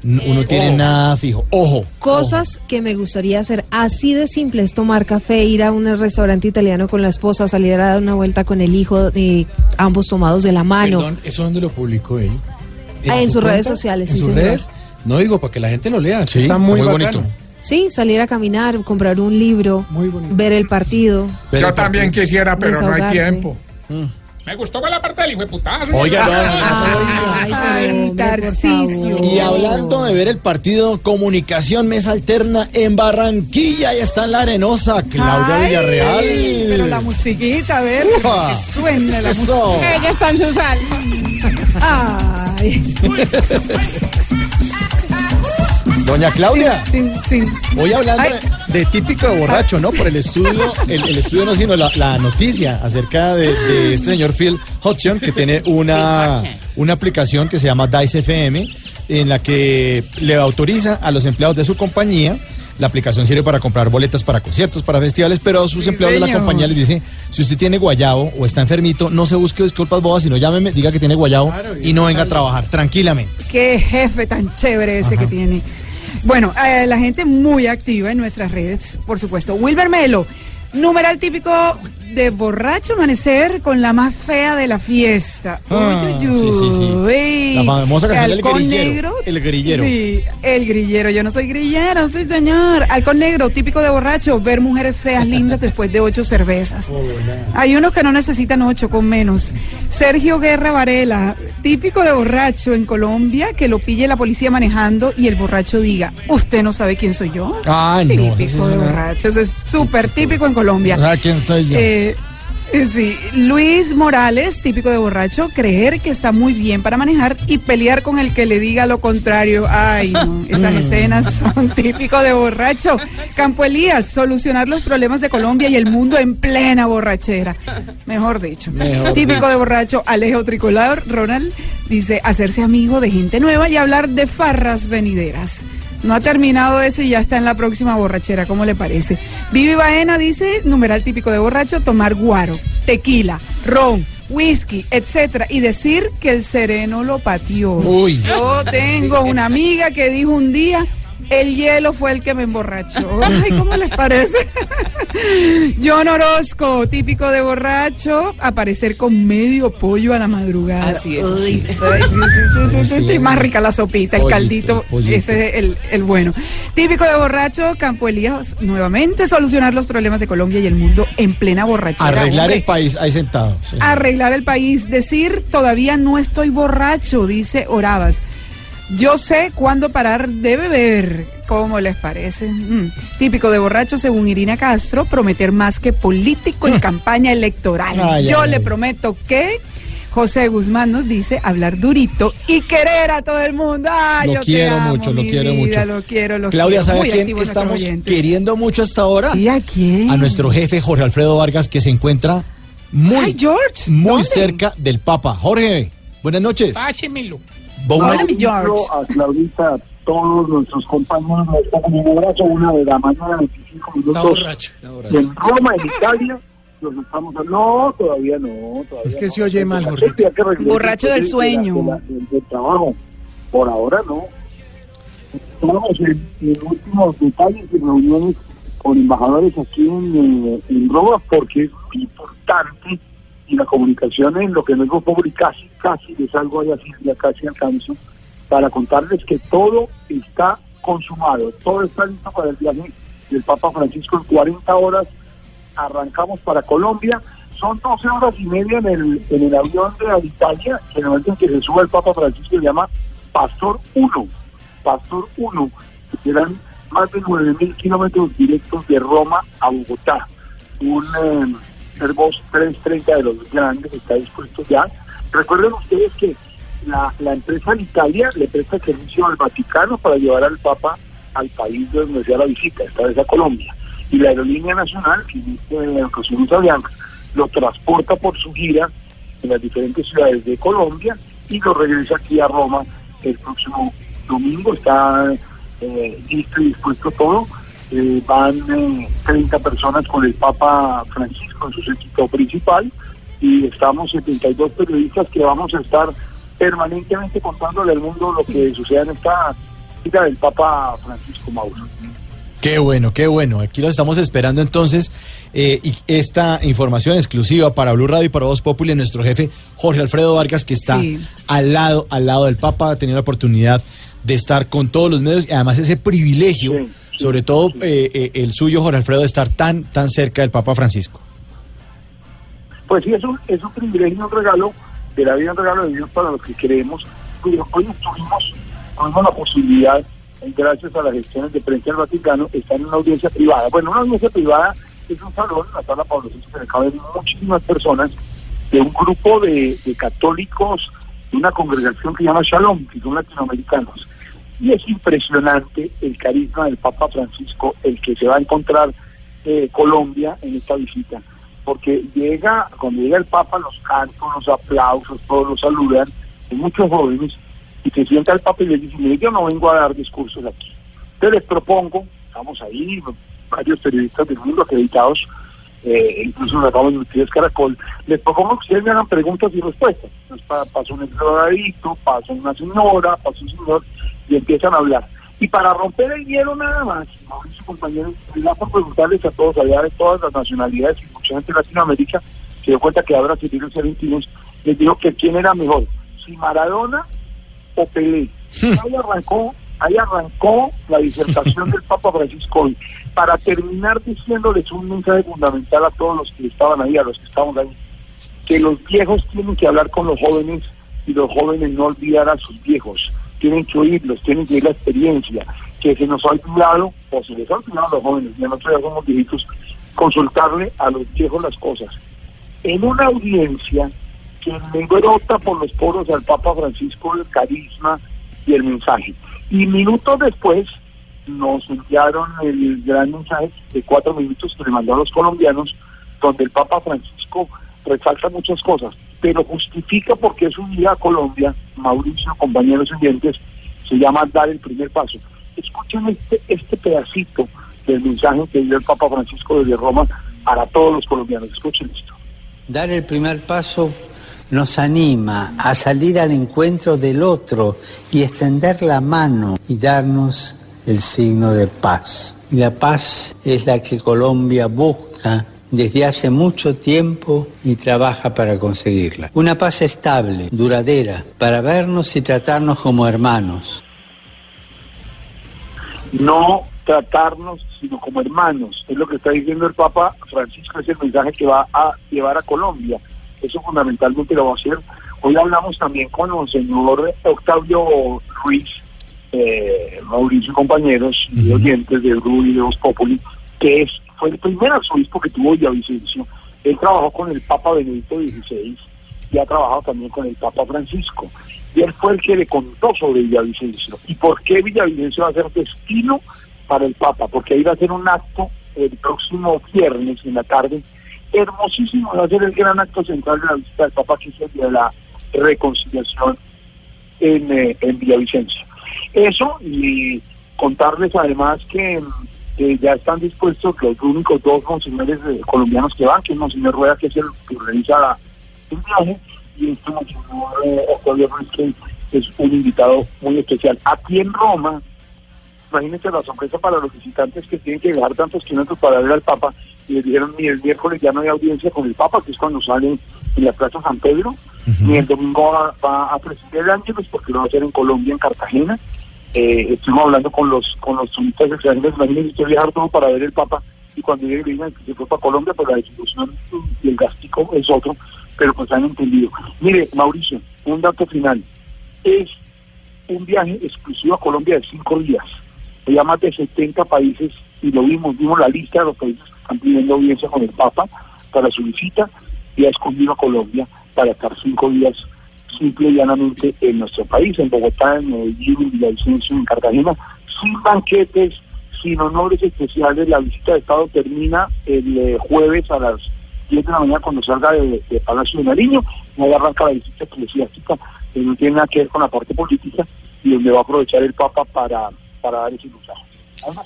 "N- uno tiene ojo. nada fijo. Ojo. Cosas que me gustaría hacer así de simples, tomar café, ir a un restaurante italiano con la esposa, salir a dar una vuelta con el hijo, de ambos tomados de la mano. Perdón, ¿eso dónde lo publicó él? Ah, en su sus redes sociales, ¿En sí, sus señor. redes? No digo para que la gente lo lea. Sí, está muy, bonito. Sí, salir a caminar, comprar un libro, ver el partido. Yo también quisiera, pero no hay tiempo. Me gustó con la parte del hijo de putazo. Oiga, no, Ay, por favor. Y hablando de ver el partido, Comunicación Mesa Alterna en Barranquilla, ya está en la arenosa, Claudia Ay, Villarreal. Pero la musiquita, a ver, Ufa. que suene la Eso. música. Ella está en su salsa. Ay. (laughs) Doña Claudia. Hoy hablando Ay. de, de típico de borracho, ¿no? Por el estudio, (laughs) el, el estudio no, sino la, la noticia acerca de, de este señor Phil Hodgson, que tiene una, una aplicación que se llama Dice FM, en la que le autoriza a los empleados de su compañía. La aplicación sirve para comprar boletas para conciertos, para festivales, pero sus empleados de la compañía les dice, si usted tiene guayabo o está enfermito, no se busque disculpas bobas, sino llámeme, diga que tiene guayabo y no venga a trabajar tranquilamente. Qué jefe tan chévere ese que tiene. Bueno, eh, la gente muy activa en nuestras redes, por supuesto. Wilber Melo, numeral típico de borracho amanecer con la más fea de la fiesta. Ah, Uy, uy, sí, sí, sí. uy. La famosa canción del Halcón grillero. negro. El grillero. Sí, el grillero. Yo no soy grillero, sí, señor. Halcón negro, típico de borracho, ver mujeres feas lindas después de ocho cervezas. (laughs) Hay unos que no necesitan ocho, con menos. Sergio Guerra Varela, típico de borracho en Colombia, que lo pille la policía manejando y el borracho diga, ¿usted no sabe quién soy yo? Ah, no. sí Típico de borracho, eso es súper típico en Colombia. Ah, ¿quién soy yo? Eh, eh, sí, Luis Morales, típico de borracho, creer que está muy bien para manejar y pelear con el que le diga lo contrario. Ay, no, esas escenas son (laughs) típico de borracho. Campo Elías, solucionar los problemas de Colombia y el mundo en plena borrachera. Mejor dicho. Mejor típico de borracho, Alejo Tricolor, Ronald, dice hacerse amigo de gente nueva y hablar de farras venideras. No ha terminado ese y ya está en la próxima borrachera, ¿cómo le parece? Vivi Baena dice, numeral típico de borracho, tomar guaro, tequila, ron, whisky, etcétera, y decir que el sereno lo pateó. Uy. Yo tengo una amiga que dijo un día, el hielo fue el que me emborrachó. Ay, ¿cómo les parece? (laughs) John Orozco, típico de borracho, aparecer con medio pollo a la madrugada. Así es, Uy, (laughs) sí. más rica la sopita, el Pollito, caldito, pollito. ese es el, el bueno. Típico de borracho, Campo Elías, nuevamente solucionar los problemas de Colombia y el mundo en plena borrachera. Arreglar hombre. el país ahí sentado. sí. Arreglar el país, decir todavía no estoy borracho, dice Oravas. Yo sé cuándo parar de beber. ¿Cómo les parece? Mm. Típico de borracho, según Irina Castro, prometer más que político en campaña electoral. Ay, Yo ay, le ay. prometo que José Guzmán nos dice hablar durito y querer a todo el mundo. Ay, Lo yo te quiero amo, mucho, lo quiero vida, mucho. Lo quiero, lo Claudia, quiero. ¿sabe a Muy quién estamos queriendo mucho hasta ahora? ¿Y a quién? A nuestro jefe Jorge Alfredo Vargas, que se encuentra muy, Ay, George, muy ¿dónde? cerca del Papa. Jorge, buenas noches. Pásemelo. Hola, mi George. a Claudita, a todos nuestros compañeros, un abrazo, una de la mañana, 25 minutos. borracho. En Roma, en Italia, los estamos a... No, todavía no, todavía Es que no. se oye mal, Jorge. Borracho del sueño. del, del trabajo. Por ahora no. Estamos en, en últimos detalles y reuniones con embajadores aquí en, eh, en Roma porque es importante y la comunicación en lo que no es y casi, casi les salgo allá casi alcanzo, para contarles que todo está consumado, todo está listo para el viaje del Papa Francisco en 40 horas. Arrancamos para Colombia, son 12 horas y media en el, en el avión de Italia, que en el momento en que se sube el Papa Francisco se llama Pastor 1, Pastor 1, que serán más de 9.000 kilómetros directos de Roma a Bogotá. Un eh, Airbus 330 de los grandes está dispuesto ya. Recuerden ustedes que la, la empresa en Italia le presta servicio al Vaticano para llevar al Papa al país de donde sea la visita, esta vez a Colombia. Y la aerolínea nacional, que en esta ocasión es Avianca, lo transporta por su gira en las diferentes ciudades de Colombia y lo regresa aquí a Roma el próximo domingo. Está eh, listo y dispuesto todo. Eh, van eh, 30 personas con el Papa Francisco en su equipo principal y estamos 72 periodistas que vamos a estar permanentemente contándole al mundo lo que sucede en esta gira del Papa Francisco Mauro. Qué bueno, qué bueno. Aquí lo estamos esperando entonces. eh, y esta información exclusiva para Blue Radio y para Voz Populi, nuestro jefe Jorge Alfredo Vargas, que está Sí. al lado, al lado del Papa, ha tenido la oportunidad de estar con todos los medios y además ese privilegio, sobre todo eh, eh, el suyo, Jorge Alfredo, de estar tan, tan cerca del Papa Francisco. Pues sí, es un, es un privilegio un regalo de la vida, un regalo de Dios para los que creemos. Pero hoy estuvimos, tuvimos la posibilidad, eh, gracias a las gestiones de prensa del Vaticano, estar en una audiencia privada. Bueno, una audiencia privada es un salón, la sala Pablo VI, que caben muchísimas personas de un grupo de, de católicos de una congregación que se llama Shalom, que son latinoamericanos. Y es impresionante el carisma del Papa Francisco, el que se va a encontrar eh, Colombia en esta visita. Porque llega, cuando llega el Papa, los cantos, los aplausos, todos los saludan, hay muchos jóvenes, y se sienta el Papa y les dice, mire, yo no vengo a dar discursos aquí. Entonces les propongo, estamos ahí, varios periodistas del mundo acreditados, eh, incluso nos acabamos de Noticias Caracol, les propongo que ustedes me hagan preguntas y respuestas. Entonces pa- pasa un drogadito, pasa una señora, pasa un señor, y empiezan a hablar. Y para romper el hielo nada más, Mauricio compañero, me da por preguntarles a todos allá de todas las nacionalidades y mucha gente de Latinoamérica, se dio cuenta que ahora brasileños y argentinos, les dijo que quién era mejor, si Maradona o Pelé. Ahí arrancó, ahí arrancó la disertación del Papa Francisco hoy, para terminar diciéndoles un mensaje fundamental a todos los que estaban ahí, a los que estaban ahí, que los viejos tienen que hablar con los jóvenes y los jóvenes no olvidar a sus viejos, tienen que oírlos, tienen que oír la experiencia, que se nos ha olvidado, o se les ha olvidado a los jóvenes, ya nosotros ya somos viejitos, consultarle a los viejos las cosas. En una audiencia que le brota por los poros al Papa Francisco el carisma y el mensaje. Y minutos después nos enviaron el gran mensaje de cuatro minutos que le mandó a los colombianos, donde el Papa Francisco resalta muchas cosas, pero justifica por qué su vida a Colombia, Mauricio, compañeros oyentes, se llama dar el primer paso. Escuchen este, este pedacito del mensaje que dio el Papa Francisco desde Roma para todos los colombianos. Escuchen esto. Dar el primer paso nos anima a salir al encuentro del otro y extender la mano y darnos el signo de paz. Y la paz es la que Colombia busca desde hace mucho tiempo y trabaja para conseguirla. Una paz estable, duradera, para vernos y tratarnos como hermanos. no tratarnos sino como hermanos. Es lo que está diciendo el Papa Francisco, es el mensaje que va a llevar a Colombia. Eso fundamentalmente lo va a hacer. Hoy hablamos también con el señor Octavio Ruiz, eh, Mauricio y compañeros y oyentes de Voz Populi, que es, fue el primer arzobispo que tuvo Villavicencio. Él trabajó con el Papa Benedicto XVI y ha trabajado también con el Papa Francisco. Y él fue el que le contó sobre Villavicencio. ¿Y por qué Villavicencio va a ser destino para el Papa? Porque ahí va a ser un acto el próximo viernes en la tarde, hermosísimo, va a ser el gran acto central de la visita del Papa, que es el de la reconciliación en, eh, en Villavicencio. Eso y contarles además que, ya están dispuestos los únicos dos monseñores eh, colombianos que van, que es Monseñor Rueda, que es el que organiza el viaje, y este Monseñor eh, Octavio que es un invitado muy especial. Aquí en Roma, imagínense la sorpresa para los visitantes que tienen que viajar tantos kilómetros para ver al Papa, y les dijeron, ni el miércoles ya no hay audiencia con el Papa, que es cuando sale en la Plaza San Pedro, ni el domingo va, va a presidir el Ángeles, porque lo va a hacer en Colombia, en Cartagena. Eh, estuvimos hablando con los con los turistas extranjeros, imagínense viajar todo para ver el Papa, y cuando llegue le digan que se fue para Colombia, pues la distribución y el gastico es otro, pero pues han entendido. Mire, Mauricio, un dato final. Es un viaje exclusivo a Colombia de cinco días. Hay más de 70 países y lo vimos, vimos la lista de los países que están pidiendo audiencia con el Papa para su visita y ha escogido a Colombia para estar cinco días simple y llanamente en nuestro país, en Bogotá, en Medellín, en Villavicencio, en Cartagena, sin banquetes, sin honores especiales. La visita de Estado termina el eh, jueves a las 10 de la mañana cuando salga de, de Palacio de Nariño, no arranca la visita eclesiástica, que no tiene nada que ver con la parte política y donde va a aprovechar el Papa para, para dar ese mensaje. Además,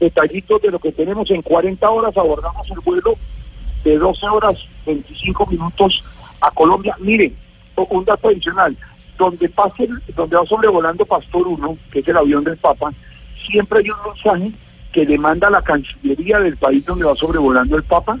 detallitos de lo que tenemos en 40 horas, abordamos el vuelo de 12 horas 25 minutos a Colombia. Miren, un dato adicional, donde pase, donde va sobrevolando Pastor 1, que es el avión del Papa, siempre hay un mensaje que le manda a la Cancillería del país donde va sobrevolando el Papa,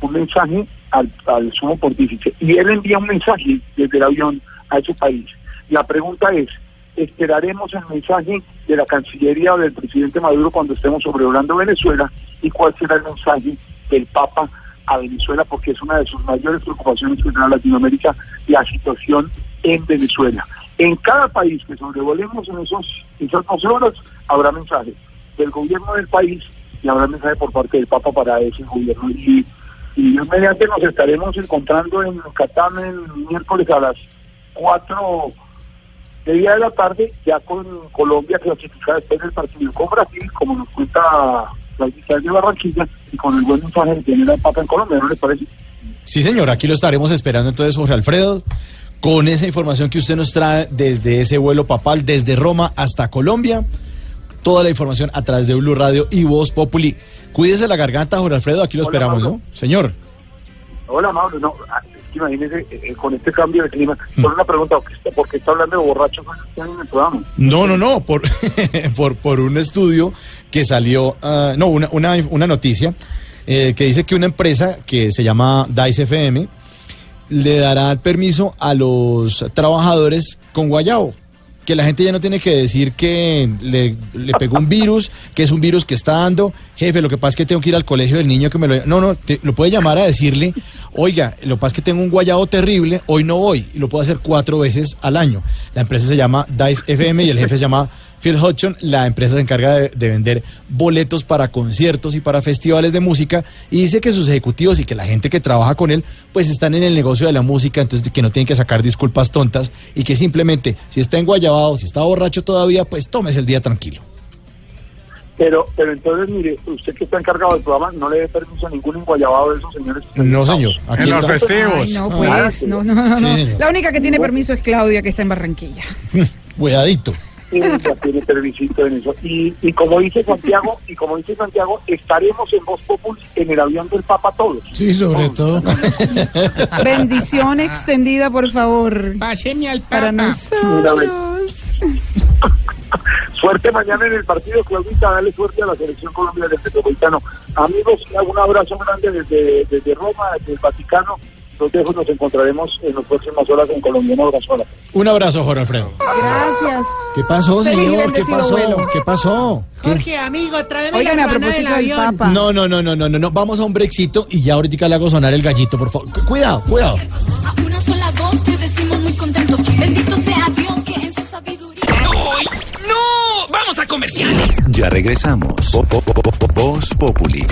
un mensaje al, al sumo pontífice. Y él envía un mensaje desde el avión a ese país. La pregunta es, ¿esperaremos el mensaje de la Cancillería o del presidente Maduro cuando estemos sobrevolando Venezuela? ¿Y cuál será el mensaje del Papa a Venezuela? Porque es una de sus mayores preocupaciones que tiene Latinoamérica, la situación en Venezuela. En cada país que sobrevolemos en esos, esas 12 horas habrá mensaje del gobierno del país y habrá mensaje por parte del Papa para ese gobierno. Y, y mediante nos estaremos encontrando en Catán el miércoles a las 4 de de la tarde, ya con Colombia clasificada después del partido con Brasil, como nos cuenta la de Barranquilla, y con el buen mensaje que tiene el Papa en Colombia, ¿no les parece? Sí, señor, aquí lo estaremos esperando entonces, Jorge Alfredo, con esa información que usted nos trae desde ese vuelo papal, desde Roma hasta Colombia. Toda la información a través de Blue Radio y Voz Populi. Cuídese la garganta, Jorge Alfredo, aquí lo Hola, esperamos, Mauro. ¿no? Señor. Hola, Mauro. No, ah, es que imagínese eh, con este cambio de clima. Por una pregunta, ¿por qué está, por qué está hablando de borrachos en el programa? No, no, no, por, (laughs) por, por un estudio que salió, ah, no, una, una, una noticia eh, que dice que una empresa que se llama Dice FM le dará permiso a los trabajadores con guayabo. Que la gente ya no tiene que decir que le, le pegó un virus, que es un virus que está dando. Jefe, lo que pasa es que tengo que ir al colegio del niño que me lo... No, no, te- lo puede llamar a decirle, oiga, lo que pasa es que tengo un guayabo terrible, hoy no voy. Y lo puedo hacer cuatro veces al año. La empresa se llama Dice FM y el jefe se llama Phil Hodgson. La empresa se encarga de, de vender boletos para conciertos y para festivales de música. Y dice que sus ejecutivos y que la gente que trabaja con él, pues están en el negocio de la música, entonces que no tienen que sacar disculpas tontas y que simplemente, si está enguayabado, si está borracho todavía, pues tómese el día tranquilo. Pero, pero entonces, mire, usted que está encargado del programa, no le dé permiso a ningún enguayabado de esos señores. No, señor. Aquí está. Ay, no, pues, no, no, no, no. La única que tiene permiso es Claudia, que está en Barranquilla. (laughs) Cuidadito. Tiene permisito en eso. Y, y como dice Santiago, y como dice Santiago, estaremos en Voz Populi en el avión del Papa todos. Sí, sobre todo. (laughs) Bendición extendida, por favor. Páseme al Para nosotros. (laughs) Suerte mañana en el partido, Claudita, dale suerte a la selección colombiana del Metropolitano. Amigos, un abrazo grande desde, desde Roma, desde el Vaticano. Los dejo, nos encontraremos en las próximas horas en Colombia. Un abrazo. Hola. Un abrazo, Jorge Alfredo. Gracias. ¿Qué pasó, señor? ¿Qué pasó? ¿Qué pasó? ¿Qué? Jorge, amigo, tráeme la a del propósito del avión. Papa. No, no, no, no, no, no, no. Vamos a un brexito y ya ahorita le hago sonar el gallito, por favor. Cu- Cuidado, cuidado. A una sola voz te decimos muy contentos. Bendito sea ¡No! ¡Vamos a comerciales! Ya regresamos. Po- po- po- po- Voz Populi.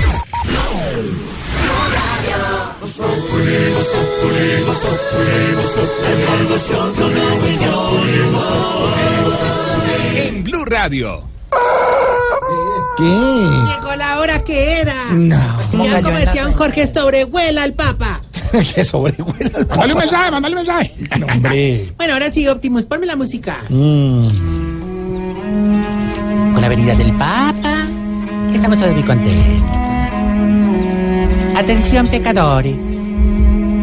En Blue Radio. ¿Qué? Llegó la hora que era. No. Ya como decía un Jorge sobrevuela al Papa. (laughs) que sobrevuela al Mándale un mensaje, mándale un mensaje. hombre. Bueno, ahora sí, Optimus, ponme la música. Mm. La venida del Papa, estamos todos muy contentos. Atención, pecadores.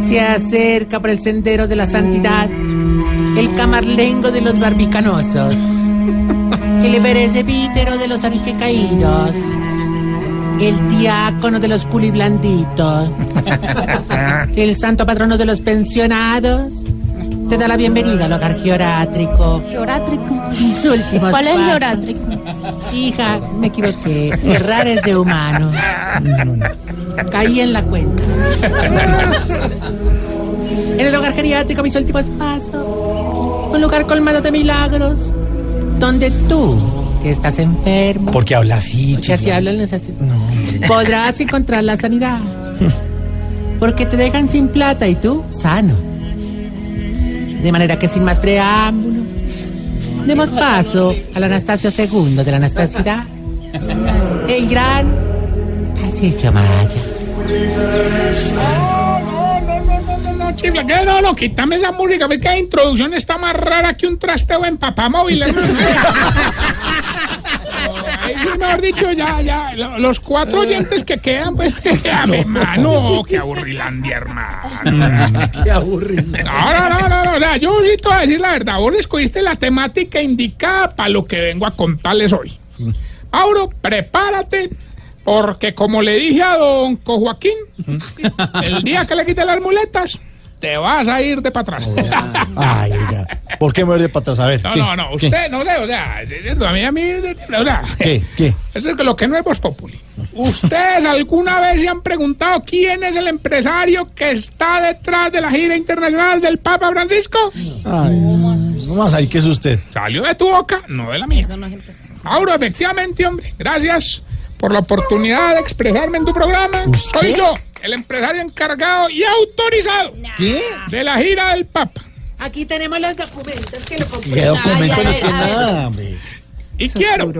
Se acerca por el sendero de la santidad el camarlengo de los barbicanosos, el perecebítero de los caídos, el diácono de los culiblanditos, (laughs) el santo patrono de los pensionados. Te da la bienvenida al hogar georátrico. Georátrico. Mis últimos ¿Cuál es el pasos. georátrico? Hija, me equivoqué. Errar es de humanos. Caí en la cuenta. En el hogar geriátrico, mis últimos pasos. Un lugar colmado de milagros. Donde tú, que estás enfermo. Porque habla así, Que así hablan los así- Podrás encontrar la sanidad. Porque te dejan sin plata y tú sano. De manera que sin más preámbulos, demos paso al Anastasio II de la Anastasidad. El gran Tarcisio Maya. Chifla, que no, no, quítame esa música, ve que la introducción está más rara que un trasteo en papamóvil. Sí, (laughs) mejor dicho, ya, ya, lo- los cuatro oyentes que quedan, pues, (laughs) hermano, qué aburrilandia, hermano. (laughs) Qué aburrido. No, no, no, no, no, yo sí te voy a decir la verdad, vos escogiste la temática indicada para lo que vengo a contarles hoy. Mauro, prepárate, porque como le dije a don Cojoaquín, el día que le quite las muletas, te vas a ir de para atrás. (laughs) Ay, oiga. ¿Por qué me voy de patas? A ver. No, ¿qué? no, no, ¿Qué? usted, no sé, o sea, es cierto, a mí, a mí, o sea, ¿Qué? ¿Qué? eso es lo que no es Voz Populi. ¿Ustedes alguna vez se han preguntado quién es el empresario que está detrás de la gira internacional del Papa Francisco? Ay, no más ahí, ¿qué es usted? Salió de tu boca, no de la mía. Mauro, efectivamente, hombre, gracias por la oportunidad de expresarme en tu programa. Soy yo, el empresario encargado y autorizado ¿Qué? de la gira del Papa. Aquí tenemos los documentos que lo ¿Qué comprueban. documento Ay, ni ay, que a ver. nada, hombre? Y quiero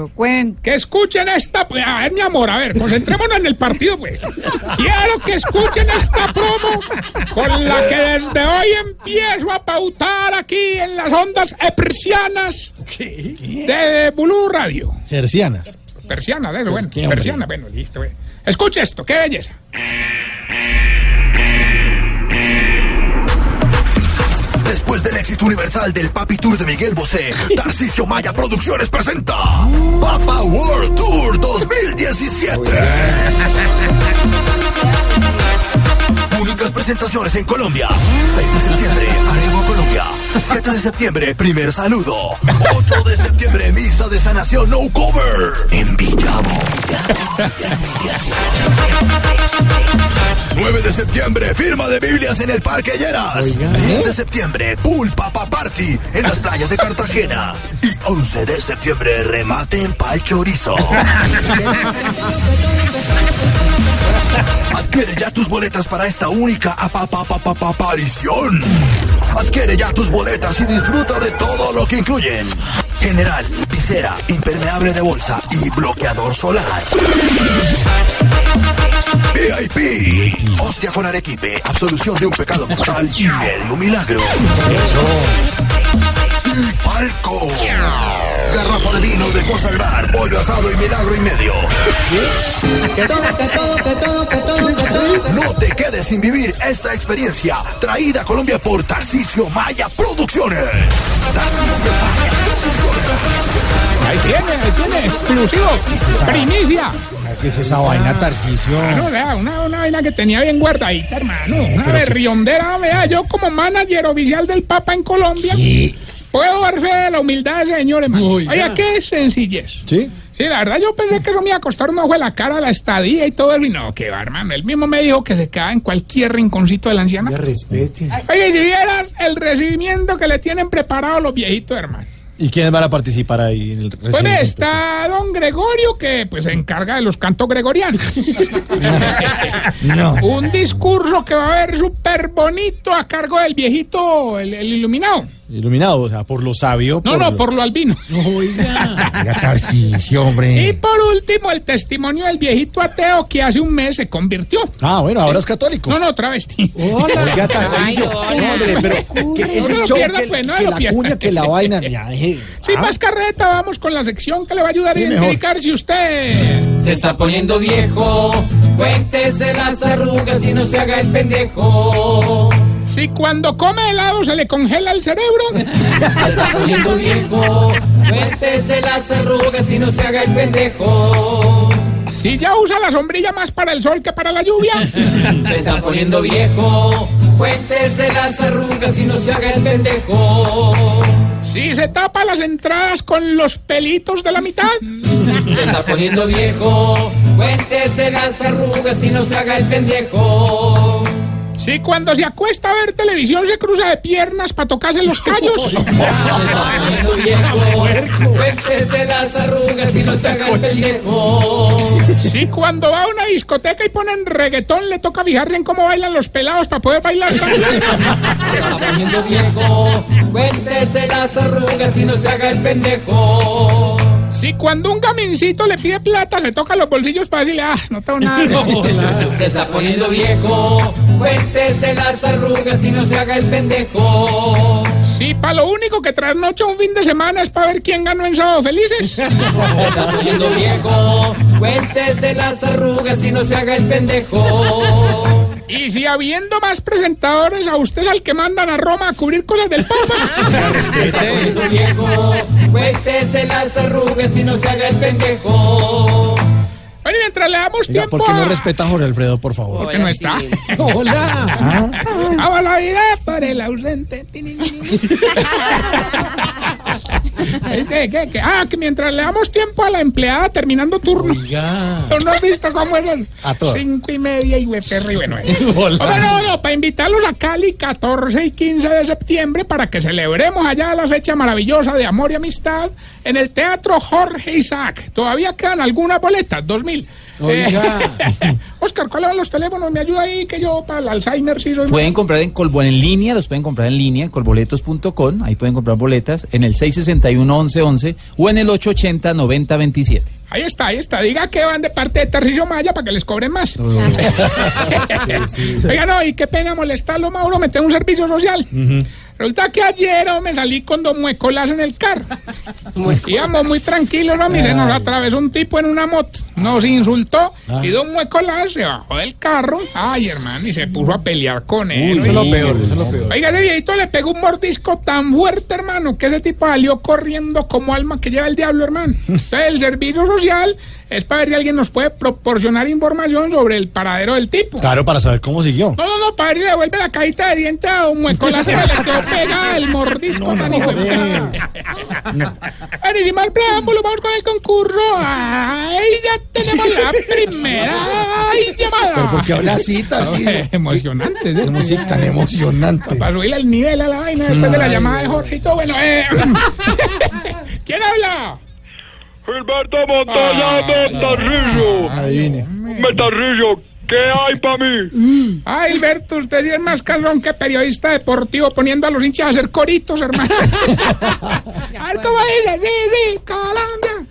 que escuchen esta. pues, A ver, mi amor, a ver, concentrémonos en el partido, pues. Quiero que escuchen esta promo con la que desde hoy empiezo a pautar aquí en las ondas persianas de Blue Radio. Gercianas. Persiana, de eso, bueno, persiana, bueno, listo. bueno. Escuche esto, qué belleza. Después del éxito universal del Papi Tour de Miguel Bosé, Tarcisio Maya Producciones presenta Papa World Tour 2017. Únicas presentaciones en Colombia. 6 de septiembre, Colombia. 7 de septiembre, primer saludo. 8 de septiembre, misa de sanación no cover. En Villavo. 9 de septiembre, firma de Biblias en el Parque Lleras. 10 de septiembre, Pool Papa Party en las playas de Cartagena. Y 11 de septiembre, remate en Pal Chorizo. (laughs) Adquiere ya tus boletas para esta única aparición. Adquiere ya tus boletas y disfruta de todo lo que incluyen. General, visera, impermeable de bolsa y bloqueador solar. VIP. Hostia con arequipe. Absolución de un pecado mortal y medio milagro. Y palco. Garrafa de vino de consagrar, pollo asado y milagro y medio. No te quedes sin vivir esta experiencia traída a Colombia por Tarcisio Maya Producciones. Tarcisio Maya Ahí tiene, ahí tiene, exclusivo, primicia. ¿Qué es esa vaina, Tarcicio? Bueno, vea, una, una vaina que tenía bien guardadita, hermano. Una berriondera, vea, yo como manager oficial del Papa en Colombia, puedo dar fe de la humildad del señor, hermano. Oiga. Qué sencillez. ¿Sí? Sí, la verdad yo pensé que eso me iba a costar un ojo de la cara la estadía y todo eso. Y no, que va, hermano. Él mismo me dijo que se quedaba en cualquier rinconcito de la anciana. respete. Oye, si vieras el recibimiento que le tienen preparado los viejitos, hermano. ¿Y quiénes van a participar ahí en el Pues resumen? ve, está don Gregorio, que pues se encarga de los cantos gregorianos. (laughs) No. Un discurso que va a ver súper bonito a cargo del viejito, el, el iluminado. Iluminado, o sea, por lo sabio. No, no, lo- por lo albino. (laughs) Oiga, Tarcisio, Y hombre. por último, el testimonio del viejito ateo que hace un mes se convirtió. Ah, bueno, ahora es católico. No, no, travesti. Oiga, Tarcisio. Ay, No, hombre, pero que No ese se lo show, pierda, que, pues, no que la pierda. cuña, que la vaina. ya, deje. Sin Ah, más carreta, vamos con la sección que le va a ayudar a identificar si usted... Se está poniendo viejo, cuéntese las arrugas y no se haga el pendejo. Si cuando come helado se le congela el cerebro. (laughs) Se está poniendo viejo, cuéntese las arrugas y no se haga el pendejo. Si ya usa la sombrilla más para el sol que para la lluvia. Se está poniendo viejo, cuéntese las arrugas y no se haga el pendejo. Si se tapa las entradas con los pelitos de la mitad. Se está poniendo viejo, cuéntese las arrugas y no se haga el pendejo. Si cuando se acuesta a ver televisión se cruza de piernas para tocarse los (laughs) callos. Cuéntese las arrugas y no se haga el pendejo. Si cuando va a una discoteca y ponen reggaetón le toca fijarse en cómo bailan los pelados para poder bailar (laughs) también. Viejo, cuéntese las arrugas y no se haga el pendejo. Si cuando un gamincito le pide plata se toca los bolsillos para decirle, ah, no tengo nada. (laughs) Se está poniendo viejo, cuéntese las arrugas y no se haga el pendejo. Si para lo único que trasnocha un fin de semana es para ver quién ganó en Sábado Felices. Se está poniendo viejo, cuéntese las arrugas y no se haga el pendejo. Y si habiendo más presentadores, a usted es al que mandan a Roma a cubrir cosas del Papa. (laughs) Viejo, cuéntese las arrugas y no se haga el pendejo. Bueno, y mientras le damos Oiga, tiempo ¿por qué no a... respeta a Jorge Alfredo, por favor? Porque no está. (laughs) Hola. A la vida para el ausente. (laughs) ¿Qué, qué, qué? Ah, que mientras le damos tiempo a la empleada terminando turno. ¿No no has visto cómo eran? A todas. Cinco y media y hueperri, bueno. eh. (laughs) Oiga, no, no, para invitarlos a Cali 14 y 15 de septiembre para que celebremos allá la fecha maravillosa de amor y amistad en el Teatro Jorge Isaac. Todavía quedan algunas boletas, 2000. Oiga. (laughs) Oscar, ¿cuáles son los teléfonos? Me ayuda ahí que yo para el Alzheimer sí soy Pueden comprar en Colbo en línea, los pueden comprar en línea, colboletos.com, ahí pueden comprar boletas en el 661-1111 o en el 880-9027. Ahí está, ahí está. Diga que van de parte de Tarcillo Maya para que les cobren más. (laughs) (laughs) Oiga, no, y qué pena molestarlo, Mauro, me tengo un servicio social. Resulta que ayer oh, me salí con dos muecolas en el carro. Íbamos muy tranquilos, ¿no? Se nos atravesó un tipo en una moto. Nos insultó y dos muecolas se bajó del carro. Ay, hermano, y se puso a pelear con él. Uy, eso es lo peor, eso es lo peor. Oiga, ese viejito le pegó un mordisco tan fuerte, hermano, que ese tipo salió corriendo como alma que lleva el diablo, hermano. (laughs) Entonces, el servicio social es para ver si alguien nos puede proporcionar información sobre el paradero del tipo. Claro, para saber cómo siguió. No, no, no, si le devuelve la cajita de dientes a un muecolas que le quedó pegada el mordisco (laughs) tan hijo de puta. Bueno, y sin preámbulo, vamos con el concurso. ¡Ay, ya tenemos la primera ¡Ay, llamada! Pero ¿por qué habla así? Emocionante, ¿eh? Qué música tan emocionante. Para subirle el nivel a la vaina después de la llamada de Jorge y todo. Bueno, eh. (laughs) ¿Quién habla? Gilberto Montoya de Tarrillo. Adivine. Me Tarrillo, ¿qué hay para mí? Ay, Alberto, usted sí es más calón que periodista deportivo poniendo a los hinchas a hacer coritos, hermano. (laughs) a ver cómo dice, sí, sí, Colombia.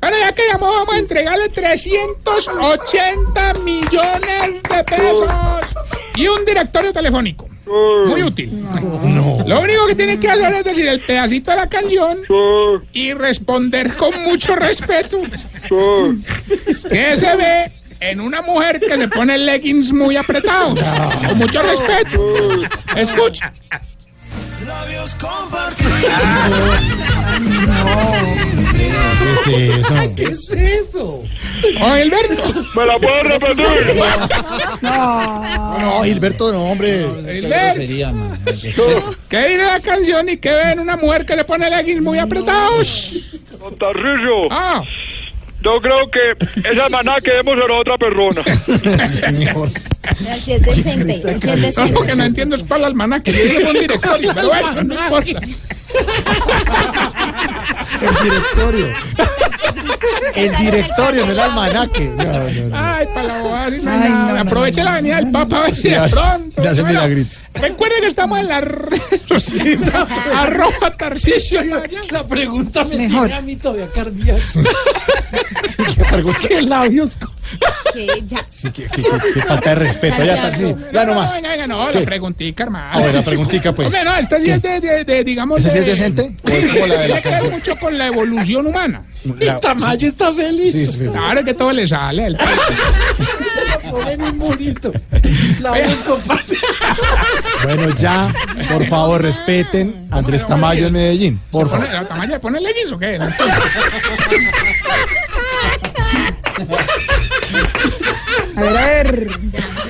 Bueno, ya que llamó, vamos a entregarle 380 millones de pesos y un directorio telefónico. Muy útil. Lo único que tiene que hacer es decir el pedacito de la canción y responder con mucho respeto. ¿Qué se ve en una mujer que se pone leggings muy apretados? Con mucho respeto. Escucha. Labios ¿Qué es eso? ¿Qué es eso? Oh, Gilberto. ¿Me la puedo repetir? No, no, Gilberto, no, hombre. Gilberto. ¿Qué dice la canción y qué ve en una mujer que le pone leggings muy apretados? Don Tarrillo, Ah, yo creo que esa maná que vemos era otra persona. Si es decente, si es no, decente. porque no entiendo es para las manas que tiene un directorio, pero bueno, no importa. El directorio. El directorio, no el almanaque. No, no, no. Ay, para la bobada. Aproveche la venida del Papa a ver si de pronto. le hace Bueno, milagritos. Recuerde que estamos en la red. (laughs) Arroba Tarcisio. La pregunta me Mejor. tiene a mí todavía cardíaco. (laughs) ¿Qué labios? Que ya. Sí, falta de respeto. Ya. Ya no más. Venga, venga, no, ¿Qué? la preguntica, hermano. A ver, la preguntica, pues. Hombre, no, esta sí es de, de, de, digamos. ¿Esa sí es de- decente? ¿O Sí, es como la de la tiene que ver canción? mucho con la evolución humana. La- Tamayo está feliz. Sí. Claro que todo le sale. al- Lo ponen un murito. La comparte. Bueno, ya, por favor, respeten a Andrés Tamayo en Medellín. Por Pone- favor. ¿La tamaña de poner leggings o qué? No. A ver,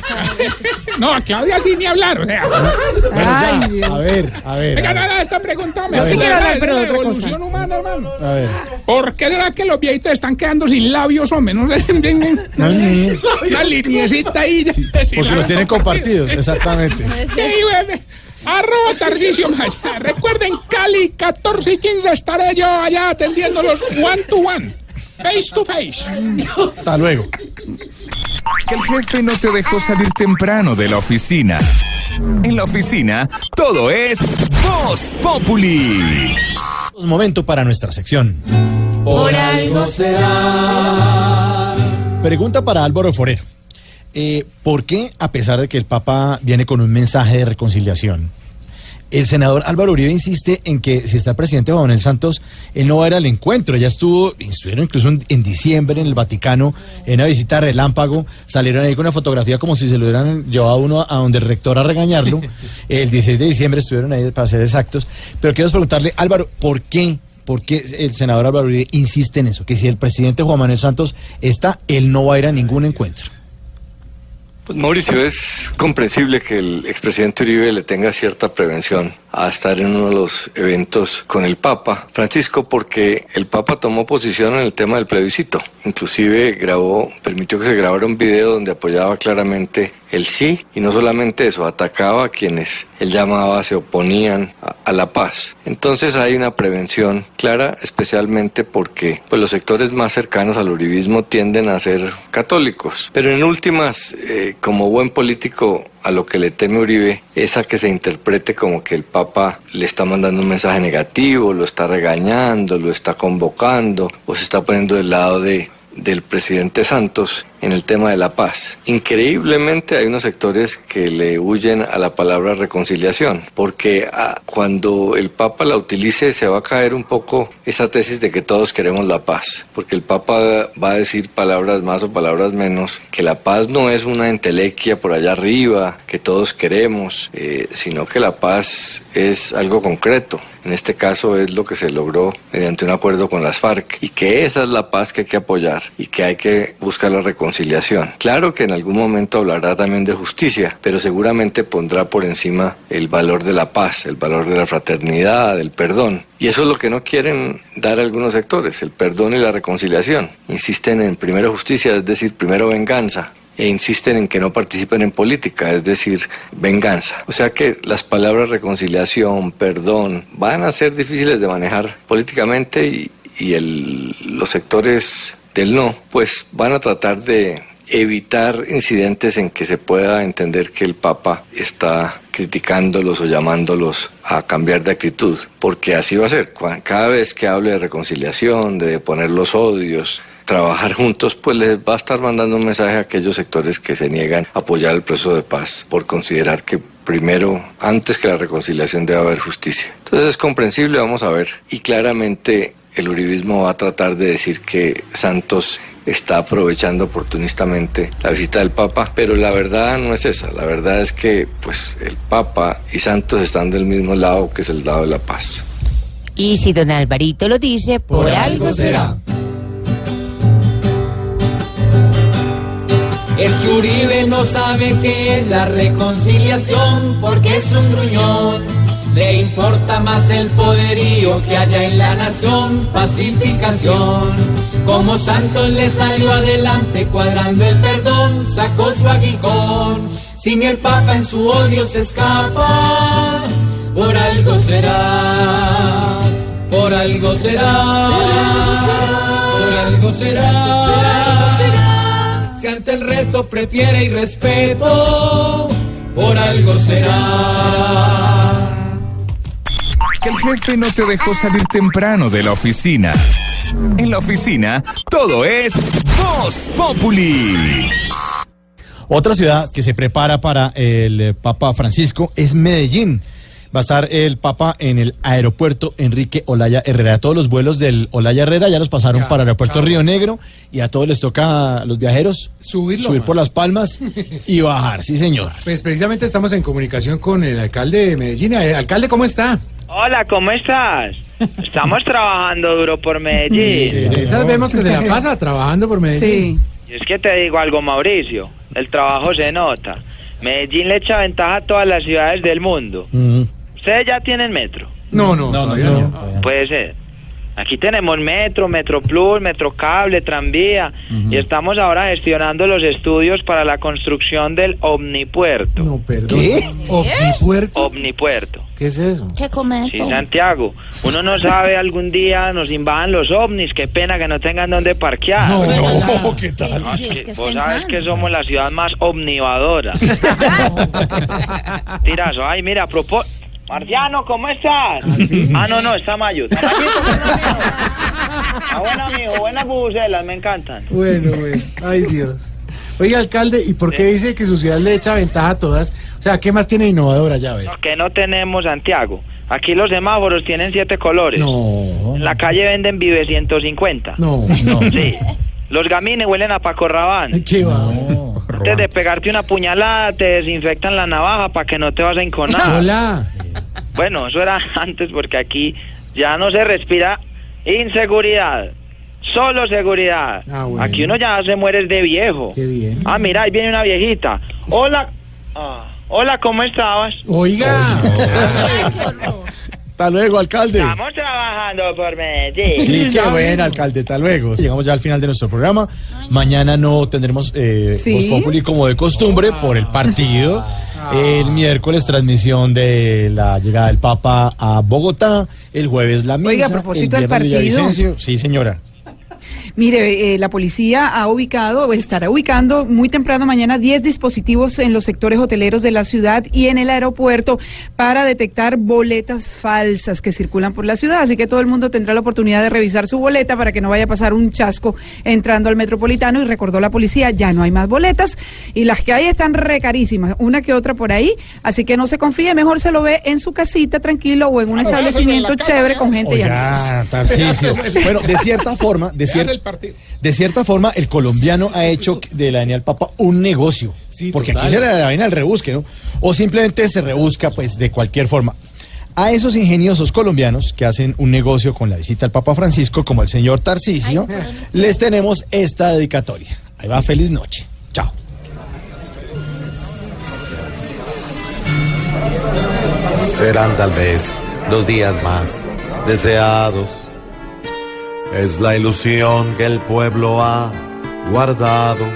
a ver. No, a Claudia sí ni hablar, o sea. Bueno, Ay, ya. Dios. A ver, a ver. Venga, nada, esta pregunta me Yo sí hace quiero hablar, pero la de otra cosa. humana, hermano. A ver. ¿Por qué será que los viejitos están quedando sin labios, hombre? No sé, No, Una liniecita ahí. ya- sin Porque los tienen compartidos, exactamente. Sí, güey. Arroba Tarcisio Maya. Recuerden, Cali, 14 y 15 estaré yo allá atendiéndolos one to one. Face to face. Hasta luego. Que el jefe no te dejó salir temprano de la oficina. En la oficina, todo es Voz Populi. Momento para nuestra sección. Por algo será. Pregunta para Álvaro Forero. Eh, ¿Por qué, a pesar de que el Papa viene con un mensaje de reconciliación, el senador Álvaro Uribe insiste en que si está el presidente Juan Manuel Santos, él no va a ir al encuentro? Ya estuvo, estuvieron incluso en, en diciembre en el Vaticano, en una visita relámpago, salieron ahí con una fotografía como si se lo hubieran llevado a uno a donde el rector a regañarlo. (laughs) el 16 de diciembre estuvieron ahí para ser exactos. Pero quiero preguntarle, Álvaro, ¿por qué? ¿Por qué el senador Álvaro Uribe insiste en eso? Que si el presidente Juan Manuel Santos está, él no va a ir a ningún encuentro. Mauricio, es comprensible que el expresidente Uribe le tenga cierta prevención a estar en uno de los eventos con el Papa Francisco porque el Papa tomó posición en el tema del plebiscito. Inclusive grabó, permitió que se grabara un video donde apoyaba claramente el sí y no solamente eso, atacaba a quienes él llamaba se oponían a, la paz. Entonces hay una prevención clara, especialmente porque pues, los sectores más cercanos al uribismo tienden a ser católicos. Pero en últimas, eh, como buen político, a lo que le teme Uribe es a que se interprete como que el Papa le está mandando un mensaje negativo, lo está regañando, lo está convocando o se está poniendo del lado de del presidente Santos en el tema de la paz. Increíblemente hay unos sectores que le huyen a la palabra reconciliación, porque ah, cuando el Papa la utilice se va a caer un poco esa tesis de que todos queremos la paz, porque el Papa va a decir palabras más o palabras menos, que la paz no es una entelequia por allá arriba, que todos queremos, eh, sino que la paz es algo concreto. En este caso es lo que se logró mediante un acuerdo con las FARC y que esa es la paz que hay que apoyar y que hay que buscar la reconciliación. Claro que en algún momento hablará también de justicia, pero seguramente pondrá por encima el valor de la paz, el valor de la fraternidad, del perdón. Y eso es lo que no quieren dar algunos sectores, el perdón y la reconciliación. Insisten en primero justicia, es decir, primero venganza e insisten en que no participen en política, es decir, venganza. O sea que las palabras reconciliación, perdón, van a ser difíciles de manejar políticamente y, y el- los sectores del no, pues van a tratar de evitar incidentes en que se pueda entender que el Papa está criticándolos o llamándolos a cambiar de actitud, porque así va a ser. Cada vez que hable de reconciliación, de poner los odios, trabajar juntos, pues les va a estar mandando un mensaje a aquellos sectores que se niegan a apoyar el proceso de paz por considerar que primero, antes que la reconciliación, debe haber justicia. Entonces es comprensible, vamos a ver. Y claramente el uribismo va a tratar de decir que Santos está aprovechando oportunistamente la visita del Papa, pero la verdad no es esa. La verdad es que pues el Papa y Santos están del mismo lado, que es el lado de la paz. Y si don Alvarito lo dice, por, algo será. Es que Uribe no sabe qué es la reconciliación porque es un gruñón. Le importa más el poderío que haya en la nación, pacificación. Como Santos le salió adelante cuadrando el perdón, sacó su aguijón. Sin el Papa en su odio se escapa, por algo será. Por algo será, por algo será, si ante el reto prefiere y respeto, por algo será. Que el jefe no te dejó salir temprano de la oficina. En la oficina, todo es Voz Populi. Otra ciudad que se prepara para el eh, Papa Francisco es Medellín. Va a estar el Papa en el aeropuerto Enrique Olaya Herrera. Todos los vuelos del Olaya Herrera ya los pasaron Ya, para el aeropuerto chao. Río Negro y a todos les toca a los viajeros Subirlo, subir man. por las palmas (laughs) y bajar. Sí, señor. Pues precisamente estamos en comunicación con el alcalde de Medellín. Eh, Alcalde, ¿cómo está? Hola, ¿cómo estás? Estamos trabajando duro por Medellín. Esas vemos que se la pasa trabajando por Medellín. Y es que te digo algo, Mauricio. El trabajo se nota. Medellín le echa ventaja a todas las ciudades del mundo. Ustedes ya tienen metro. No, no, todavía no. Puede ser. Aquí tenemos metro, metro plus, metro cable, tranvía y estamos ahora gestionando los estudios para la construcción del omnipuerto. No, perdón. ¿Omnipuerto? Omnipuerto. ¿Qué es eso? ¿Qué comes? Sí, Santiago. Uno no sabe algún día nos invadan los ovnis. Qué pena que no tengan dónde parquear. No, no, ¿qué tal? No, es que vos sabes que somos la ciudad más omnivadora. (laughs) Tirazo. Ay, mira, a propósito. Marciano, ¿cómo estás? Ah, no, no, está Mayo. Está Mayito, bueno, mijo. (laughs) Ah, bueno, mijo, buenas bucelas, me encantan. Bueno, bueno. Ay, Dios. Oiga, alcalde, ¿y por qué dice que su ciudad le echa ventaja a todas? O sea, ¿qué más tiene innovadora ya? Ver. No, que no tenemos, Santiago. Aquí los semáforos tienen siete colores. No. En la calle venden Vive 150. No, no. Sí. Los gamines huelen a Paco Rabán. ¿Qué va? Antes de pegarte una puñalada, te desinfectan la navaja para que no te vas a enconar. Hola. Bueno, eso era (laughs) antes porque aquí ya no se respira inseguridad. Solo seguridad. Ah, bueno. Aquí uno ya se muere de viejo. Qué bien. Ah, mira, ahí viene una viejita. Hola. Ah, hola, ¿cómo estabas? Oiga. (laughs) Hasta luego, alcalde. Estamos trabajando por Medellín. Sí, qué bueno, alcalde. Hasta luego. Llegamos ya al final de nuestro programa. Mañana no tendremos eh, Sí. Voz Populi como de costumbre por el partido. El miércoles transmisión de la llegada del Papa a Bogotá. El jueves la misa. Oiga, a propósito el del partido. Sí, señora. Mire, eh, la policía ha ubicado o estará ubicando muy temprano mañana 10 dispositivos en los sectores hoteleros de la ciudad y en el aeropuerto para detectar boletas falsas que circulan por la ciudad. Así que todo el mundo tendrá la oportunidad de revisar su boleta para que no vaya a pasar un chasco entrando al metropolitano. Y recordó la policía, ya no hay más boletas y las que hay están recarísimas, una que otra por ahí. Así que no se confíe, mejor se lo ve en su casita tranquilo o en un establecimiento chévere con gente y amigos. Oiga, Tarcisio. (laughs) Bueno, de cierta forma, de, cier- de cierta forma, el colombiano ha hecho de la venida del Papa un negocio. porque total. aquí se la vaina al rebusque, ¿no? O simplemente se rebusca, pues, de cualquier forma. A esos ingeniosos colombianos que hacen un negocio con la visita al Papa Francisco, como el señor Tarcisio, les tenemos esta dedicatoria. Ahí va, feliz noche. Chao. Serán tal vez los días más deseados. Es la ilusión que el pueblo ha guardado.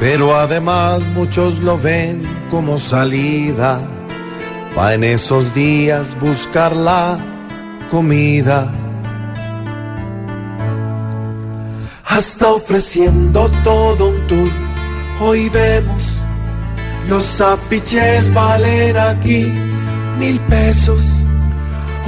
Pero además muchos lo ven como salida para en esos días buscar la comida. Hasta ofreciendo todo un tour, hoy vemos los afiches valen aquí mil pesos.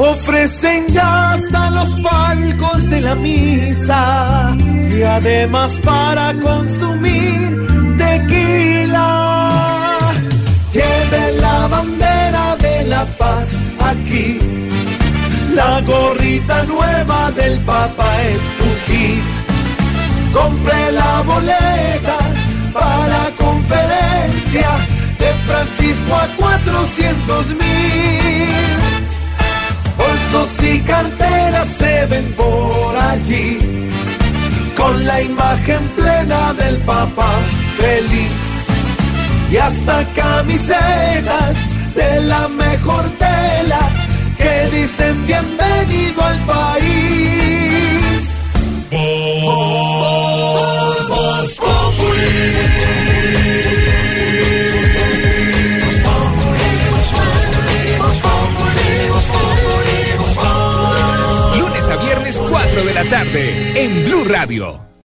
Ofrecen ya hasta los palcos de la misa y además para consumir tequila. Lleve la bandera de la paz aquí. La gorrita nueva del Papa es un hit. Compre la boleta para la conferencia de Francisco a 400 mil. Y carteras se ven por allí, con la imagen plena del Papa feliz. Y hasta camisetas de la mejor tela que dicen bienvenido al país. 4 de la tarde en Blue Radio.